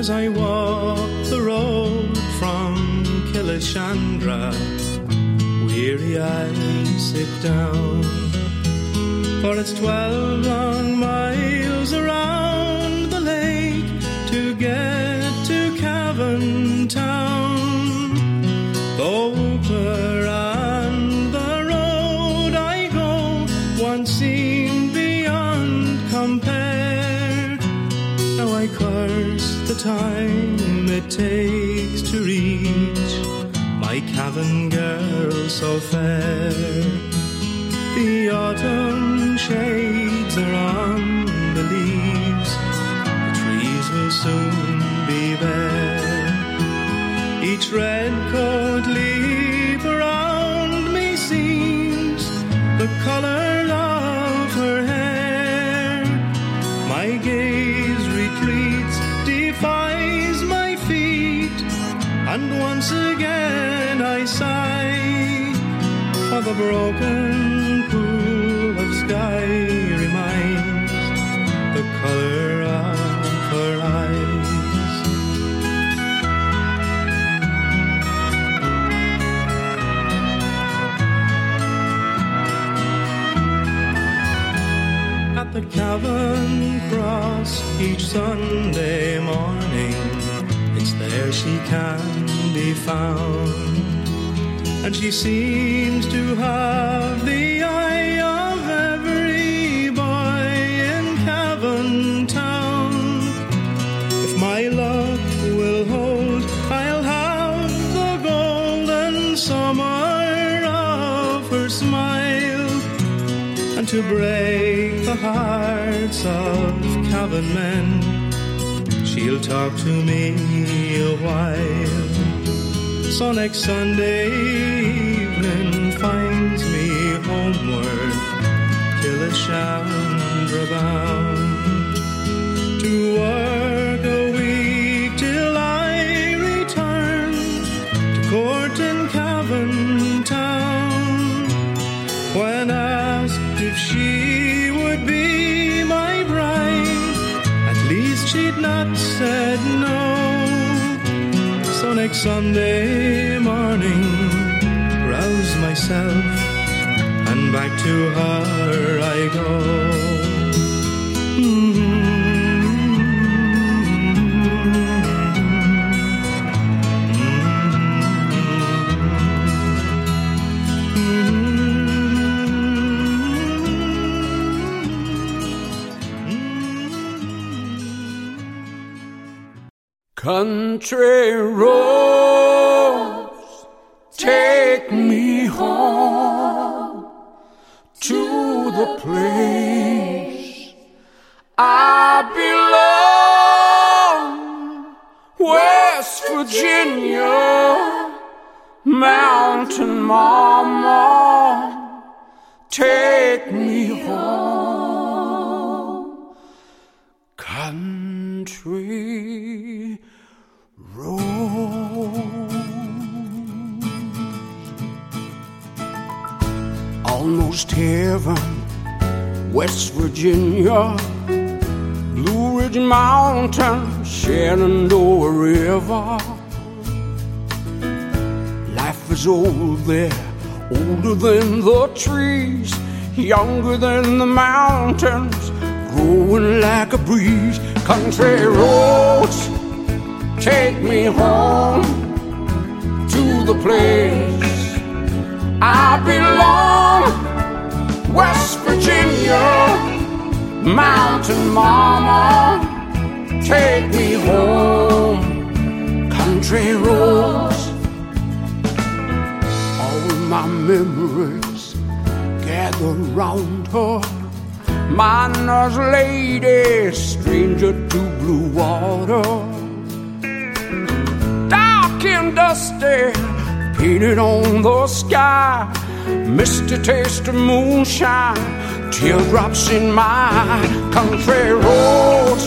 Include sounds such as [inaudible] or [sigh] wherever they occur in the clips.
as I walk the road from Killeshandra. Weary I sit down, for it's twelve long miles around time it takes to reach my Cavan girl so fair. The autumn shades are on the leaves, the trees will soon be bare. Each red coat leaf again I sigh for the broken pool of sky reminds the color of her eyes. At the Cavan Cross each Sunday morning, it's there she can found. And she seems to have the eye of every boy in Cavan town. If my luck will hold, I'll have the golden summer of her smile. And to break the hearts of Cavan men, she'll talk to me a while. So next Sunday evening finds me homeward Killeshandra bound to Next Sunday morning, rouse myself and back to her I go. Country roads, take me home to the place I belong. West Virginia, mountain mama, take me home. Country Almost heaven, West Virginia, Blue Ridge Mountain, Shenandoah River. Life is old there, older than the trees, younger than the mountains, growing like a breeze. Country roads take me home to the place I belong. West Virginia, mountain mama, take me home. Country roads, all my memories gather round her. My nurse lady, stranger to blue water dark and dusty, painted on the sky. Misty taste of moonshine, teardrops in my country roads.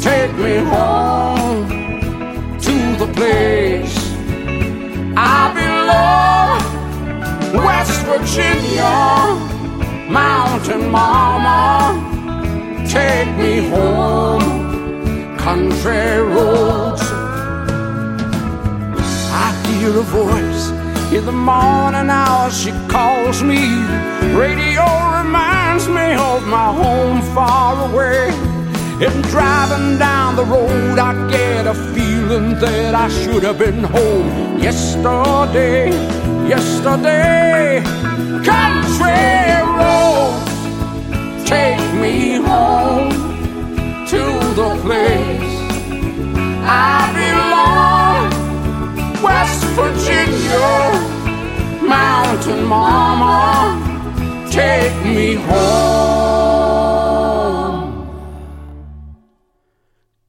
Take me home to the place I belong. West Virginia, mountain mama, take me home country roads. Hear a voice in the morning hours, she calls me. Radio reminds me of my home far away. And driving down the road, I get a feeling that I should have been home yesterday. Yesterday, country road, take me home to the place I Virginia, Mountain Mama, take me home.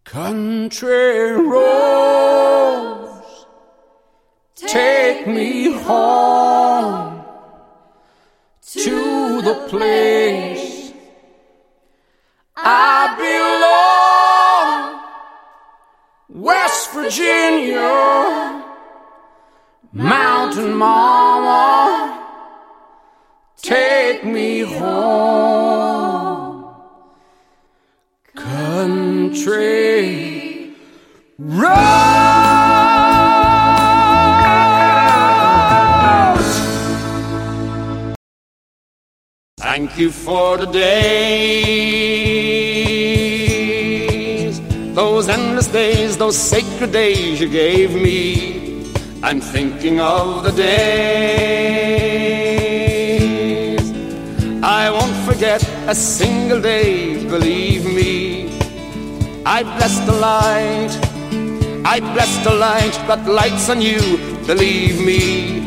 Country roads, take me home to the place I belong, West Virginia, Mountain Mama, take me home, country roads. Thank you for the days, those endless days, those sacred days you gave me. I'm thinking of the days. I won't forget a single day, believe me. I bless the light, I bless the light that lights on you, believe me.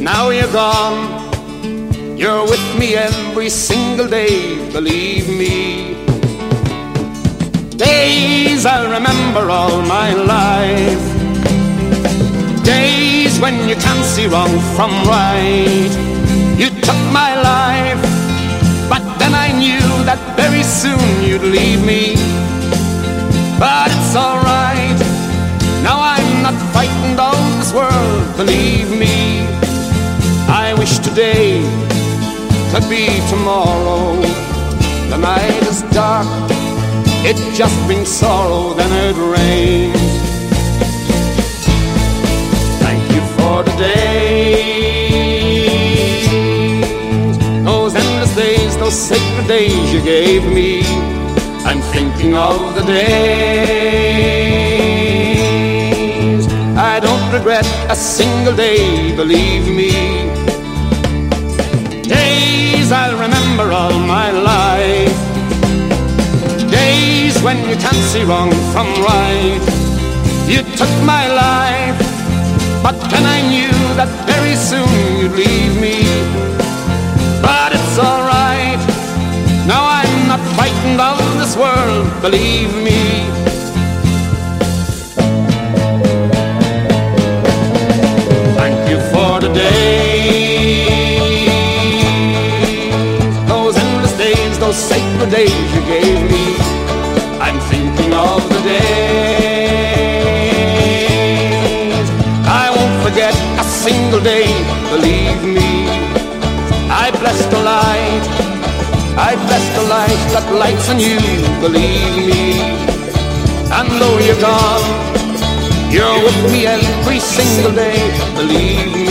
Now you're gone. You're with me every single day, believe me. Days I'll remember all my life. Days when you can't see wrong from right. You took my life, but then I knew that very soon you'd leave me. But it's alright, now I'm not frightened of this world, believe me. I wish today could be tomorrow. The night is dark, it just brings sorrow, then it rains. Days, those endless days, those sacred days you gave me. I'm thinking of the days. I don't regret a single day, believe me days I'll remember all my life. Days when you can't see wrong from right. You took my life, that very soon you'd leave me. But it's alright, now I'm not frightened of this world, believe me. Thank you for the days, those endless days, those sacred days you gave light that lights on you, believe me. And though you're gone, you're with me every single day, believe me.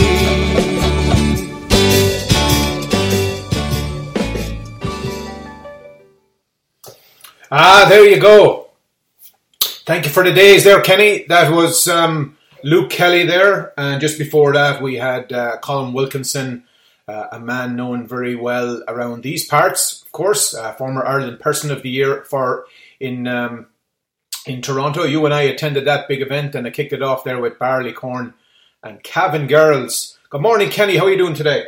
Ah, there you go. Thank you for the days there, Kenny. That was um, Luke Kelly there. And just before that, we had uh, Colin Wilkinson, uh, a man known very well around these parts, of course, uh, former Ireland Person of the Year for in um, in Toronto. You and I attended that big event and I kicked it off there with Barleycorn and Cavan Girls. Good morning, Kenny. How are you doing today?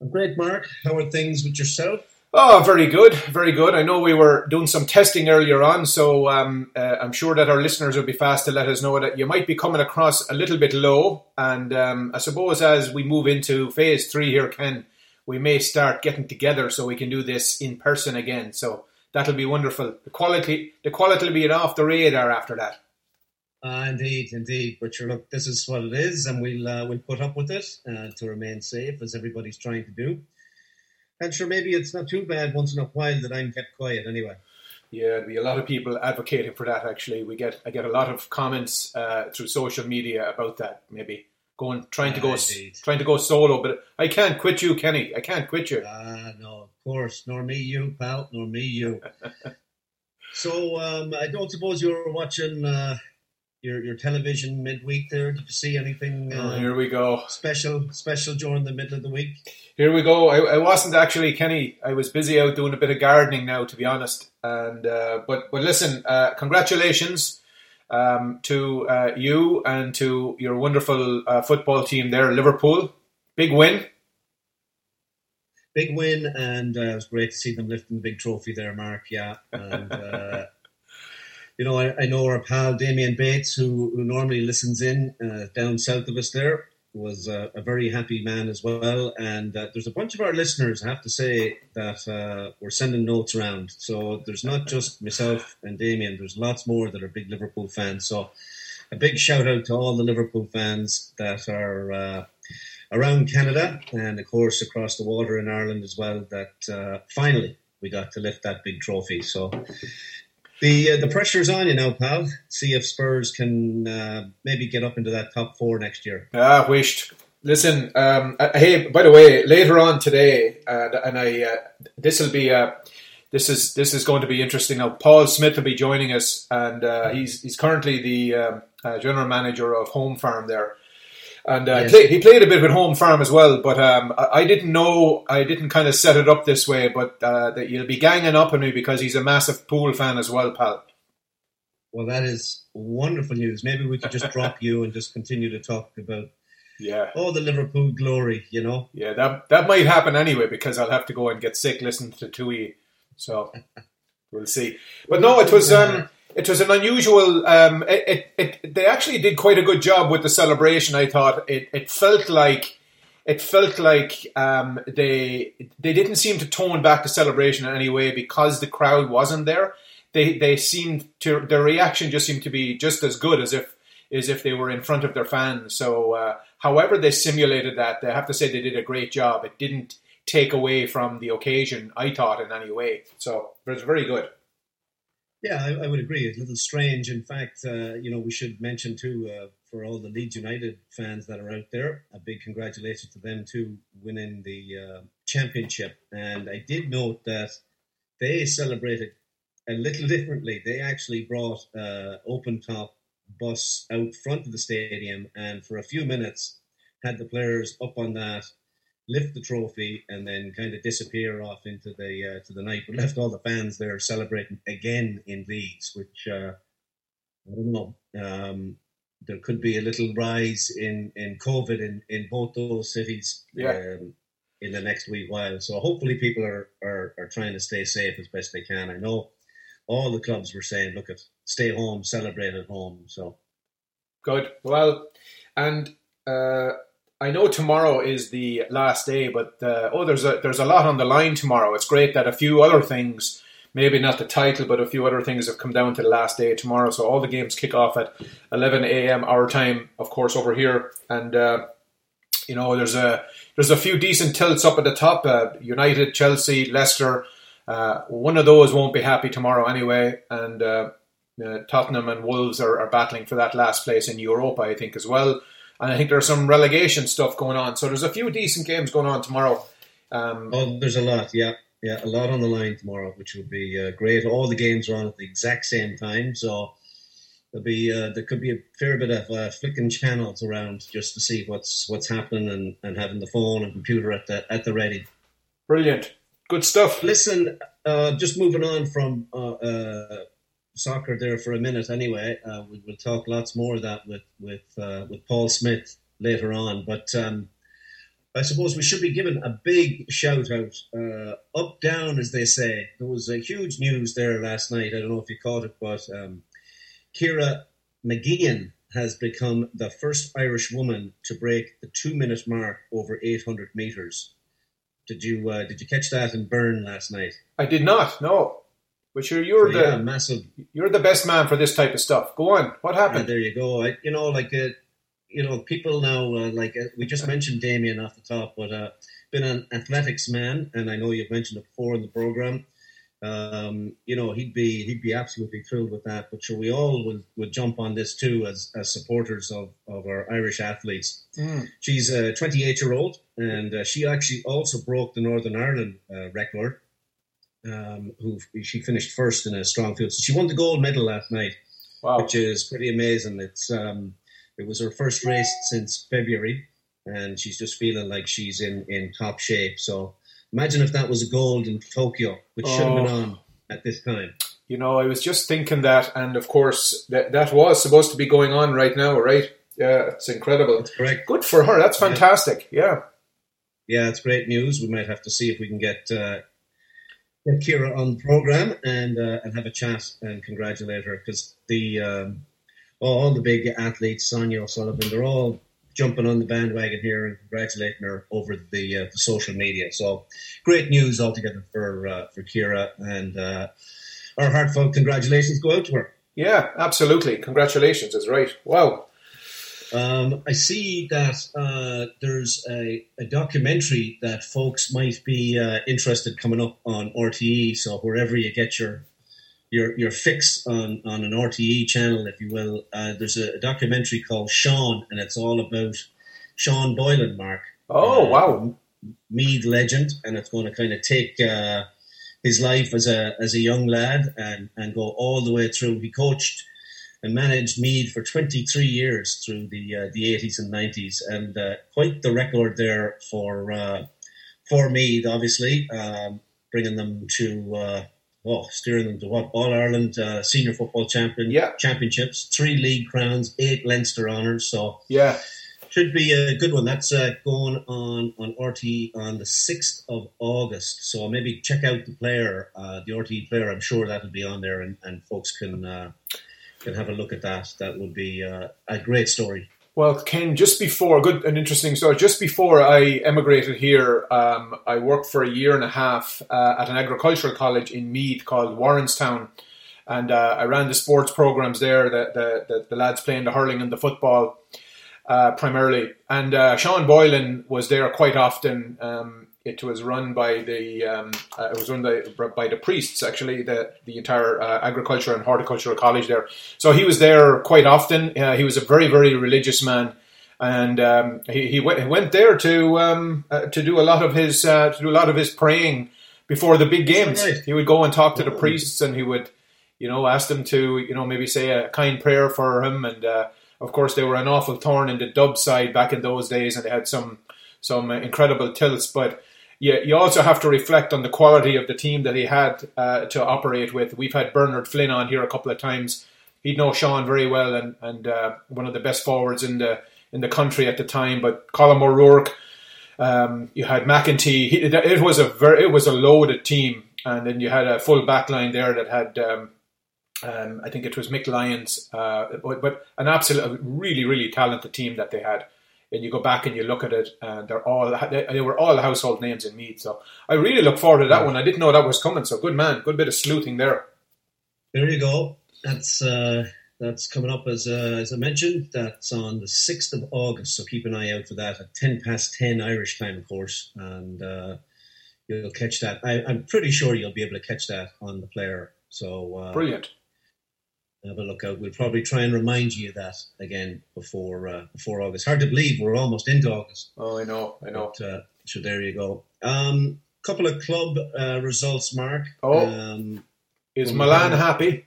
I'm great, Mark. How are things with yourself? Oh, very good, very good. I know we were doing some testing earlier on, so um, uh, I'm sure that our listeners will be fast to let us know that you might be coming across a little bit low. And um, I suppose as we move into phase three here, Ken, we may start getting together so we can do this in person again. So that'll be wonderful. The quality, the quality will be off the radar after that. Uh, indeed, indeed. But sure, look, this is what it is, and we'll uh, we'll put up with it uh, to remain safe, as everybody's trying to do. And sure, maybe it's not too bad once in a while that I'm kept quiet anyway. Yeah, there'll be a lot of people advocating for that. Actually, we get I get a lot of comments uh, through social media about that. Maybe going trying to go Ah, indeed. trying to go solo, but I can't quit you, Kenny. I can't quit you. Ah, no, of course, nor me, you, pal, nor me, you. [laughs] so, um, I don't suppose you were watching uh, your your television midweek there. Did you see anything Oh, uh, here we go. special special during the middle of the week? Here we go. I, I wasn't actually Kenny. I was busy out doing a bit of gardening now, to be honest. And uh, but but listen, uh, congratulations um, to uh, you and to your wonderful uh, football team there, Liverpool. Big win. Big win, and uh, it was great to see them lifting the big trophy there, Mark. Yeah, and uh, you know, I, I know our pal Damien Bates, who, who normally listens in uh, down south of us, there was a very happy man as well. And uh, there's a bunch of our listeners, I have to say, that uh, were sending notes around. So there's not just myself and Damien. There's lots more that are big Liverpool fans. So a big shout out to all the Liverpool fans that are. Uh, around Canada and of course across the water in Ireland as well that uh, finally we got to lift that big trophy so the uh, the pressure's on you now pal see if Spurs can uh, maybe get up into that top four next year Ah, wished. Listen, um, uh, hey, by the way, later on today, uh, and I, uh, this will be, uh, this is this is going to be interesting. Now, Paul Smyth will be joining us, and he's he's currently the um, general manager of Home Farm there, and uh, Yes. play, he played a bit with Home Farm as well. But um, I, I didn't know, I didn't kind of set it up this way, but uh, that you'll be ganging up on me because he's a massive pool fan as well, pal. well that is wonderful news maybe we could just drop you and just continue to talk about Yeah. all the Liverpool glory you know Yeah, that that might happen anyway because I'll have to go and get sick listening to Tui. So we'll see. But no, it was um, it was an unusual. Um, it, it, it they actually did quite a good job with the celebration. I thought it it felt like it felt like um, they they didn't seem to tone back the celebration in any way because the crowd wasn't there. They they seemed to their reaction just seemed to be just as good as if as if they were in front of their fans. So uh, however they simulated that, I have to say they did a great job. It didn't take away from the occasion. I thought in any way. So it was very good. Yeah, I, I would agree. It's a little strange. In fact, uh, you know, we should mention too uh, for all the Leeds United fans that are out there, a big congratulations to them too winning the uh, championship. And I did note that they celebrated a little [laughs] differently. They actually brought uh, open top bus out front of the stadium, and for a few minutes had the players up on that lift the trophy and then kind of disappear off into the uh, to the night. But left all the fans there celebrating again in Leeds, which uh, I don't know. Um, there could be a little rise in, in COVID in, in both those cities Yeah. um, in the next week while. So hopefully people are, are, are trying to stay safe as best they can. I know all the clubs were saying, look at stay home, celebrate at home. So Good. Well, and uh, I know tomorrow is the last day, but uh, oh, there's a there's a lot on the line tomorrow. It's great that a few other things, maybe not the title, but a few other things have come down to the last day tomorrow. So all the games kick off at 11 a.m. our time, of course, over here, and uh, you know there's a there's a few decent tilts up at the top. Uh, United, Chelsea, Leicester. Uh, one of those won't be happy tomorrow anyway, and. Uh, uh, Tottenham and Wolves are, are battling for that last place in Europa, I think, as well. And I think there's some relegation stuff going on. So there's a few decent games going on tomorrow. Um, Oh, there's a lot, yeah. Yeah, a lot on the line tomorrow, which will be uh, great. All the games are on at the exact same time, so there'll be uh, there could be a fair bit of uh, flicking channels around just to see what's what's happening and, and having the phone and computer at the at the ready. brilliant. Good stuff. Listen, uh, just moving on from uh, uh, soccer there for a minute. Anyway, uh, we, we'll talk lots more of that with with uh, with Paul Smyth later on. But um, I suppose we should be giving a big shout out, uh, up down as they say. There was a huge news there last night. I don't know if you caught it, but um, Ciara Mageean has become the first Irish woman to break the two minute mark over 800 meters. Did you uh, did you catch that in Bern last night? I did not, no. But you're, you're, So, yeah, the, massive. you're the best man for this type of stuff. Go on. What Yeah, happened? there you go. I, you know, like uh, you know, people now uh, like uh, we just mentioned Damien off the top, but uh, been an athletics man, and I know you've mentioned it before in the program. um, you know, he'd be he'd be absolutely thrilled with that. But sure, we all would, would jump on this too as, as supporters of, of our Irish athletes. Mm. She's a 28 year old, and uh, she actually also broke the Northern Ireland uh, record. Um, who she finished first in a strong field, so she won the gold medal last night, Wow. which is pretty amazing. It's um, it was her first race since February, and she's just feeling like she's in in top shape. So imagine if that was a gold in Tokyo, which should have been Oh. on at this time. You know, I was just thinking that, and of course, that that was supposed to be going on right now, right? Yeah, it's incredible. That's correct. Good for her. That's fantastic. Yeah. Yeah, it's great news. We might have to see if we can get uh, get Ciara on the program and uh, and have a chat and congratulate her because the um, all the big athletes, Sonia O'Sullivan, they're all jumping on the bandwagon here and congratulating her over the uh, the social media. So great news altogether for uh, for Ciara and uh, our heartfelt congratulations go out to her. Yeah, absolutely. Congratulations is right. Wow. Um, I see that uh, there's a, a documentary that folks might be uh, interested coming up on RTE. So wherever you get your your your fix on, on an RTE channel, if you will, uh, there's a, a documentary called Sean, and it's all about Sean Boylan, Mark. Oh, Uh, wow. Meath legend, and it's going to kind of take uh, his life as a as a young lad and and go all the way through. He coached and managed Meath for 23 years through the uh, the 80s and 90s, and uh, quite the record there for uh, for Meath. Obviously, um, bringing them to. Uh, Oh, steering them to what? All Ireland uh, senior football champion Yeah. championships, three league crowns, eight Leinster honours. So Yeah. should be a good one. That's uh, going on on RT on the sixth of August. So maybe check out the player, uh, the RT player. I'm sure that'll be on there, and, and folks can uh, can have a look at that. That would be uh, a great story. Well, Ken, just before, good and interesting story. Just before I emigrated here, um, I worked for a year and a half uh, at an agricultural college in Meath called Warrenstown. And uh, I ran the sports programs there, the, the, the, the lads playing the hurling and the football uh, primarily. And uh, Sean Boylan was there quite often. Um, it was run by the um, uh, it was run by, by the priests actually the the entire uh, agriculture and horticultural college there. So he was there quite often. Uh, he was a very very religious man, and um, he he went, he went there to um, uh, to do a lot of his uh, to do a lot of his praying before the big games. Right. He would go and talk to the priests, and he would you know ask them to you know maybe say a kind prayer for him and. Uh, of course, they were an awful thorn in the dub side back in those days, and they had some some incredible tilts. But you, you also have to reflect on the quality of the team that he had uh, to operate with. We've had Bernard Flynn on here a couple of times. He'd know Sean very well, and and uh, one of the best forwards in the in the country at the time. But Colin O'Rourke, um, you had McEntee. He, it, was a very it was a loaded team, and then you had a full back line there that had. Um, um, I think it was Mick Lyons, uh, but, but an absolute, really, really talented team that they had. And you go back and you look at it, and they're all they, they were all household names in Meath. So I really look forward to that one. I didn't know that was coming. So good man, good bit of sleuthing there. There you go. That's uh, that's coming up as uh, as I mentioned. That's on the sixth of August. So keep an eye out for that at ten past ten Irish time, of course, and uh, you'll catch that. I, I'm pretty sure you'll be able to catch that on the player. So uh, Brilliant. Have a look out. We'll probably try and remind you of that again before uh, before August. Hard to believe we're almost into August. Oh, I know, I know. But, uh, so there you go. Um, couple of club uh, results, Mark. Oh. Um, Is Milan happy?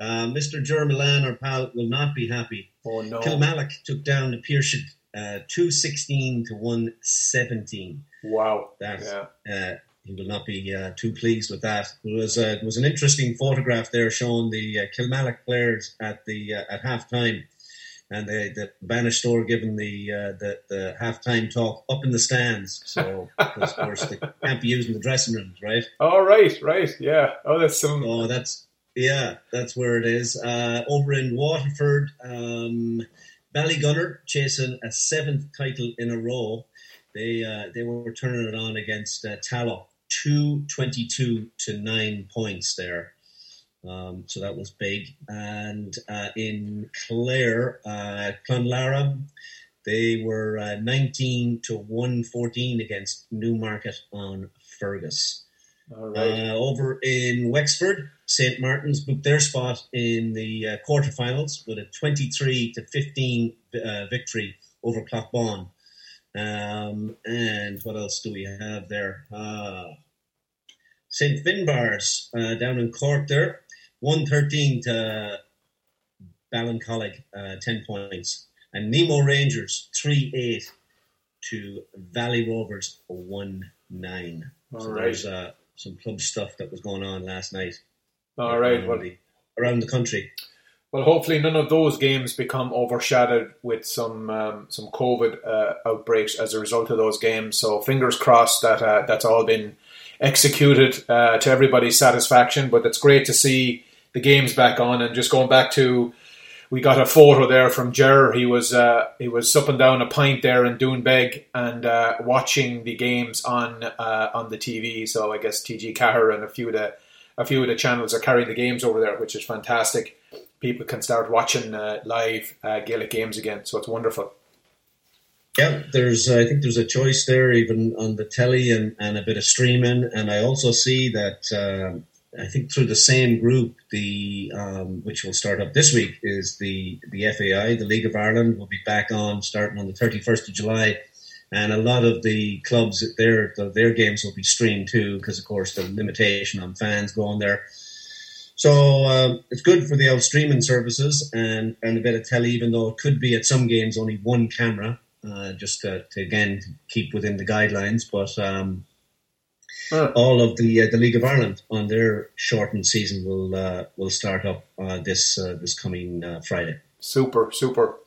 uh, Mr. Ger Milan, our pal, will not be happy. Oh no. Kilmallock took down the Pearship uh, 216 to 117. Wow. That Yeah. He will not be uh, too pleased with that. It was uh, it was an interesting photograph there showing the uh, Kilmallock players at the uh, at half time, and the the Banish store giving the uh, the the halftime talk up in the stands. So of [laughs] course they can't be using the dressing rooms, right? Oh, right, right. Yeah. Oh, that's some. Oh, that's yeah, that's where it is. Uh, over in Waterford, um, Ballygunner chasing a seventh title in a row. They uh, they were turning it on against uh, Tallow, two twenty two to nine points there. Um, so that was big. And uh, in Clare, uh, Clonlara, they were uh, 19 to 114 against Newmarket on Fergus. All right. Uh, over in Wexford, St. Martin's booked their spot in the uh, quarterfinals with a 23 to 15 uh, victory over Cloughbawn. Um, and what else do we have there? Uh, St. Finbarr's uh, down in Cork there, 113 to Ballincollig, uh, 10 points. And Nemo Rangers, 3 8 to Valley Rovers, 1 9. All so right. there's uh, some club stuff that was going on last night. All right. Well, the, around the country. Well, hopefully none of those games become overshadowed with some um, some COVID uh, outbreaks as a result of those games. So fingers crossed that uh, that's all been executed uh, to everybody's satisfaction. But it's great to see the games back on and just going back to. We got a photo there from Ger. He was uh, he was supping down a pint there in Doonbeg and uh, watching the games on uh, on the TV. So I guess TG Cahir and a few of the a few of the channels are carrying the games over there, which is fantastic. People can start watching uh, live uh, Gaelic games again, so it's wonderful. Yeah, there's uh, I think there's a choice there even on the telly and, and a bit of streaming, and I also see that um I think through the same group, the um, which will start up this week is the the FAI, the League of Ireland, will be back on starting on the 31st of July, and a lot of the clubs their their games will be streamed too because of course the limitation on fans going there. So um, it's good for the old streaming services and, and a bit of telly, even though it could be at some games only one camera, uh, just to, to again keep within the guidelines. But um, Huh. all of the uh, the League of Ireland on their shortened season will uh, will start up uh, this uh, this coming uh, Friday. Super, super.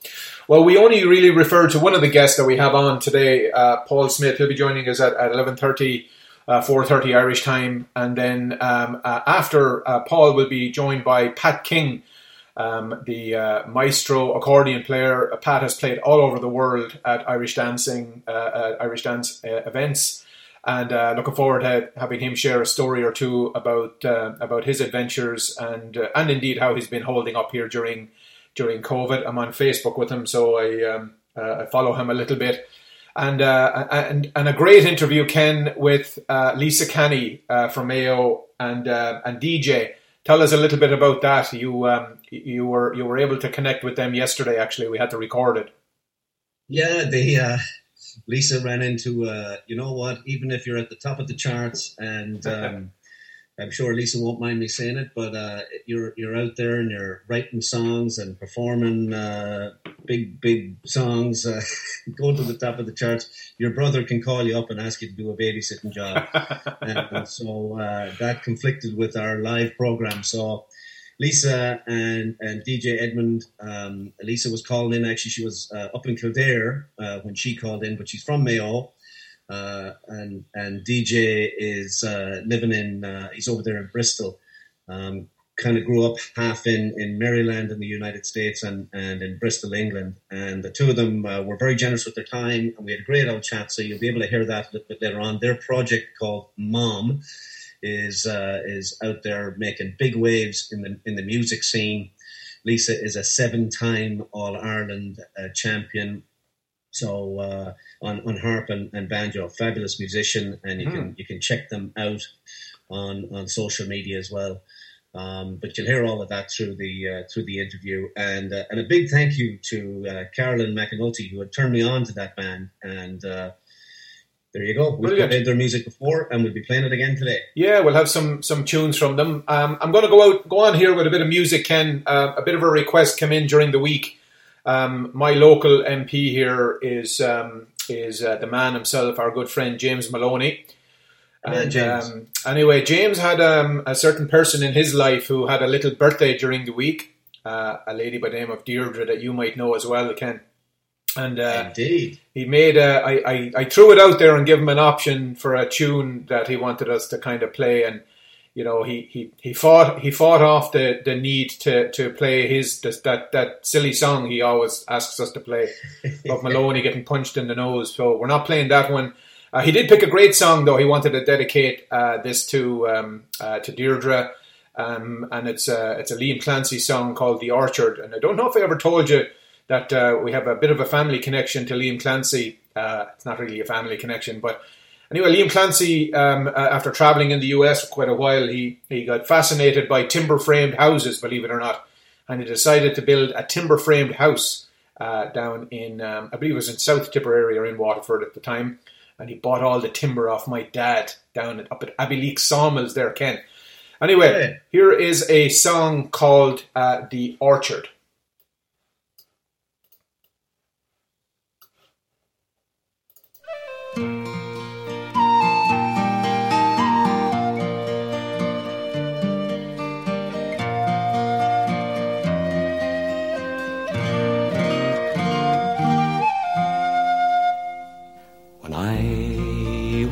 Well, we only really referred to one of the guests that we have on today, uh, Paul Smyth. He'll be joining us at, at 11.30, uh, 4.30 Irish time. And then um, uh, after, uh, Paul will be joined by Pat King, um, the uh, maestro accordion player. Uh, Pat has played all over the world at Irish dancing, uh, uh, Irish dance events. And looking forward to having him share a story or two about about his adventures and and indeed how he's been holding up here during during COVID. I'm on Facebook with him, so I um, I follow him a little bit. And uh, and and a great interview, Ken, with uh, Lisa Canny uh, from Mayo and uh, and DeJay. Tell us a little bit about that. You um, you were you were able to connect with them yesterday. Actually, we had to record it. Yeah, they uh, Lisa ran into uh, you know what? Even if you're at the top of the charts, and um, I'm sure Lisa won't mind me saying it, but uh, you're you're out there and you're writing songs and performing uh, big big songs, uh, [laughs] going to the top of the charts. Your brother can call you up and ask you to do a babysitting job, [laughs] and, and so uh, that conflicted with our live program. So. Lisa and, and DeJay Edmund. Um, Lisa was calling in. Actually, she was uh, up in Kildare uh, when she called in, but she's from Mayo. Uh, and and DeJay is uh, living in. Uh, he's over there in Bristol. Um, kind of grew up half in, in Maryland in the United States and, and in Bristol, England. And the two of them uh, were very generous with their time, and we had a great old chat. So you'll be able to hear that a little bit later on. Their project called MoM is uh, is out there making big waves in the in the music scene. Lisa is a seven-time All Ireland uh, champion. So uh, on on harp and, and banjo, fabulous musician, and you can you can check them out on on social media as well. Um, but you'll hear all of that through the uh, through the interview, and uh, and a big thank you to uh, Carolyn McAnulty who had turned me on to that band, and uh, there you go. We've Brilliant. played their music before, and we'll be playing it again today. Yeah, we'll have some some tunes from them. Um, I'm going to go out, go on here with a bit of music. Ken, uh, a bit of a request came in during the week. Um, my local MP here is um, is uh, the man himself, our good friend James Maloney. Yeah, And James. um, anyway, James had um, a certain person in his life who had a little birthday during the week. Uh, a lady by the name of Deirdre that you might know as well, Ken. And uh, Indeed. he made a, I, I, I threw it out there and gave him an option for a tune that he wanted us to kind of play and you know he, he, he fought he fought off the, the need to, to play his this, that that silly song he always asks us to play of [laughs] Maloney getting punched in the nose. So we're not playing that one. Uh, he did pick a great song though. He wanted to dedicate uh, this to um, uh, to Deirdre. Um, and it's a, it's a Liam Clancy song called The Orchard. And I don't know if I ever told you that uh, we have a bit of a family connection to Liam Clancy. Uh, it's not really a family connection, but Anyway, Liam Clancy, um, uh, after traveling in the US for quite a while, he, he got fascinated by timber framed houses, believe it or not, and he decided to build a timber framed house uh, down in, um, I believe it was in South Tipperary or in Waterford at the time. And he bought all the timber off my dad down at, up at Abbeyleix Sawmills there, Ken. Anyway, Okay. here is a song called uh, The Orchard.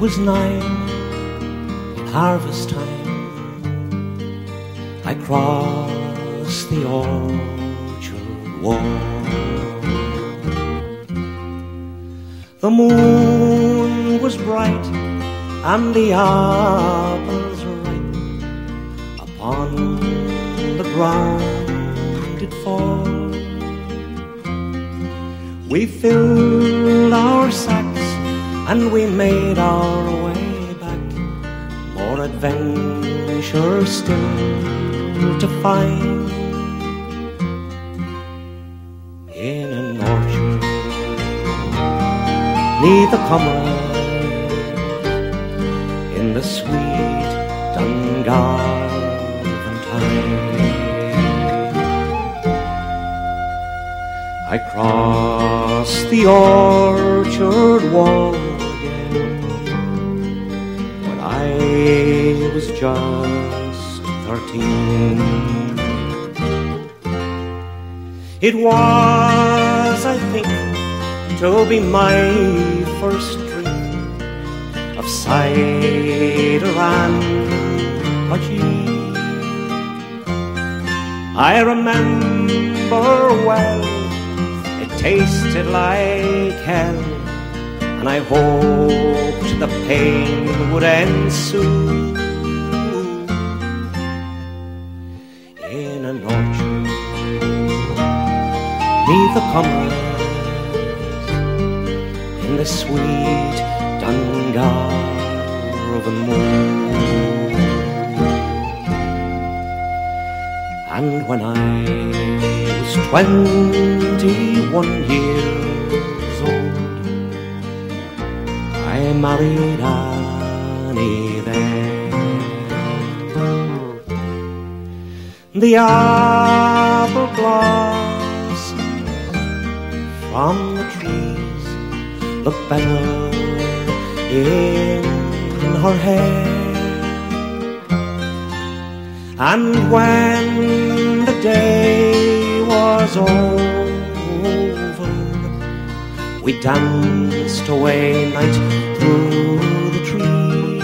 Was nine, at harvest time, I crossed the orchard wall. The moon was bright and the apples ripe upon the ground did fall. We filled our sacks and we made our way back. More adventure still to find in an orchard. Neath the comrade in the sweet Dungarvan time. I crossed the orchard wall just thirteen. It was, I think, to be my first drink of cider and pudgy. I remember well, it tasted like hell, and I hoped the pain would end In the comrades, in the sweet Dungarvan moon. And when I was twenty-one years old, I married Annie there. The apple blossoms look better in her hair. And when the day was over, we danced away night through the trees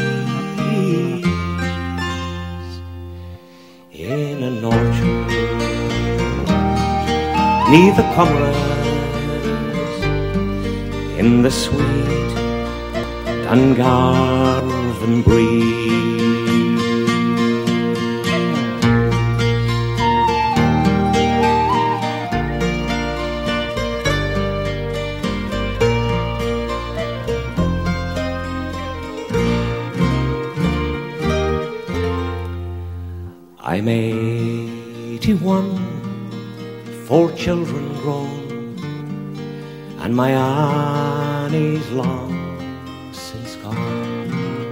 in an orchard neath the comrades in the sweet Dungarvan breeze. I'm eighty-one, four children grown, and my Annie's long since gone.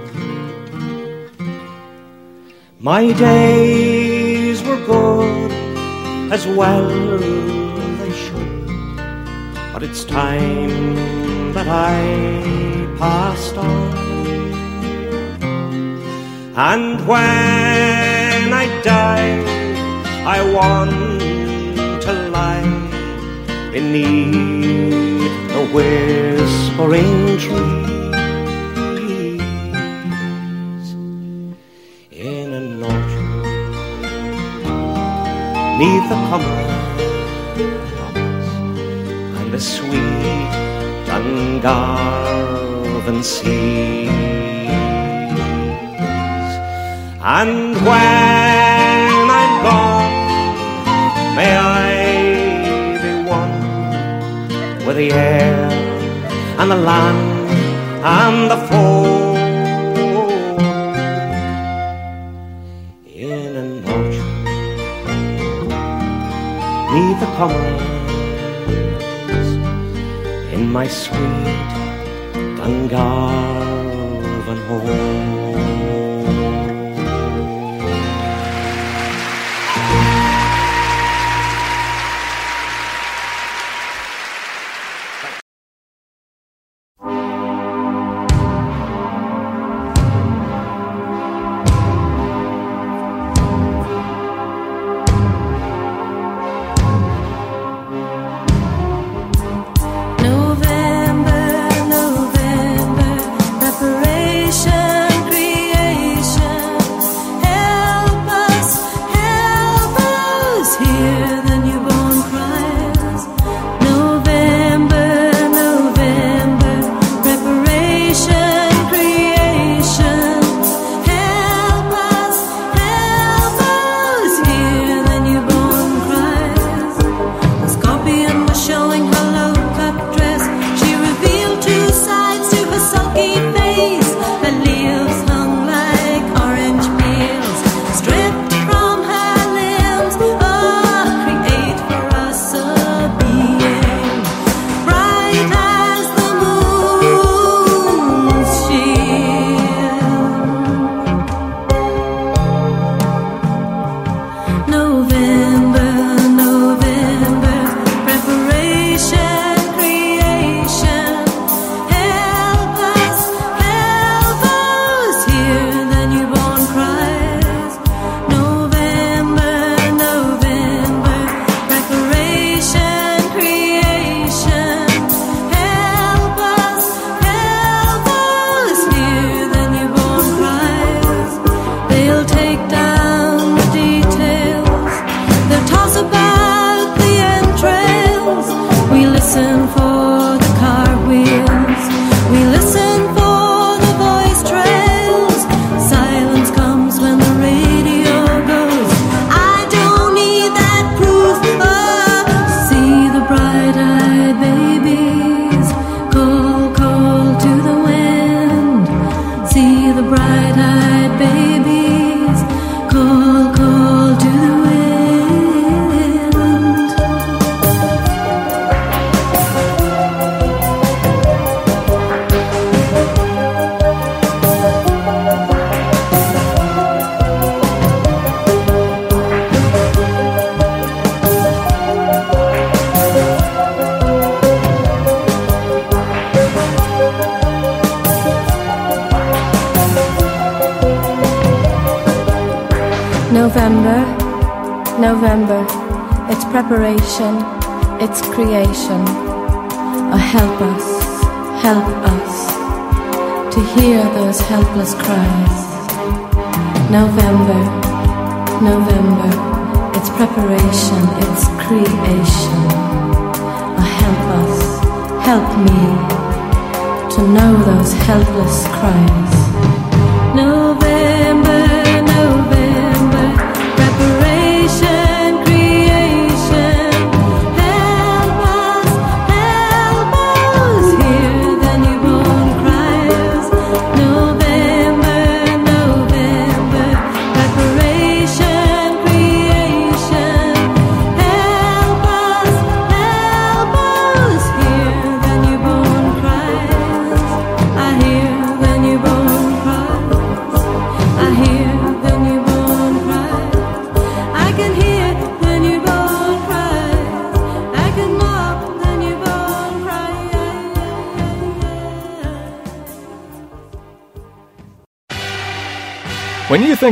My days were good, as well they should, but it's time that I passed on. And when I die, I want to lie beneath the whispering trees in an orchard neath the comrades and the sweet Dungarvan sea. And when I'm gone, may I be one with the air on the land and the foe, In an orchard, neath the pomegranates, in my sweet Dungarvan home.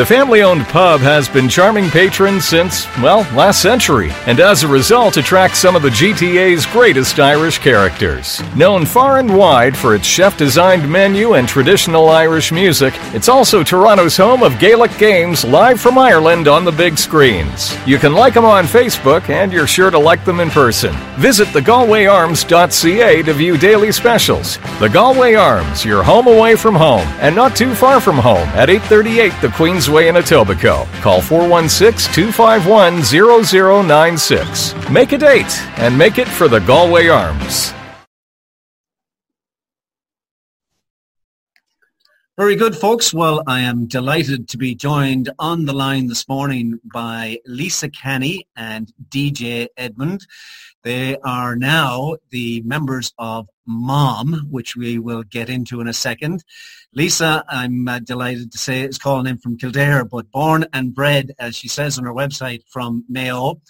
The family owned pub has been charming patrons since, well, last century, and as a result attracts some of the GTA's greatest Irish characters. Known far and wide for its chef designed menu and traditional Irish music, it's also Toronto's home of Gaelic games live from Ireland on the big screens. You can like them on Facebook, and you're sure to like them in person. Visit thegalwayarms.ca to view daily specials. The Galway Arms, your home away from home, and not too far from home at 838 the Queensway in Etobicoke. Call 416-251-0096. Make a date and make it for the Galway Arms. Very good, folks. Well, I am delighted to be joined on the line this morning by Lisa Canny and DeJay Edmund. They are now the members of MoM, which we will get into in a second. Lisa, I'm uh, delighted to say, is calling in from Kildare, but born and bred, as she says on her website, from Mayo.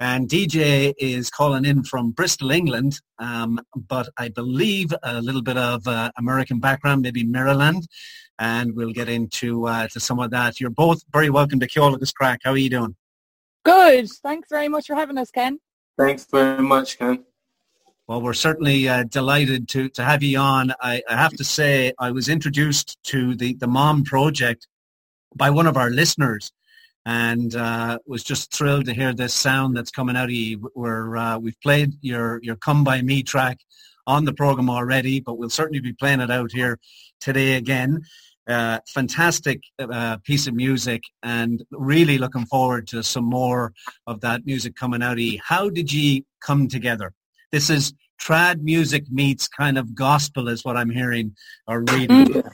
And DeJay is calling in from Bristol, England, um, but I believe a little bit of uh, American background, maybe Maryland, and we'll get into uh, to some of that. You're both very welcome to Ceol agus Craic. How are you doing? Good. Thanks very much for having us, Ken. Thanks very much, Ken. Well, we're certainly uh, delighted to, to have you on. I, I have to say, I was introduced to the, the MoM Project by one of our listeners and uh, was just thrilled to hear this sound that's coming out of you. Where uh, we've played your your "Come by Me" track on the program already, but we'll certainly be playing it out here today again. Uh, fantastic uh, piece of music, and really looking forward to some more of that music coming out of you. How did you come together? This is trad music meets kind of gospel, is what I'm hearing or reading. Mm.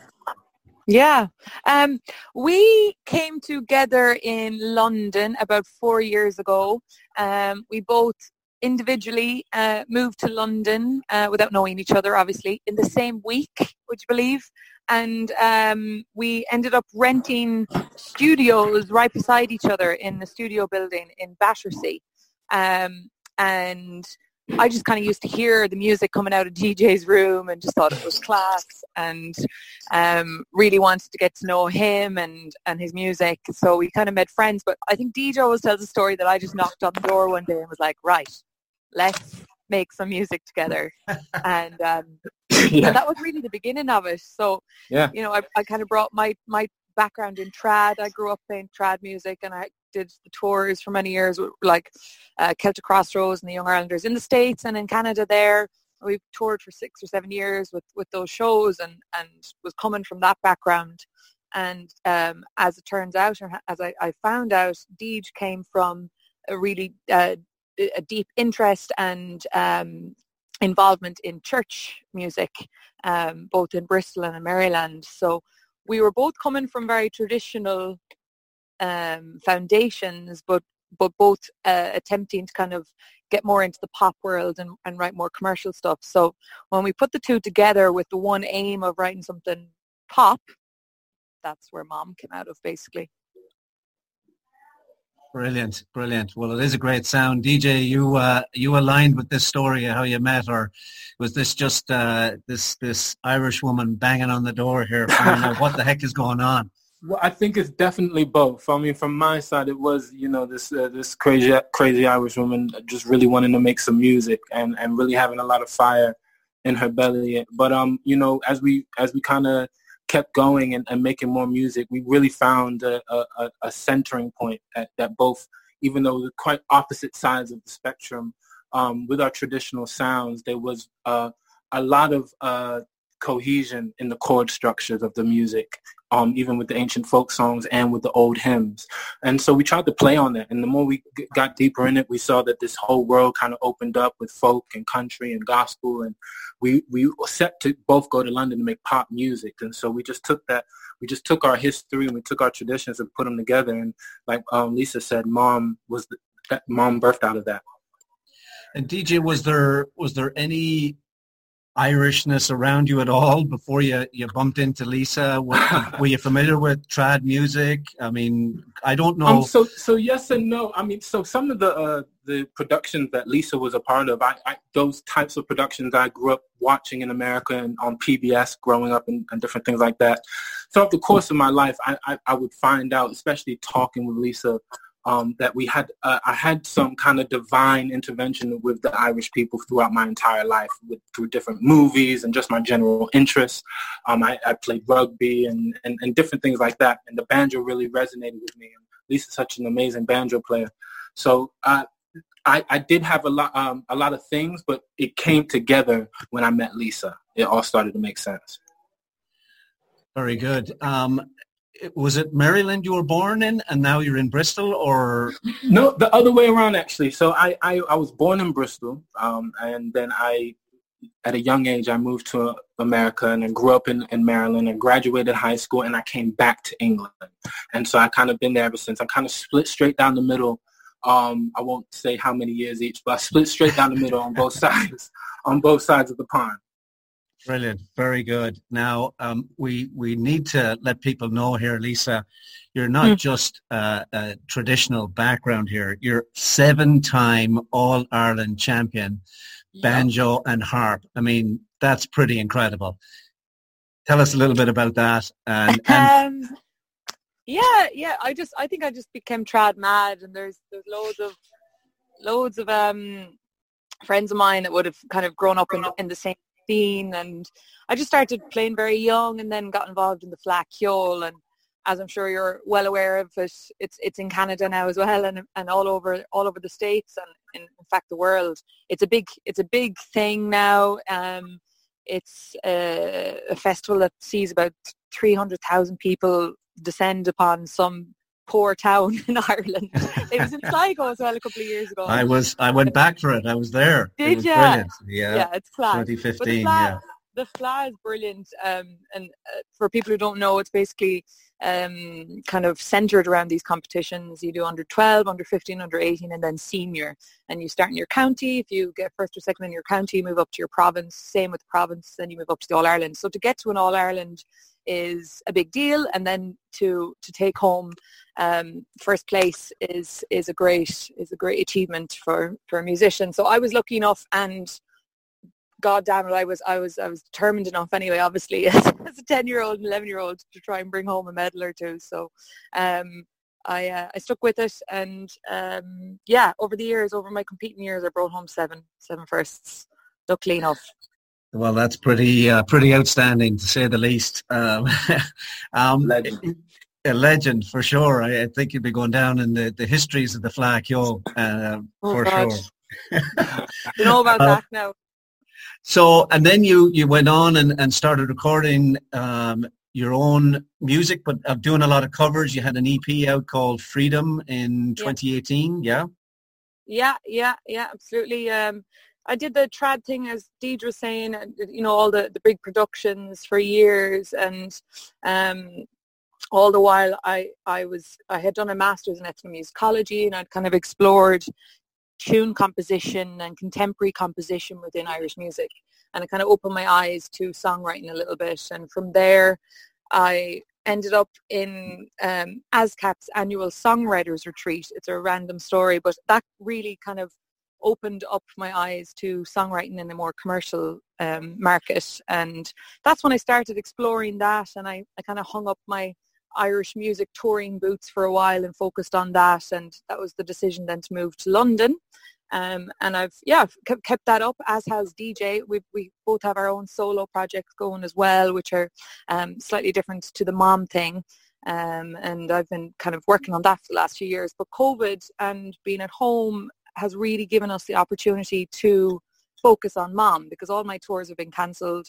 Yeah. Um, we came together in London about four years ago. Um, we both individually uh, moved to London uh, without knowing each other, obviously, in the same week, would you believe? And um, we ended up renting studios right beside each other in the studio building in Battersea. Um, and I just kind of used to hear the music coming out of DeJay's room and just thought it was class and um, really wanted to get to know him and, and his music. So we kind of made friends. But I think DeJay always tells a story that I just knocked on the door one day and was like, right, let's make some music together. [laughs] and, um, Yeah. and that was really the beginning of it. So, Yeah. you know, I, I kind of brought my, my background in trad. I grew up playing trad music and I did the tours for many years like uh, Celtic Crossroads and the Young Irelanders in the States and in Canada there. We toured for six or seven years with, with those shows and, and was coming from that background. And um, as it turns out, or as I, I found out, Deej came from a really uh, a deep interest and um, involvement in church music, um, both in Bristol and in Maryland. So we were both coming from very traditional um, foundations, but but both uh, attempting to kind of get more into the pop world and, and write more commercial stuff. So when we put the two together with the one aim of writing something pop, that's where MoM came out of basically. Brilliant, brilliant. Well, it is a great sound. DeJay, you uh, you aligned with this story of how you met, or was this just uh, this this Irish woman banging on the door here, what the heck is going on? [laughs] Well, I think it's definitely both. I mean, from my side, it was you know this uh, this crazy crazy Irish woman just really wanting to make some music and and really having a lot of fire in her belly. But um, you know, as we as we kind of kept going and, and making more music, we really found a, a, a centering point at, that both, even though we're quite opposite sides of the spectrum, um, with our traditional sounds, there was uh, a lot of uh, cohesion in the chord structures of the music, um, even with the ancient folk songs and with the old hymns. And so we tried to play on that. And the more we g- got deeper in it, we saw that this whole world kind of opened up with folk and country and gospel. And we, we set to both go to London to make pop music. And so we just took that, we just took our history and we took our traditions and put them together. And like um, Lisa said, MoM was, the, MoM birthed out of that. And DeJay, was there was there any Irishness around you at all before you, you bumped into Lisa? Were, [laughs] were you familiar with trad music? I mean, I don't know. Um, so so yes and no. I mean, so some of the uh, the productions that Lisa was a part of, I, I those types of productions I grew up watching in America and on PBS growing up and, and different things like that. Throughout the course of my life, I, I, I would find out, especially talking with Lisa, um, that we had uh, I had some kind of divine intervention with the Irish people throughout my entire life, with, through different movies and just my general interests. Um, I, I played rugby and, and, and different things like that, and the banjo really resonated with me. Lisa's such an amazing banjo player, so uh, I, I did have a lot um, a lot of things, but it came together when I met Lisa. It all started to make sense. Very good. Um, was it Maryland you were born in, and now you're in Bristol, or No, the other way around actually. So I, I, I was born in Bristol, um, and then I, at a young age, I moved to America and I grew up in, in Maryland and graduated high school and I came back to England. And so I kind of been there ever since. I kind of split straight down the middle. Um, I won't say how many years each, but I split straight down the middle on both [laughs] sides, on both sides of the pond. Brilliant, very good. Now um, we we need to let people know here, Lisa, you're not Mm. just uh, a traditional background here. You're seven-time All Ireland champion, banjo and harp. I mean, that's pretty incredible. Tell us a little bit about that. And, [laughs] and um, yeah, yeah. I just, I think I just became trad mad, and there's there's loads of loads of um friends of mine that would have kind of grown up in in the same scene, and I just started playing very young, and then got involved in the Fleadh Cheoil, and as I'm sure you're well aware of it, it's it's in Canada now as well, and and all over all over the states, and in, in fact the world. It's a big it's a big thing now. Um, it's a, a festival that sees about 300,000 people descend upon some poor town [laughs] in Ireland. [laughs] it was in Sligo as well a couple of years ago. I was I went back for it. I was there. Did was ya? brilliant. Yeah, yeah, it's class. But the 2015. fla- Yeah. The Fleadh is brilliant, um, and uh, for people who don't know, it's basically um, kind of centered around these competitions. You do under 12, under 15, under 18, and then senior. And you start in your county. If you get first or second in your county, you move up to your province. Same with the province, then you move up to the All Ireland. So to get to an All Ireland is a big deal, and then to to take home um, first place is is a great is a great achievement for for a musician. So I was lucky enough, and God damn it, I was I was I was determined enough anyway, obviously [laughs] as, as a ten year old and eleven year old to try and bring home a medal or two. So um, I uh, I stuck with it, and um, yeah, over the years, over my competing years, I brought home seven seven firsts. Luckily enough. Well, that's pretty uh, pretty outstanding to say the least. Um, [laughs] um, Legend. A legend for sure. I, I think you'd be going down in the, the histories of the Fleadh Cheoil uh, Oh, for God. sure. [laughs] You know about Uh, that now. So, and then you, you went on and, and started recording um, your own music, but uh, doing a lot of covers. You had an EP out called Freedom in Yeah. 2018, yeah? Yeah, yeah, yeah, absolutely. Um, I did the trad thing, as Deidre was saying, you know, all the, the big productions for years, and um, all the while I, I was I had done a master's in ethnomusicology, and I'd kind of explored tune composition and contemporary composition within Irish music, and it kind of opened my eyes to songwriting a little bit, and from there, I ended up in um, ASCAP's annual songwriters retreat. It's a random story, but that really kind of opened up my eyes to songwriting in a more commercial um, market. And that's when I started exploring that and I, I kind of hung up my Irish music touring boots for a while and focused on that. And that was the decision then to move to London. Um, and I've, yeah, kept, that up, as has DeJay. We, we both have our own solo projects going as well, which are um, slightly different to the MoM thing. Um, and I've been kind of working on that for the last few years. But COVID and being at home has really given us the opportunity to focus on MoM because all my tours have been cancelled.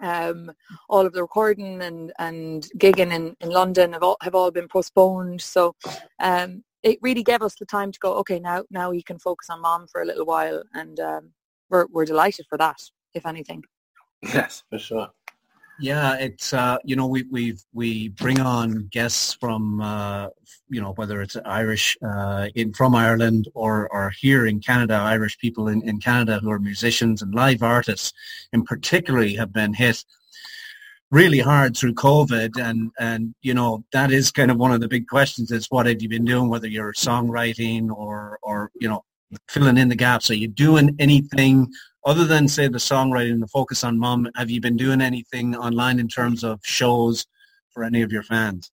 Um, all of the recording and, and gigging in, in London have all, have all been postponed. So um, it really gave us the time to go, okay, now now we can focus on MoM for a little while. And um, we're, we're delighted for that, if anything. Yes, for sure. Yeah, it's uh, you know we we we bring on guests from uh, you know whether it's Irish uh, in from Ireland or or here in Canada, Irish people in, in Canada who are musicians and live artists, in particularly have been hit really hard through COVID, and and you know that is kind of one of the big questions: is what have you been doing? Whether you're songwriting or or you know filling in the gaps. Are you doing anything other than say the songwriting and the focus on MoM? Have you been doing anything online in terms of shows for any of your fans?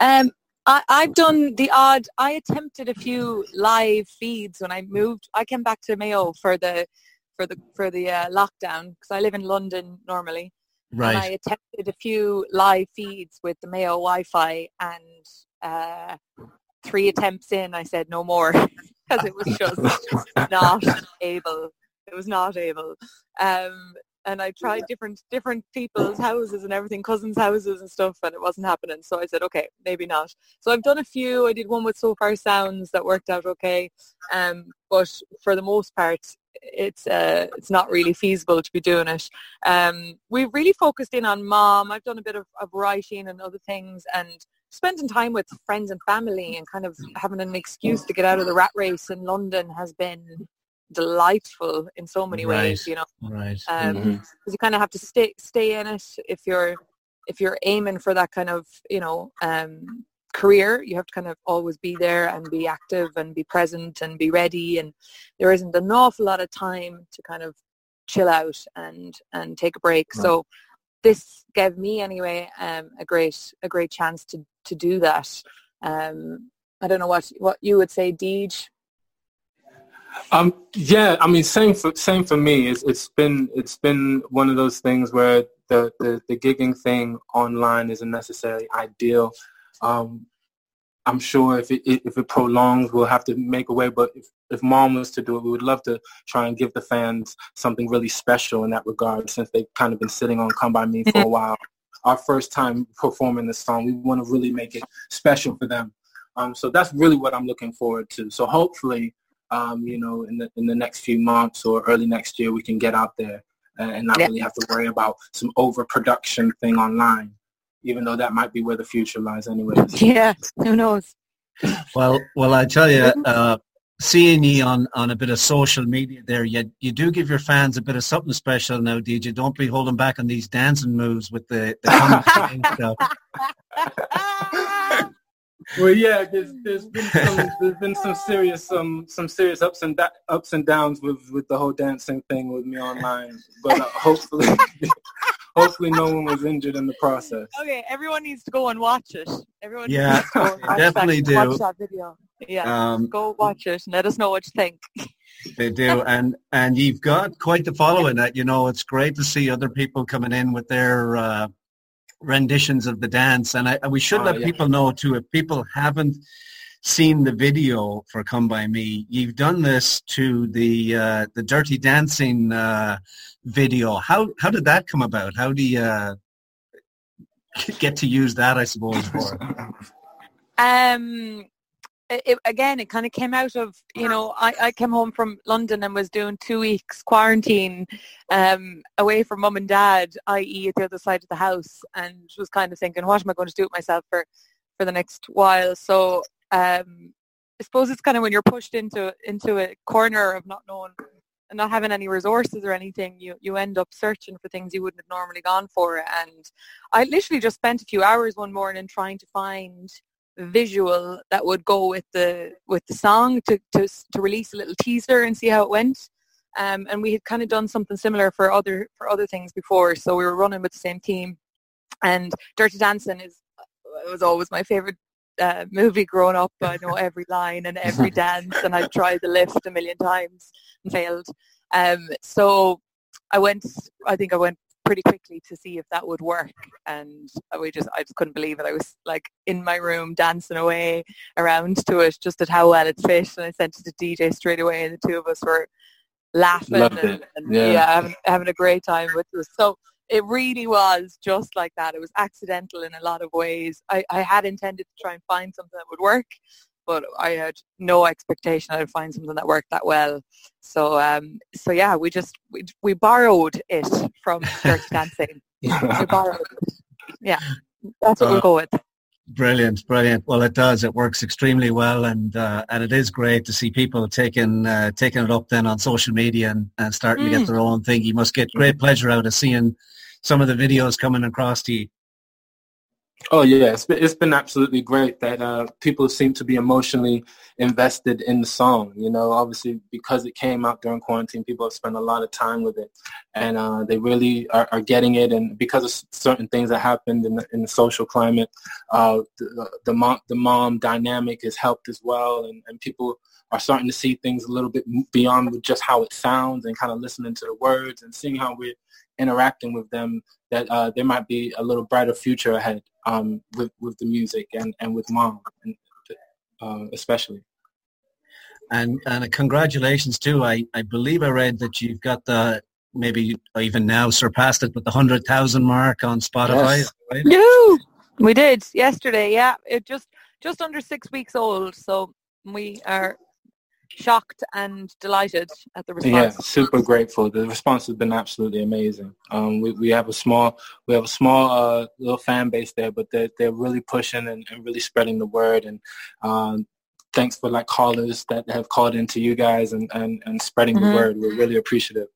Um, I, I've done the odd. I attempted a few live feeds when I moved. I came back to Mayo for the for the for the uh, lockdown because I live in London normally. And I attempted a few live feeds with the Mayo Wi-Fi, and uh, three attempts in, I said no more [laughs] because it was just not able. It was not able. Um, and I tried different different people's houses and everything, cousins' houses and stuff, and it wasn't happening. So I said, okay, maybe not. So I've done a few. I did one with Sofar Sounds that worked out okay, um, but for the most part, it's uh, it's not really feasible to be doing it. Um, we've really focused in on MoM. I've done a bit of, of writing and other things, and spending time with friends and family, and kind of having an excuse to get out of the rat race in London has been delightful in so many ways. You know, Right. um, Mhm. 'cause you kind of have to stay stay in it if you're if you're aiming for that kind of you know um, career you have to kind of always be there and be active and be present and be ready and there isn't an awful lot of time to kind of chill out and and take a break Right. so this gave me anyway um, a great a great chance to to do that um, I don't know what what you would say Deej Um, yeah, I mean, same for same for me. It's it's been it's been one of those things where the the, the gigging thing online isn't necessarily ideal. Um, I'm sure if it if it prolongs, we'll have to make a way. But if if MoM was to do it, we would love to try and give the fans something really special in that regard, since they've kind of been sitting on "Come by Me" for a while. Our first time performing the song, we want to really make it special for them. Um, so that's really what I'm looking forward to. So hopefully um, you know, in the in the next few months or early next year, we can get out there and, and not really have to worry about some overproduction thing online, even though that might be where the future lies, anyway. [laughs] yeah who knows Well, well, I tell you, uh, seeing you on, on a bit of social media there, you you do give your fans a bit of something special now, DeJay. Don't be holding back on these dancing moves with the, the commentating [laughs] stuff. well, yeah, there's there's been some there's been some serious um some serious ups and da- ups and downs with with the whole dancing thing with me online, but uh, hopefully hopefully no one was injured in the process. Okay, everyone needs to go and watch it. Everyone Yeah, needs to go and watch definitely that, do. Watch that video. Yeah, Um, go watch it and let us know what you think. They do, [laughs] and and you've got quite the following. That you know, it's great to see other people coming in with their uh, renditions of the dance. And I, we should Oh, let yeah. people know too, if people haven't seen the video for "Come by Me," you've done this to the uh, the Dirty Dancing uh, video. How how did that come about? How do you uh, get to use that? I suppose for Um, it, again, it kind of came out of you know I, I came home from London and was doing two weeks quarantine, um, away from mum and dad, i.e. at the other side of the house, and was kind of thinking, what am I going to do with myself for for the next while? So um, I suppose it's kind of when you're pushed into into a corner of not knowing and not having any resources or anything, you you end up searching for things you wouldn't have normally gone for. And I literally just spent a few hours one morning trying to find visual that would go with the with the song to to to release a little teaser and see how it went. Um, and we had kind of done something similar for other for other things before, so we were running with the same team. And Dirty Dancing is was always my favorite uh, movie growing up. I know [laughs] every line and every dance, and I've tried the lift a million times and failed. Um, so I went. I think I went pretty quickly to see if that would work, and we just I just couldn't believe it. I was like in my room dancing away around to it, just at how well it fit, and I sent it to DeJay straight away, and the two of us were laughing Loved and, and Yeah. yeah, having, having a great time with us. So it really was just like that. It was accidental in a lot of ways. I, I had intended to try and find something that would work, but I had no expectation I'd find something that worked that well. So um, so yeah, we just we, we borrowed it from [laughs] Dirty Dancing. We borrowed it. Yeah, that's what Uh, we'll go with. Brilliant, brilliant. Well, it does. It works extremely well, and uh, and it is great to see people taking uh, taking it up then on social media and, and starting to get Mm. their own thing. You must get great pleasure out of seeing some of the videos coming across to you. Oh yeah, it's been, it's been absolutely great that uh, people seem to be emotionally invested in the song. You know, obviously because it came out during quarantine, people have spent a lot of time with it, and uh, they really are, are getting it. And because of certain things that happened in the, in the social climate, uh, the the MoM, the MoM dynamic has helped as well, and, and people are starting to see things a little bit beyond just how it sounds and kind of listening to the words and seeing how we're interacting with them that uh, there might be a little brighter future ahead um, with with the music and, and with MoM, and, uh, especially. And and congratulations too. I, I believe I read that you've got the maybe even now surpassed it with the hundred thousand mark on Spotify. Yes. Right? No, we did yesterday. Yeah, it just just under six weeks old. So we are shocked and delighted at the response. Yeah, super grateful. The response has been absolutely amazing. Um, we, we have a small we have a small uh, little fan base there, but they're they're really pushing and, and really spreading the word. And um, thanks for like callers that have called into you guys and, and, and spreading Mhm. the word. We're really appreciative.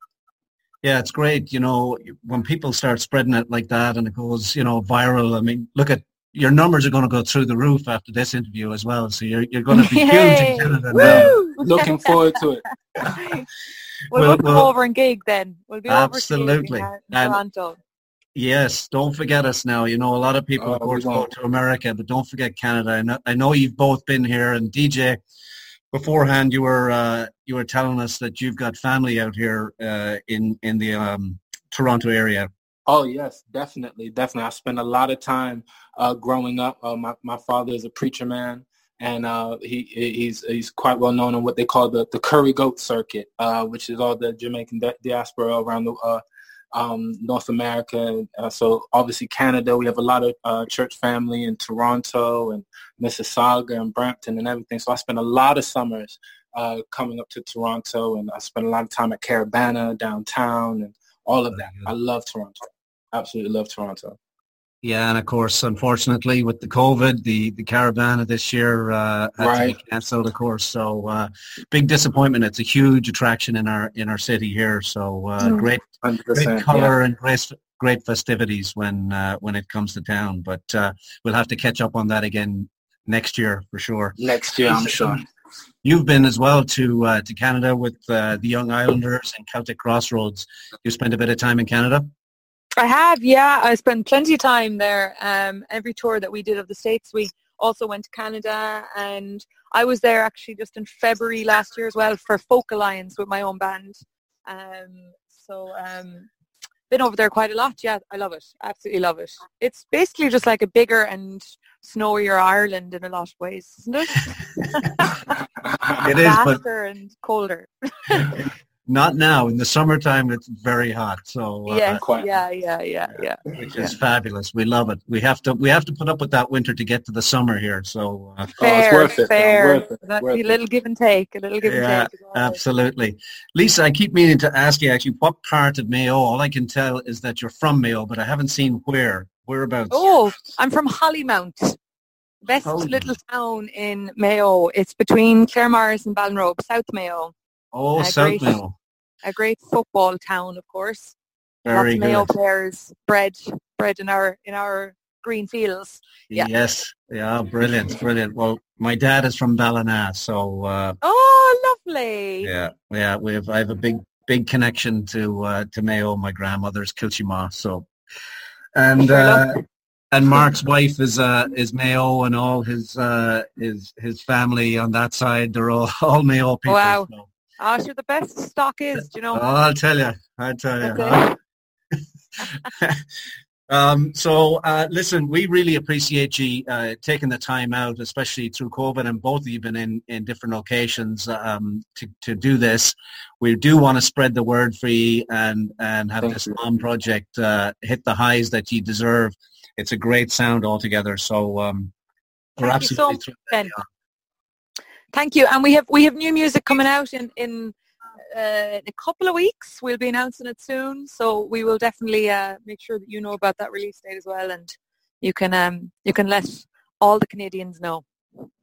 Yeah, it's great. You know, when people start spreading it like that and it goes, you know, viral. I mean, look at your numbers are going to go through the roof after this interview as well. So you're you're going to be [laughs] huge in Canada now. Woo! Looking forward to it. [laughs] we'll, Well, we'll come well- over and gig then. We'll be Absolutely. over in, uh, And- Toronto. Yes, don't forget us now. You know, a lot of people, Oh, of course, go to America, but don't forget Canada. I know, I know you've both been here, and DeJay, beforehand, you were uh, you were telling us that you've got family out here uh, in in the um, Toronto area. Oh yes, definitely, definitely. I spent a lot of time uh, growing up. Uh, my my father is a preacher man, and uh, he he's he's quite well known on what they call the the curry goat circuit, uh, which is all the Jamaican di- diaspora around the uh, um, North America. Uh, so obviously Canada, we have a lot of uh, church family in Toronto and Mississauga and Brampton and everything. So I spent a lot of summers uh, coming up to Toronto, and I spent a lot of time at Caribana downtown and all of that. I love Toronto. Absolutely love Toronto. Yeah, and of course, unfortunately, with the COVID, the the Caribana this year uh, had to Right. be cancelled, of course. So uh, big disappointment. It's a huge attraction in our in our city here. So uh, Mm. great great color and great great festivities when uh, when it comes to town. But uh, we'll have to catch up on that again next year for sure. Next year, I'm sure. You've been as well to uh, to Canada with uh, the Young Irelanders and Celtic Crossroads. You spent a bit of time in Canada. I have, yeah. I spent plenty of time there. Um, every tour that we did of the States, we also went to Canada and I was there actually just in February last year as well for Folk Alliance with my own band. Um, so um, been over there quite a lot. Yeah, I love it. Absolutely love it. It's basically just like a bigger and snowier Ireland in a lot of ways, isn't it? [laughs] It is, but Faster and colder. [laughs] not now. In the summertime, it's very hot. So uh, yes, yeah, yeah, yeah, yeah. which is fabulous. We love it. We have to we have to put up with that winter to get to the summer here. So uh, Oh, it's Fair, worth it, fair. worth it, That- worth a it. little give and take, a little give Yeah, and take. as absolutely, Lisa. I keep meaning to ask you actually what part of Mayo. All I can tell is that you're from Mayo, but I haven't seen where whereabouts. Oh, I'm from Hollymount, best Hollymount. little town in Mayo. It's between Claremorris and Ballinrobe, South Mayo. Oh, uh, South great. Mayo. A great football town, of course. Very Lots of Mayo good. players bred bred in our in our green fields. yeah. Yes. Yeah. Brilliant. Brilliant. Well, my dad is from Ballina, so uh, Oh, lovely. yeah, yeah. We have I have a big big connection to uh, to Mayo. My grandmother's Kiltimagh, so and uh, and Mark's wife is uh, is Mayo, and all his uh, his his family on that side they're all [laughs] all Mayo people. Wow. so- Ah, sure, the best stock is, do you know. Oh, I'll tell you. I'll tell you. That's [laughs] um, so, uh, listen, we really appreciate you uh, taking the time out, especially through COVID, and both of you been in, in different locations um, to, to do this. We do want to spread the word for you and, and have Thank this you. MoM project uh, hit the highs that you deserve. It's a great sound altogether. So um, we're Thank you so absolutely much, thrilled. Ben. Thank you. And we have we have new music coming out in in, uh, in a couple of weeks. We'll be announcing it soon, so we will definitely uh, make sure that you know about that release date as well, and you can um you can let all the Canadians know.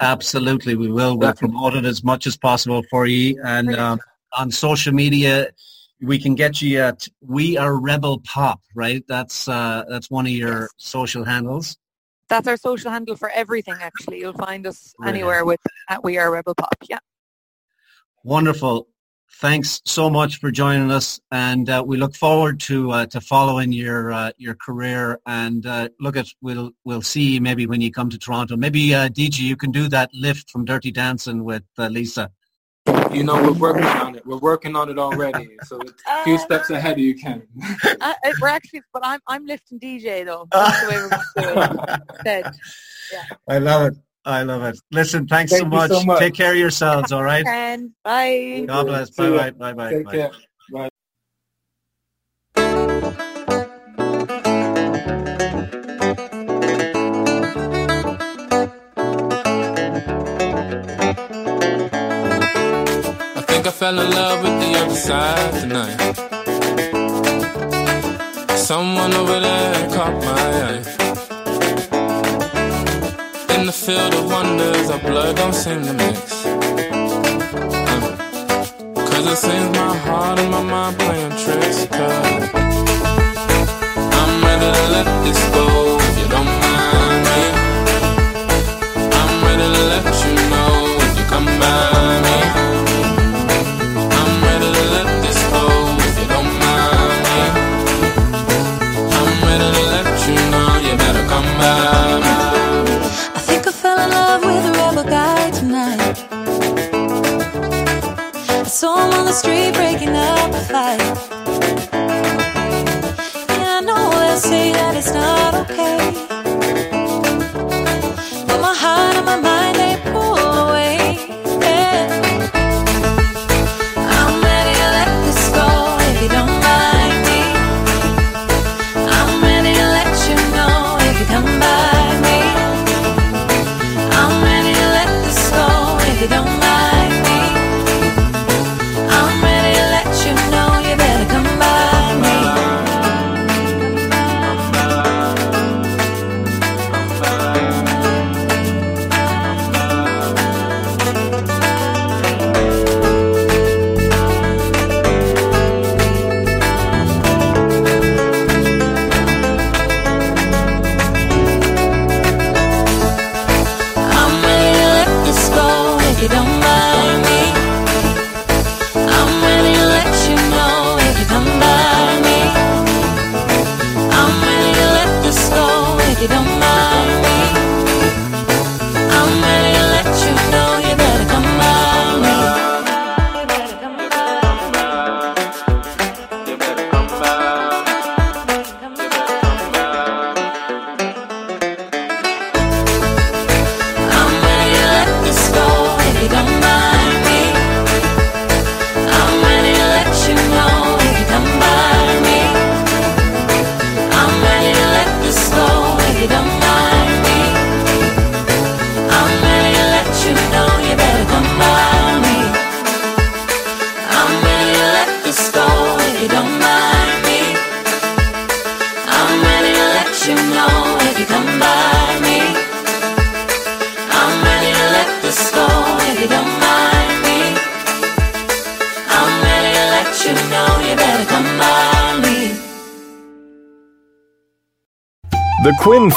Absolutely, we will. We'll promote it as much as possible for you. And um, on social media, we can get you at We Are Rebel Pop, right? That's uh, that's one of your social handles. That's our social handle for everything. Actually, you'll find us Brilliant. anywhere with at We Are Rebel Pop. Yeah. Wonderful. Thanks so much for joining us, and uh, we look forward to uh, to following your uh, your career. And uh, look at we'll we'll see maybe when you come to Toronto. Maybe uh, DeJay, you can do that lift from Dirty Dancing with uh, Lisa. You know, we're working on it. We're working on it already. So it's a few Uh, steps ahead of you, Ken. Uh, we're actually, but I'm I'm lifting DeJay though. [laughs] That's the way we're going to it. Instead. I love it. I love it. Listen, thanks so Thank you much. so much. Take care of yourselves, all right? And bye. God bless. Bye bye. Bye bye. Take bye. care. fell in love with the other side tonight. Someone over there caught my eye. In the field of wonders, our blood don't seem to mix. Cause it seems my heart and my mind playing tricks. Cause I'm ready to let this go. If you don't mind me, I'm ready to let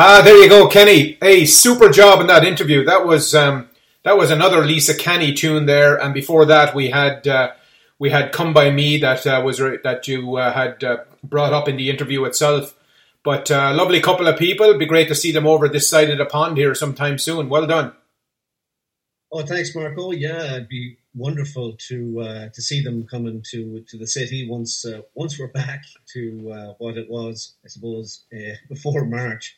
Ah, there you go, Kenny. A super job in that interview. That was um, that was another Lisa Canny tune there, and before that we had uh, we had "Come by Me" that uh, was re- that you uh, had uh, brought up in the interview itself. But uh, lovely couple of people. It'd be great to see them over this side of the pond here sometime soon. Well done. Oh, thanks, Marco. Yeah, it'd be wonderful to uh, to see them coming to to the city once once we're back to what it was, I suppose, before March.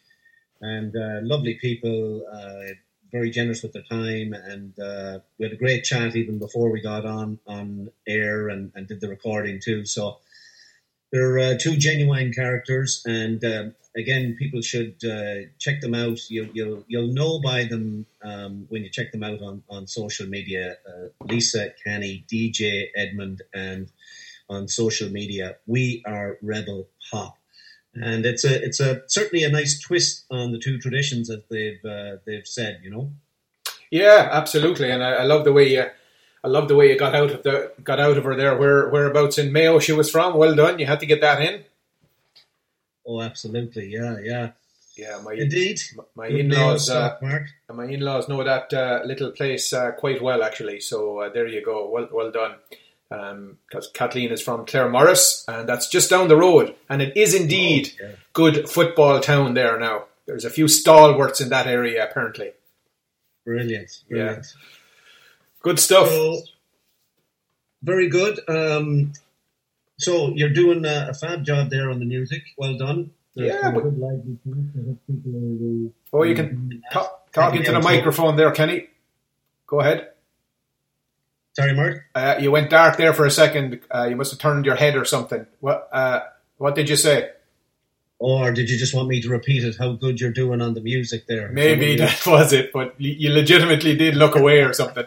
And uh, lovely people, uh, very generous with their time, and uh, we had a great chat even before we got on on air and, and did the recording too. So they're two genuine characters, and um, again, people should uh, check them out. You'll you'll you'll know by them um, when you check them out on on social media. Uh, Lisa Canny, DeJay Edmund, and on social media, we are Rebel Pop, and it's a it's a certainly a nice twist on the two traditions that they've uh, they've said. You know. Yeah, absolutely, and I, I love the way you. I love the way you got out of the got out of her there. Where whereabouts in Mayo she was from? Well done. You had to get that in. Oh, absolutely. Yeah, yeah. Yeah, my Indeed. my Good in-laws, uh, my in-laws know that uh, little place uh, quite well, actually. So uh, there you go. Well, well done. Because Kathleen is from Claremorris, and that's just down the road, and it is indeed Oh, yeah. good football town there now. There's a few stalwarts in that area, apparently. Brilliant. Brilliant. Good stuff. So, very good. Um, so you're doing a, a fab job there on the music. Well done. There's Yeah, but- good lively tunes. I hope people are, uh, Oh, you can talk, talk into the microphone there, Kenny. Go ahead. Sorry, Mark. Uh, you went dark there for a second. Uh, you must have turned your head or something. What? Uh, what did you say? Or did you just want me to repeat it? How good you're doing on the music there? Maybe that was it, but you you legitimately did look away or something.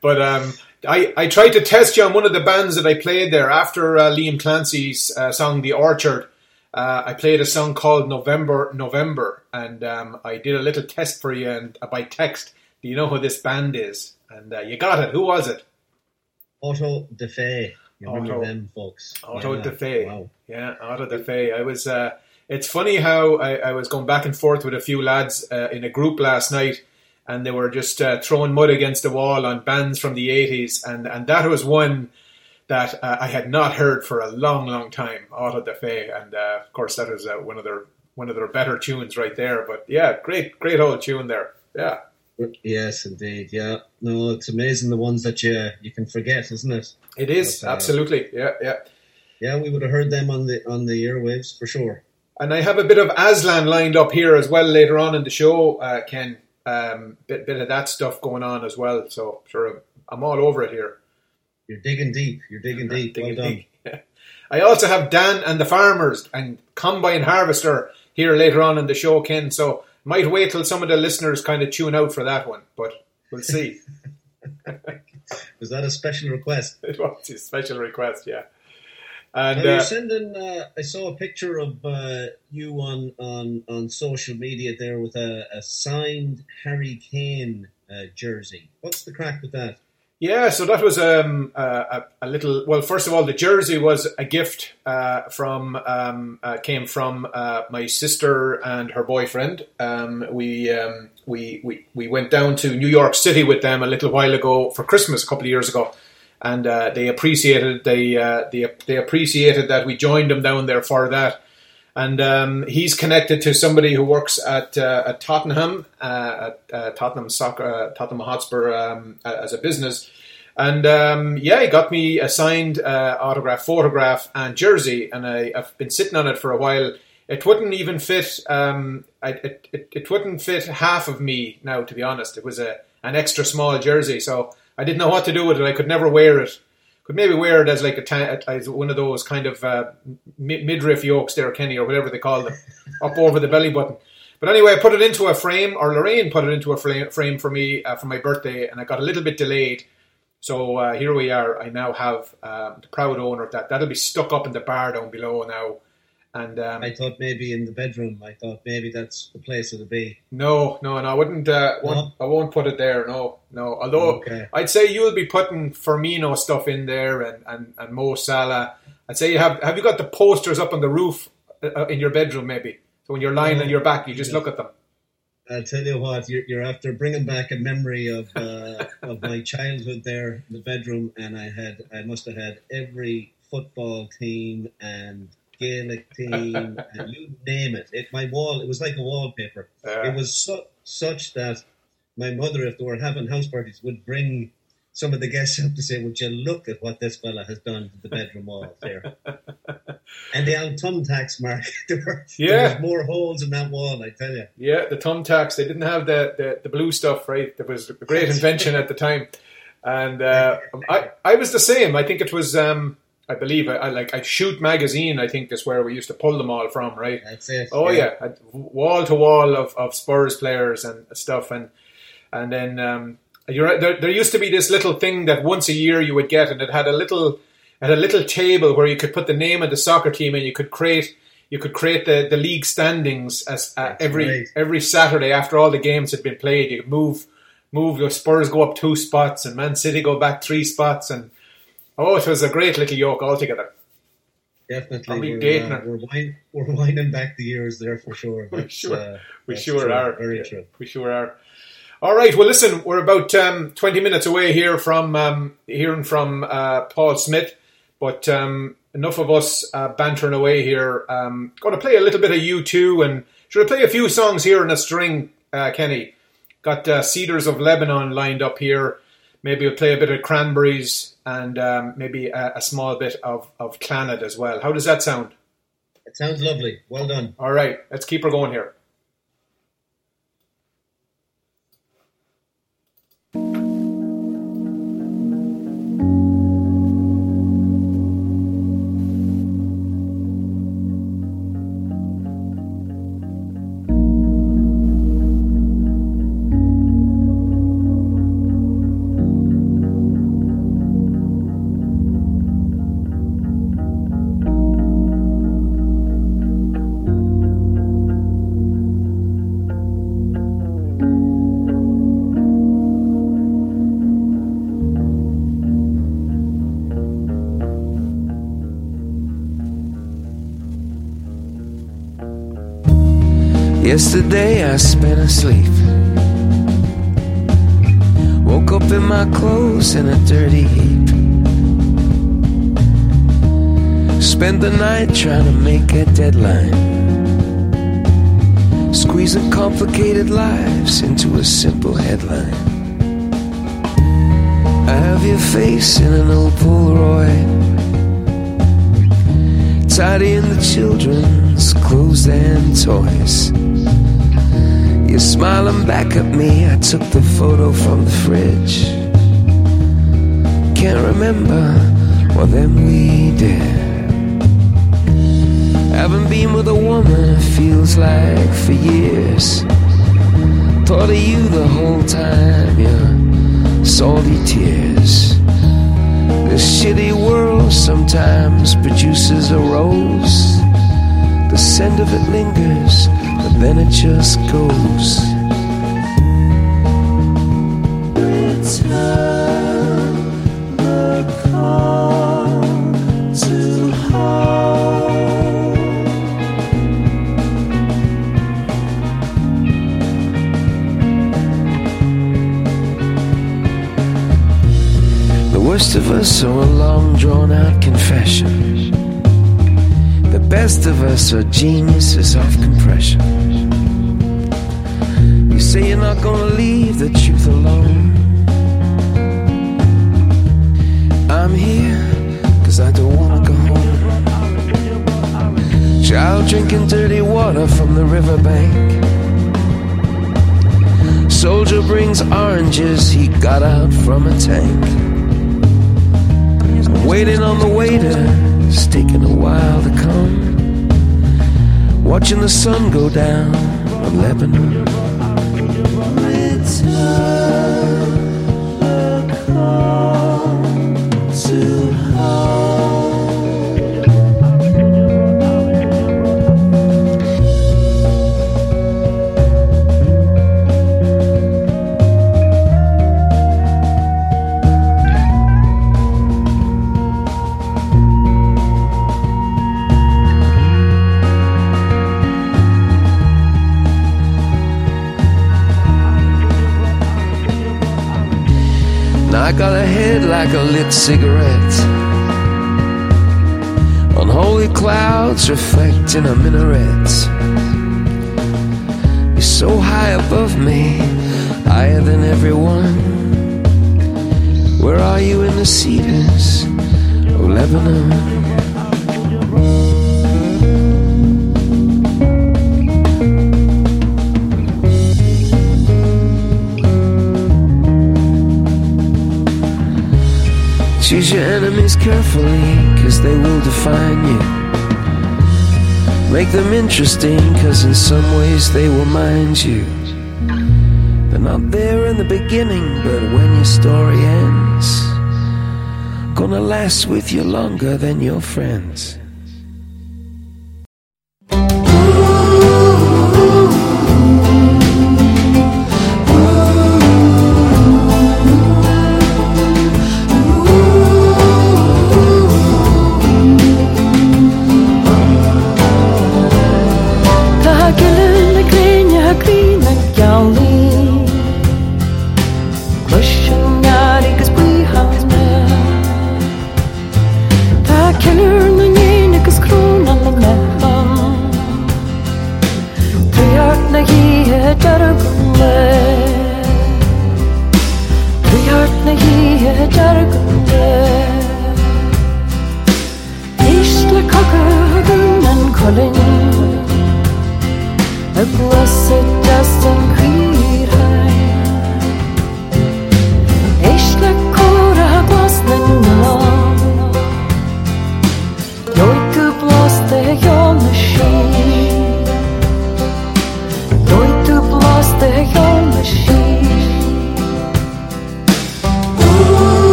But um, I, I tried to test you on one of the bands that I played there after uh, Liam Clancy's uh, song "The Orchard." Uh, I played a song called "November, November," and um, I did a little test for you and uh, by text. Do you know who this band is? And uh, you got it. Who was it? Auto da Fé. You remember Auto- them, folks? Auto Yeah. de Fe. Wow. Yeah, Auto da Fé. I was. Uh, it's funny how I, I was going back and forth with a few lads uh, in a group last night, and they were just uh, throwing mud against the wall on bands from the eighties, and and that was one that uh, I had not heard for a long, long time. Auto da Fé, and uh, of course that was uh, one of their one of their better tunes right there. But yeah, great, great old tune there. Yeah. Yes, indeed. Yeah. No, it's amazing the ones that you you can forget, isn't it? It is But, uh, absolutely, yeah, yeah. Yeah, we would have heard them on the on the airwaves for sure. And I have a bit of Aslan lined up here as well later on in the show, uh, Ken. Um, bit bit of that stuff going on as well. So sure, I'm all over it here. You're digging deep. You're digging deep. Digging well deep. [laughs] I also have Dan and the farmers and combine harvester here later on in the show, Ken. So might wait till some of the listeners kind of tune out for that one, but we'll see. [laughs] [laughs] Was that a special request? it was a special request, yeah. And Now, uh, you're sending. Uh, I saw a picture of uh, you on, on on social media there with a, a signed Harry Kane uh, jersey. What's the craic with that? Yeah, so that was um, a, a, little. Well, first of all, the jersey was a gift uh, from um, uh, came from uh, my sister and her boyfriend. Um, we, um, we we we went down to New York City with them a little while ago for Christmas, a couple of years ago, and uh, they appreciated they, uh, they they appreciated that we joined them down there for that. And um, he's connected to somebody who works at uh, at Tottenham, uh, at uh, Tottenham Soccer, uh, Tottenham Hotspur um, as a business. And um, yeah, he got me a signed uh, autograph, photograph, and jersey, and I, I've been sitting on it for a while. It wouldn't even fit. Um, I, it, it it wouldn't fit half of me now, to be honest. It was a an extra small jersey, so I didn't know what to do with it. I could never wear it could maybe wear it as like a ta- as one of those kind of uh, midriff yokes there, Kenny, or whatever they call them, [laughs] up over the belly button. But anyway, I put it into a frame, or Lorraine put it into a frame, frame for me uh, for my birthday, and I got a little bit delayed. So uh, here we are. I now have um, the proud owner of that. That'll be stuck up in the bar down below now. And um, I thought maybe in the bedroom. I thought maybe that's the place it'll be. No, no, no. I wouldn't. Uh, won't, I won't put it there. No, no. Although Okay. I'd say you'll be putting Firmino stuff in there and, and, and Mo Salah. I'd say you have. Have you got the posters up on the roof uh, in your bedroom? Maybe So when you're lying on your back, you just look at them. I'll tell you what, you're, you're after bringing back a memory of uh, [laughs] of my childhood there in the bedroom, and I had I must have had every football team and Gaelic team, [laughs] and you name it. It my wall. It was like a wallpaper. Yeah. It was su- such that my mother, if they were having house parties, would bring some of the guests [laughs] up to say, "Would you look at what this fella has done to the bedroom walls there?" [laughs] and the old thumbtacks, Mark. there, were, Yeah. there more holes in that wall. I tell you. Yeah, the thumbtacks. They didn't have the, the, the blue stuff, right? There was a great invention at the time, and uh, I I was the same. I think it was um, I believe I, I like I shoot magazine. I think is where we used to pull them all from, right? That's it. Oh yeah, wall to wall of, of Spurs players and stuff, and and then um, you're. There, there used to be this little thing that once a year you would get, and it had a little had a little table where you could put the name of the soccer team, and you could create you could create the, the league standings as uh, every right. every Saturday after all the games had been played. You could move move the Spurs go up two spots, and Man City go back three spots, and oh, it was a great little yoke altogether. Definitely, we're, dating uh, we're, wind, we're winding back the years there for sure. [laughs] We sure, uh, we sure true, are. Very Yeah, true. We sure are. All right. Well, listen, we're about um, twenty minutes away here from um, hearing from uh, Paul Smyth, but um, enough of us uh, bantering away here. Um, going to play a little bit of U2, and should I play a few songs here in a string, uh, Kenny? Got uh, Cedars of Lebanon lined up here. Maybe we'll play a bit of Cranberries and um, maybe a, a small bit of of Clannad as well. How does that sound? It sounds lovely. Well done. All right, let's keep her going here. Yesterday I spent asleep. Woke up in my clothes in a dirty heap. Spent the night trying to make a deadline. Squeezing complicated lives into a simple headline. I have your face in an old Polaroid. Tidying the children's clothes and toys. You're smiling back at me. I took the photo from the fridge. Can't remember what then we did. Haven't been with a woman, it feels like for years. Thought of you the whole time, your salty tears. This shitty world sometimes produces a rose. The scent of it lingers, but then it just goes. Return the call to home. The worst of us are a long drawn out confession. Best of us are geniuses of compression. You say you're not gonna leave the truth alone. I'm here cause I don't wanna go home. Child drinking dirty water from the riverbank. Soldier brings oranges he got out from a tank. I'm waiting on the waiter, it's taking a while to come. Watching the sun go down on Lebanon. Like a lit cigarette. Unholy clouds reflect in a minaret. You're so high above me, higher than everyone. Where are you in the cedars, oh Lebanon? Choose your enemies carefully, cause they will define you. Make them interesting, cause in some ways they will mind you. They're not there in the beginning, but when your story ends, gonna last with you longer than your friends.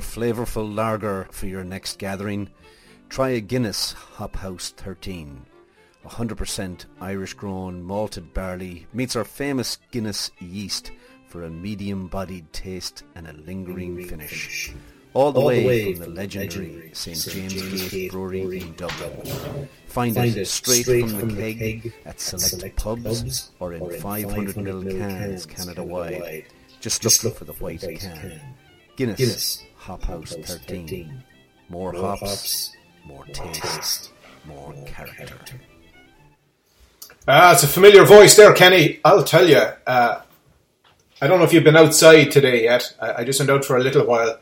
More flavourful lager for your next gathering, try a Guinness Hop House 13. 100% Irish grown malted barley meets our famous Guinness yeast for a medium bodied taste and a lingering finish. All the, way, from the legendary St. James Gate Brewery in Dublin. Find, it straight, from, the keg, at select, pubs, or in 500ml cans Canada wide. Just look, for the white can. Guinness, Hop House 13. More, hops, more taste, more character. Ah, it's a familiar voice there, Kenny. I'll tell you. Uh, I don't know if you've been outside today yet. I, I just went out for a little while,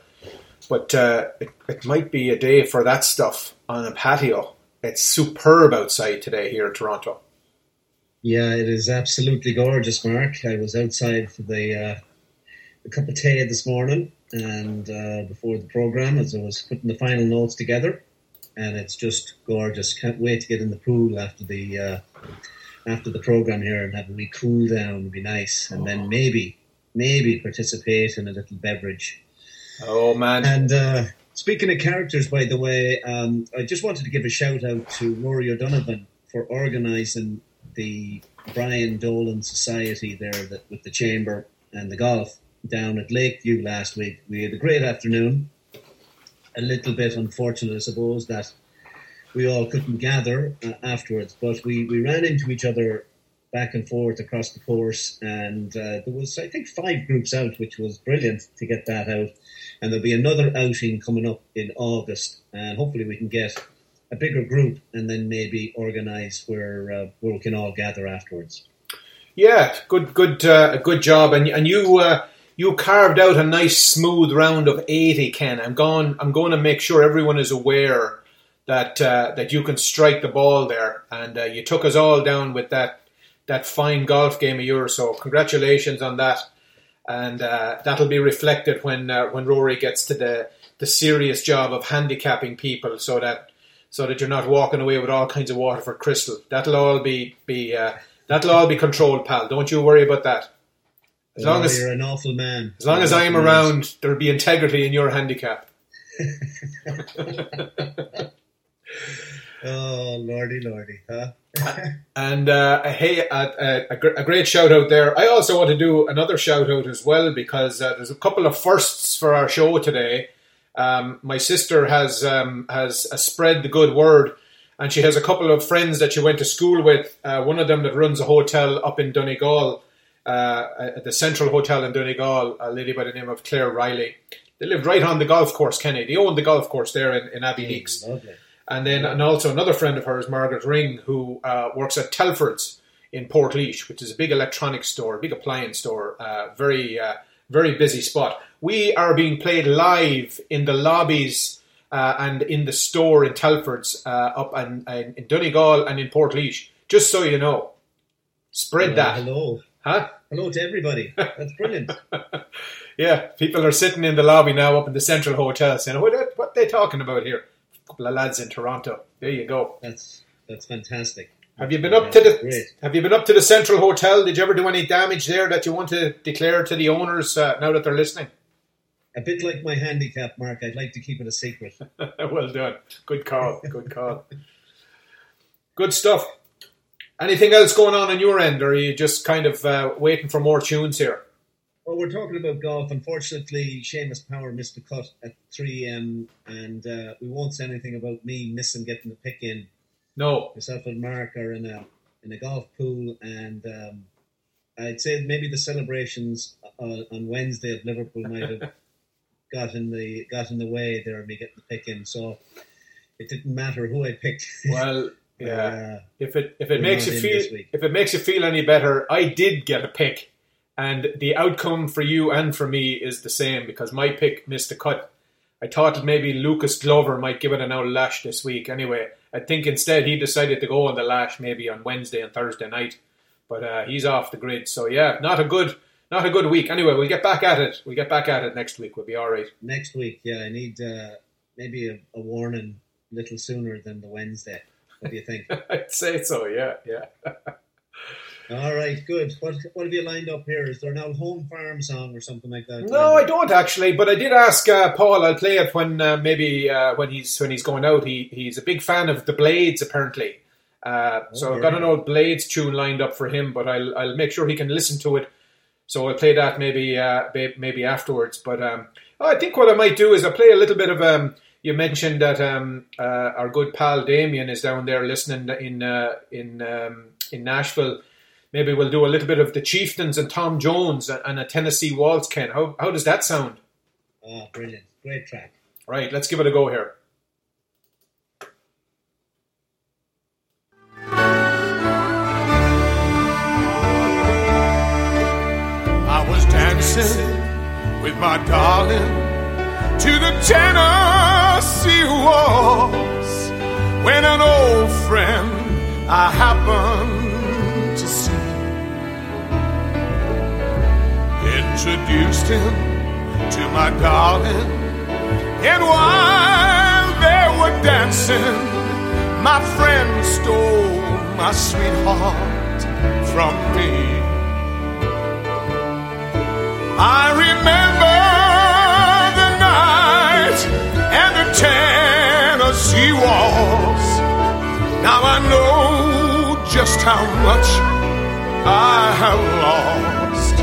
but uh, it, it might be a day for that stuff on a patio. It's superb outside today here in Toronto. Yeah, it is absolutely gorgeous, Mark. I was outside for the uh, a cup of tea this morning, and uh, before the program, as I was putting the final notes together, and it's just gorgeous. Can't wait to get in the pool after the uh, after the program here and have a wee cool down. Would be nice, and then maybe maybe participate in a little beverage. Oh man! And uh, speaking of characters, by the way, um, I just wanted to give a shout out to Rory O'Donovan for organising the Brian Dolan Society there that, with the chamber and the golf down at Lakeview last week. We had a great afternoon. A little bit unfortunate, I suppose, that we all couldn't gather uh, afterwards, but we, we ran into each other back and forth across the course, and uh, there was, I think, five groups out, which was brilliant to get that out. And there'll be another outing coming up in August, and hopefully we can get a bigger group and then maybe organise where uh, where we can all gather afterwards. Yeah, good, good, uh, good job. And and you uh, you carved out a nice smooth round of eighty, Ken. I'm going. I'm going to make sure everyone is aware that uh, that you can strike the ball there, and uh, you took us all down with that that fine golf game of yours. So congratulations on that, and uh, that'll be reflected when uh, when Rory gets to the the serious job of handicapping people, so that so that you're not walking away with all kinds of Waterford crystal. That'll all be be uh, that'll all be controlled, pal. Don't you worry about that. As long Oh, as you're an awful man. as long as I am an awful man. around, there'll be integrity in your handicap. [laughs] [laughs] Oh, lordy, lordy, huh? [laughs] And uh, hey, a, a, a gr- a great shout out there. I also want to do another shout out as well because uh, there's a couple of firsts for our show today. Um, my sister has um, has uh, spread the good word, and she has a couple of friends that she went to school with. Uh, one of them that runs a hotel up in Donegal, uh, at the Central Hotel in Donegal, a lady by the name of Claire Riley. They lived right on the golf course, Kenny. They owned the golf course there in, in Abbeyleix. Lovely. And then, and also another friend of hers, Margaret Ring, who uh, works at Telford's in Portlaoise, which is a big electronics store, big appliance store, uh, very, uh, very busy spot. We are being played live in the lobbies uh, and in the store in Telford's uh, up in, in, in Donegal and in Portlaoise, Just so you know, spread that, hello. huh? Hello to everybody. That's brilliant. [laughs] Yeah, people are sitting in the lobby now up in the Central Hotel saying, "What, what are they talking about here?" A couple of lads in Toronto. There you go. That's that's fantastic. Have you been up to the Great. Have you been up to the Central Hotel? Did you ever do any damage there that you want to declare to the owners uh, now that they're listening? A bit like my handicap, Mark. I'd like to keep it a secret. [laughs] well done. Good call. Good call. Good stuff. Anything else going on on your end, or are you just kind of uh, waiting for more tunes here? Well, we're talking about golf. Unfortunately, Seamus Power missed the cut at 3 a.m. and uh, we won't say anything about me missing getting the pick in. No. Myself and Mark are in a in a golf pool, and um, I'd say maybe the celebrations on, on Wednesday of Liverpool might have [laughs] got in the got in the way there of me getting the pick in. So it didn't matter who I picked. Well, yeah. If it if it we're makes you feel if it makes you feel any better, I did get a pick, and the outcome for you and for me is the same because my pick missed a cut. I thought maybe Lucas Glover might give it an out lash this week. Anyway, I think instead he decided to go on the lash maybe on Wednesday and Thursday night, but uh, he's off the grid. So yeah, not a good not a good week. Anyway, we'll get back at it. We'll get back at it next week. We'll be all right. next week, yeah, I need uh, maybe a, a warning a little sooner than the Wednesday. What do you think? [laughs] I'd say so. Yeah, yeah. All right, good. What what have you lined up here? Is there an old Home Farm song or something like that? No, I don't actually, but I did ask uh, Paul. I'll play it when uh, maybe uh, when he's when he's going out. He he's a big fan of the Blades apparently. Uh, so I've got an old Blades tune lined up for him, but I'll I'll make sure he can listen to it. So I'll play that maybe uh, maybe afterwards. But um, I think what I might do is I'll play a little bit of. Um, you mentioned that um, uh, our good pal Damien is down there listening in uh, in um, in Nashville. Maybe we'll do a little bit of the Chieftains and Tom Jones and a Tennessee Waltz. Ken, how how does that sound? Oh, brilliant. Great track. Right, let's give it a go here. I was dancing with my darling to the Tennessee waltz when an old friend I happened to see introduced him to my darling, and while they were dancing, my friend stole my sweetheart from me. I remember the night Tennessee waltz. Now I know just how much I have lost.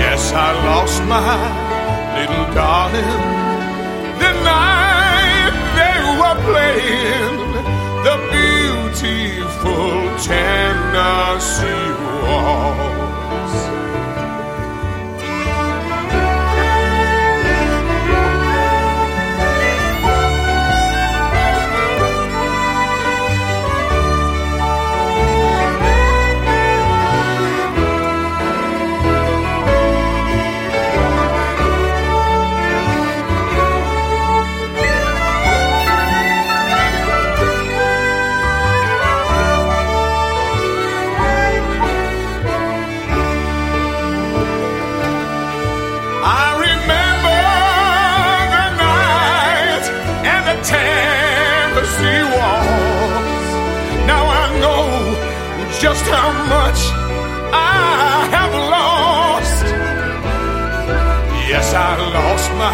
Yes, I lost my little darling the night they were playing the beautiful Tennessee waltz. Just how much I have lost. Yes, I lost my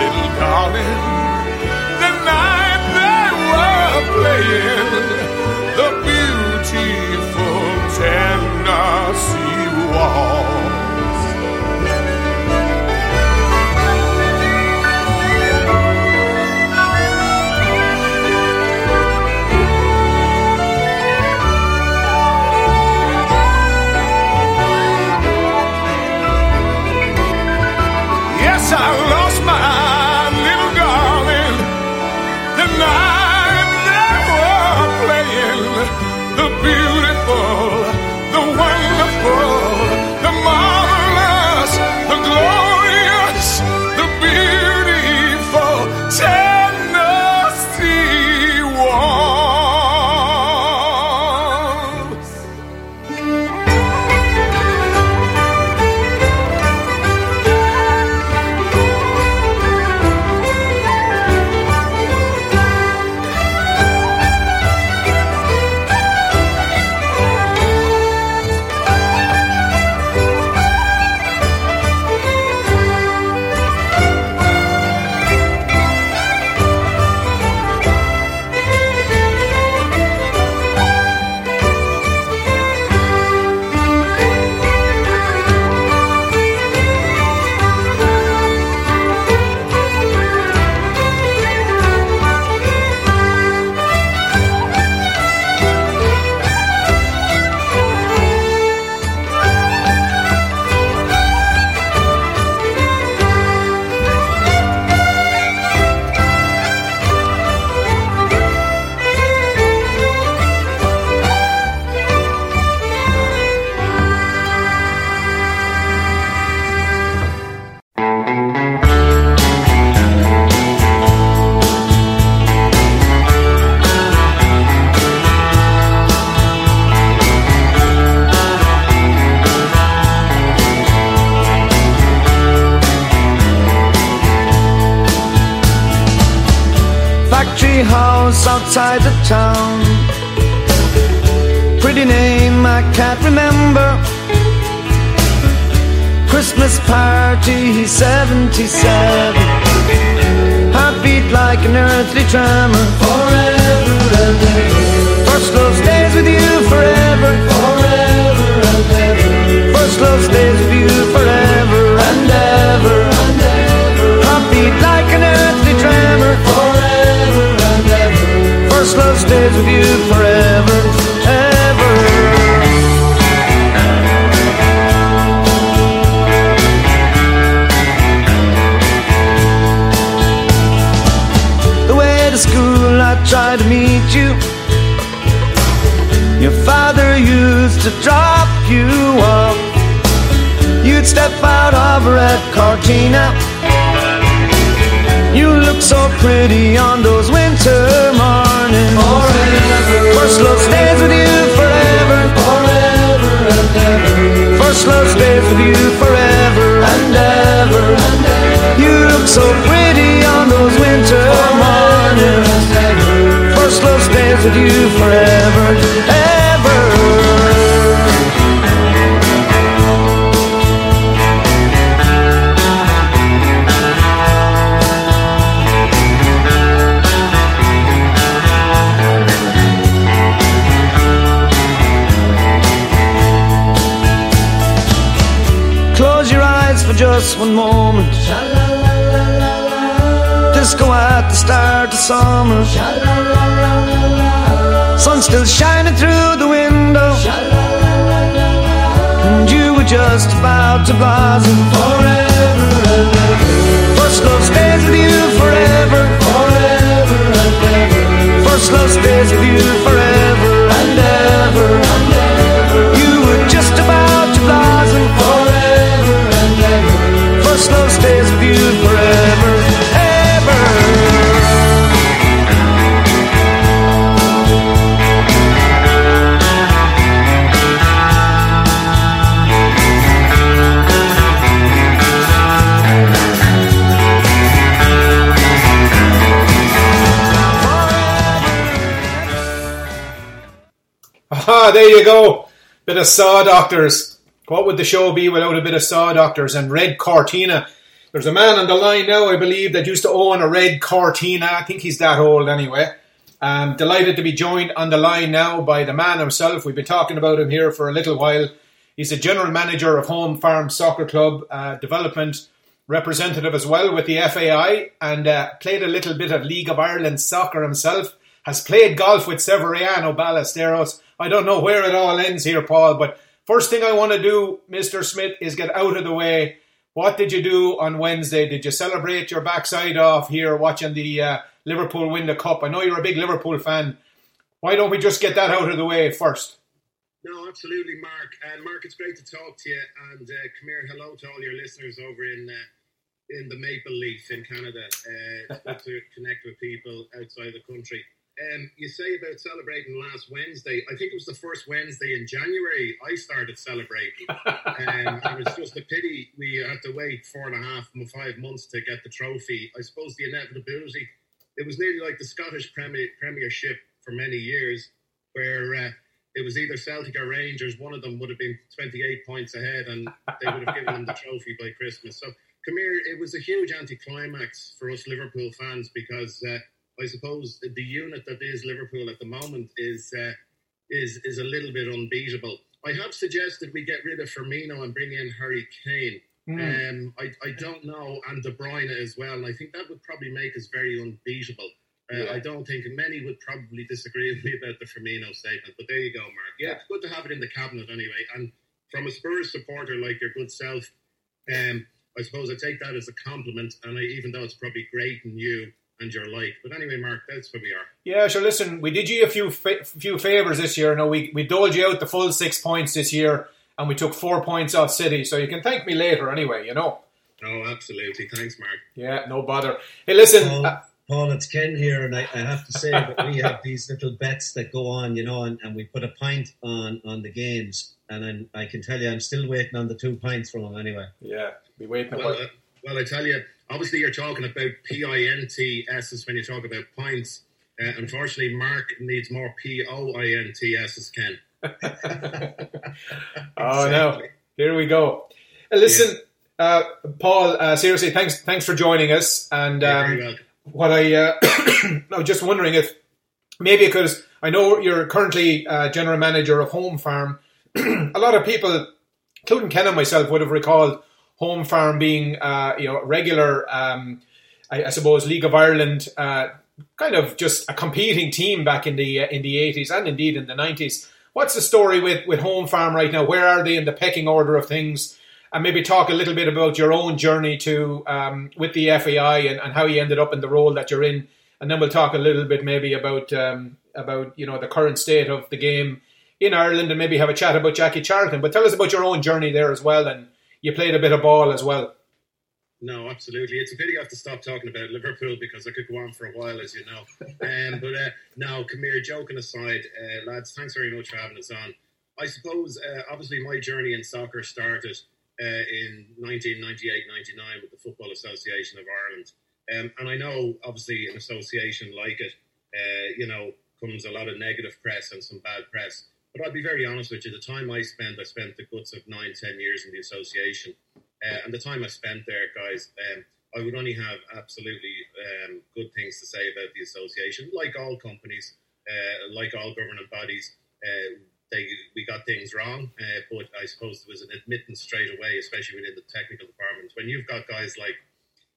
little darling the night they were playing Christmas party 77. Heartbeat like an earthly tremor. Forever and ever. First love stays with you forever. Forever and ever. First love stays with you forever and ever. And ever. Heartbeat like an earthly tremor. Forever and ever. First love stays with you forever. Ever. To meet you. Your father used to drop you off. You'd step out of red cortina. You look so pretty on those winter mornings. Forever. First love stays with you forever. Forever and ever. First love stays with you forever and ever. And ever. You look so pretty on those winter mornings. With you forever. Ever. Close your eyes for just one moment. Disco at the start of summer. Sun still shining through the window. And you were just about to blossom forever and ever. First love stays with you forever. Forever and ever. First love stays with you forever and ever. You were just about to blossom forever and ever. First love stays with you forever. There you go. Bit of Saw Doctors. What would the show be without a bit of Saw Doctors and Red Cortina? There's a man on the line now, I believe, that used to own a Red Cortina. I think he's that old anyway. Um, delighted to be joined on the line now by the man himself. We've been talking about him here for a little while. He's the general manager of Home Farm Soccer Club, uh, development representative as well with the FAI, and uh, played a little bit of League of Ireland soccer himself. Has played golf with Severiano Ballesteros. I don't know where it all ends here, Paul, but first thing I want to do, Mr. Smyth, is get out of the way. What did you do on Wednesday? Did you celebrate your backside off here watching the uh, Liverpool win the cup? I know you're a big Liverpool fan. Why don't we just get that out of the way first? No, absolutely, Mark. And Mark, it's great to talk to you. And uh, come here, hello to all your listeners over in uh, in the Maple Leaf in Canada. Uh, [laughs] to connect with people outside the country. Um, you say about celebrating last Wednesday. I think it was the first Wednesday in January I started celebrating. um, and it's just a pity we had to wait four and a half, five months to get the trophy. I suppose the inevitability. It was nearly like the Scottish Premier, Premiership for many years, where uh, it was either Celtic or Rangers. One of them would have been 28 points ahead, and they would have given them the trophy by Christmas. So, come here. It was a huge anticlimax for us Liverpool fans because uh, I suppose the unit that is Liverpool at the moment is uh, is is a little bit unbeatable. I have suggested we get rid of Firmino and bring in Harry Kane. Hmm. Um, I, I don't know, and De Bruyne as well. And I think that would probably make us very unbeatable. Uh, Yeah. I don't think many would probably disagree [laughs] with me about the Firmino statement, but there you go, Mark. Yeah, it's good to have it in the cabinet anyway. And from a Spurs supporter like your good self, um, I suppose I take that as a compliment. And I, even though it's probably great in you and your like, but anyway, Mark, that's where we are. Yeah, sure. Listen, we did you a few fa- few favors this year. No, we we doled you out the full six points this year, and we took four points off City. So you can thank me later, anyway. You know. Oh, absolutely. Thanks, Mark. Yeah, no bother. Hey, listen. Paul, uh, Paul, it's Ken here, and I, I have to say that we have these little bets that go on, you know, and, and we put a pint on on the games, and I'm, I can tell you, I'm still waiting on the two pints from them anyway. Yeah, be waiting. Well, uh, well, I tell you, obviously you're talking about P-I-N-T-S's when you talk about pints. Uh, unfortunately, Mark needs more P-O-I-N-T-S's, Ken. [laughs] Oh no! Here we go. Uh, listen, uh, Paul. Uh, seriously, thanks. Thanks for joining us. And um, what I, uh, [coughs] I was just wondering if maybe because I know you're currently uh, general manager of Home Farm. [clears throat] a lot of people, including Ken and myself, would have recalled Home Farm being, uh, you know, regular. Um, I, I suppose League of Ireland, uh, kind of just a competing team back in the uh, in the eighties and indeed in the nineties. What's the story with, with Home Farm right now? Where are they in the pecking order of things? And maybe talk a little bit about your own journey to um, with the FAI and, and how you ended up in the role that you're in. And then we'll talk a little bit maybe about um, about you know the current state of the game in Ireland and maybe have a chat about Jackie Charlton. But tell us about your own journey there as well. And you played a bit of ball as well. No, absolutely. It's a pity I have to stop talking about Liverpool because I could go on for a while, as you know. Um, but uh, no, come here, joking aside, uh, lads, thanks very much for having us on. I suppose, uh, obviously, my journey in soccer started uh, in 1998-99 with the Football Association of Ireland. Um, and I know, obviously, an association like it, uh, you know, comes a lot of negative press and some bad press. But I'll be very honest with you, the time I spent, I spent the guts of nine, ten years in the association. Uh, and the time I spent there, guys, um, I would only have absolutely um, good things to say about the association. Like all companies, uh, like all governing bodies, uh, they we got things wrong, uh, but I suppose there was an admittance straight away, especially within the technical department. When you've got guys like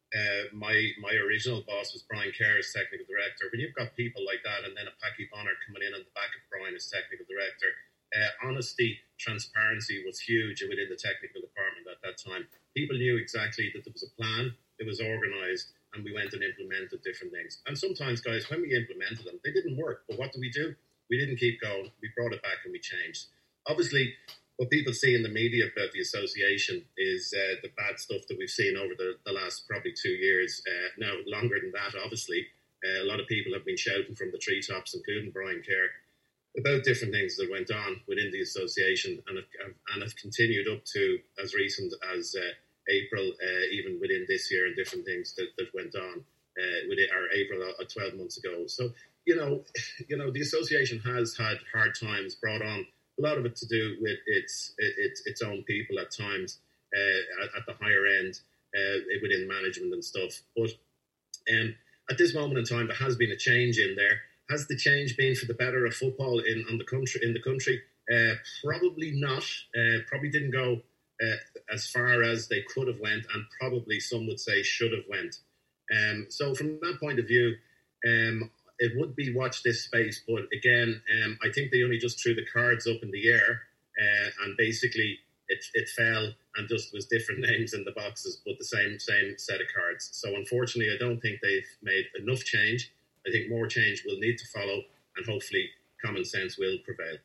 uh, my my original boss was Brian Kerr as technical director. When you've got people like that, and then a Packie Bonner coming in on the back of Brian as technical director, uh, honesty, transparency was huge within the technical department at that time. People knew exactly that there was a plan, it was organised, and we went and implemented different things. And sometimes, guys, when we implemented them, they didn't work. But what do we do? We didn't keep going. We brought it back and we changed. Obviously, what people see in the media about the association is uh, the bad stuff that we've seen over the, the last probably two years. Uh, no, longer than that, obviously. Uh, a lot of people have been shouting from the treetops, including Brian Kerr, about different things that went on within the association and have, and have continued up to as recent as uh, April, uh, even within this year, and different things that, that went on uh, within our April uh, 12 months ago. So, you know, [sighs] you know, the association has had hard times brought on a lot of it to do with its its its own people at times uh, at, at the higher end uh, within management and stuff. But um, at this moment in time, there has been a change in there. Has the change been for the better of football in on the country in the country? Uh, probably not. Uh, probably didn't go uh, as far as they could have went, and probably some would say should have went. Um, so from that point of view, um, it would be watch this space. But again, um, I think they only just threw the cards up in the air, uh, and basically it, it fell and just was different [laughs] names in the boxes, but the same same set of cards. So unfortunately, I don't think they've made enough change. I think more change will need to follow, and hopefully, common sense will prevail.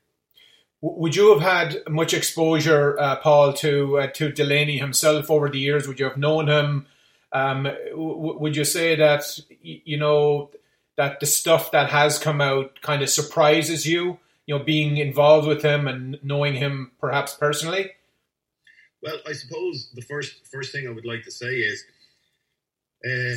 Would you have had much exposure, uh, Paul, to uh, to Delaney himself over the years? Would you have known him? Um, w- would you say that you know that the stuff that has come out kind of surprises you? You know, being involved with him and knowing him perhaps personally. Well, I suppose the first first thing I would like to say is uh,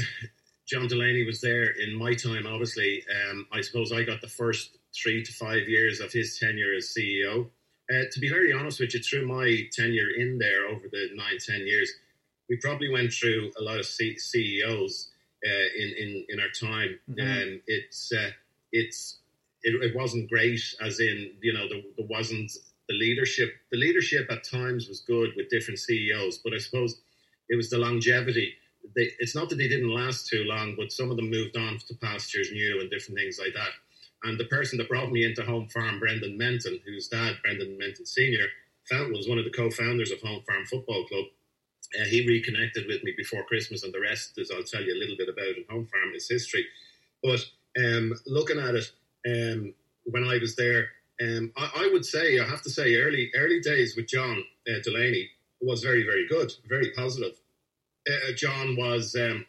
John Delaney was there in my time. Obviously, um, I suppose I got the first three to five years of his tenure as CEO. Uh, to be very honest with you, through my tenure in there over the nine ten years, we probably went through a lot of C- CEOs in, in in our time. Mhm. Um, it's uh, it's it, it wasn't great, as in you know there, there wasn't the leadership. The leadership at times was good with different CEOs, but I suppose it was the longevity. They, it's not that they didn't last too long, but some of them moved on to pastures new and different things like that. And the person that brought me into Home Farm, Brendan Menton, whose dad, Brendan Menton Senior, found, was one of the co-founders of Home Farm Football Club. Uh, he reconnected with me before Christmas, and the rest is I'll tell you a little bit about in Home Farm is history. But um, looking at it, um, when I was there, um, I, I would say I have to say early early days with John uh, Delaney was very very good, very positive. Uh, John was um,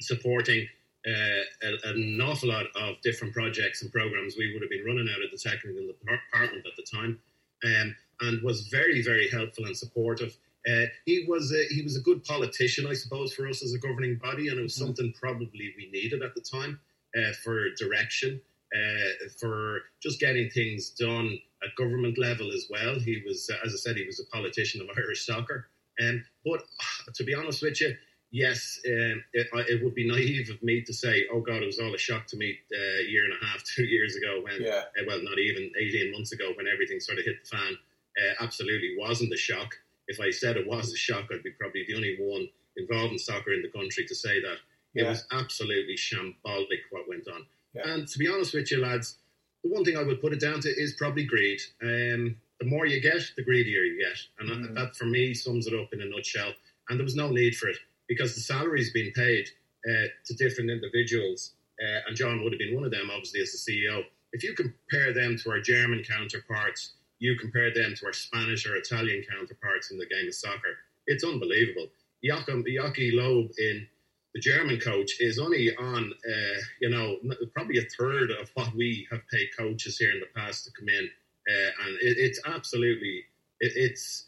supporting uh, a, an awful lot of different projects and programs we would have been running out of the technical department at the time, um, and was very very helpful and supportive. Uh, he was a, he was a good politician, I suppose, for us as a governing body, and it was something probably we needed at the time uh, for direction. uh, for just getting things done at government level as well. He was, uh, as I said, he was a politician of [laughs] Irish soccer. Um, but [sighs] to be honest with you, yes, um, it, I- it would be naive of me to say, oh God, it was all a shock to me uh, a year and a half, [laughs] two years ago when, Yeah. well, not even 18 months ago when everything sort of hit the fan. Uh, absolutely wasn't a shock. If I said it was a shock, I'd be probably the only one involved in soccer in the country to say that. It Yeah. was absolutely shambolic what went on. Yeah. And to be honest with you, lads, the one thing I would put it down to is probably greed. Um, the more you get, the greedier you get. And Mm. that, that, for me, sums it up in a nutshell. And there was no need for it because the salaries being paid uh, to different individuals, uh, and John would have been one of them, obviously, as the CEO. If you compare them to our German counterparts, you compare them to our Spanish or Italian counterparts in the game of soccer, it's unbelievable. Joachim, Löw in the German coach is only on, uh, you know, probably a third of what we have paid coaches here in the past to come in, uh, and it, it's absolutely, it, it's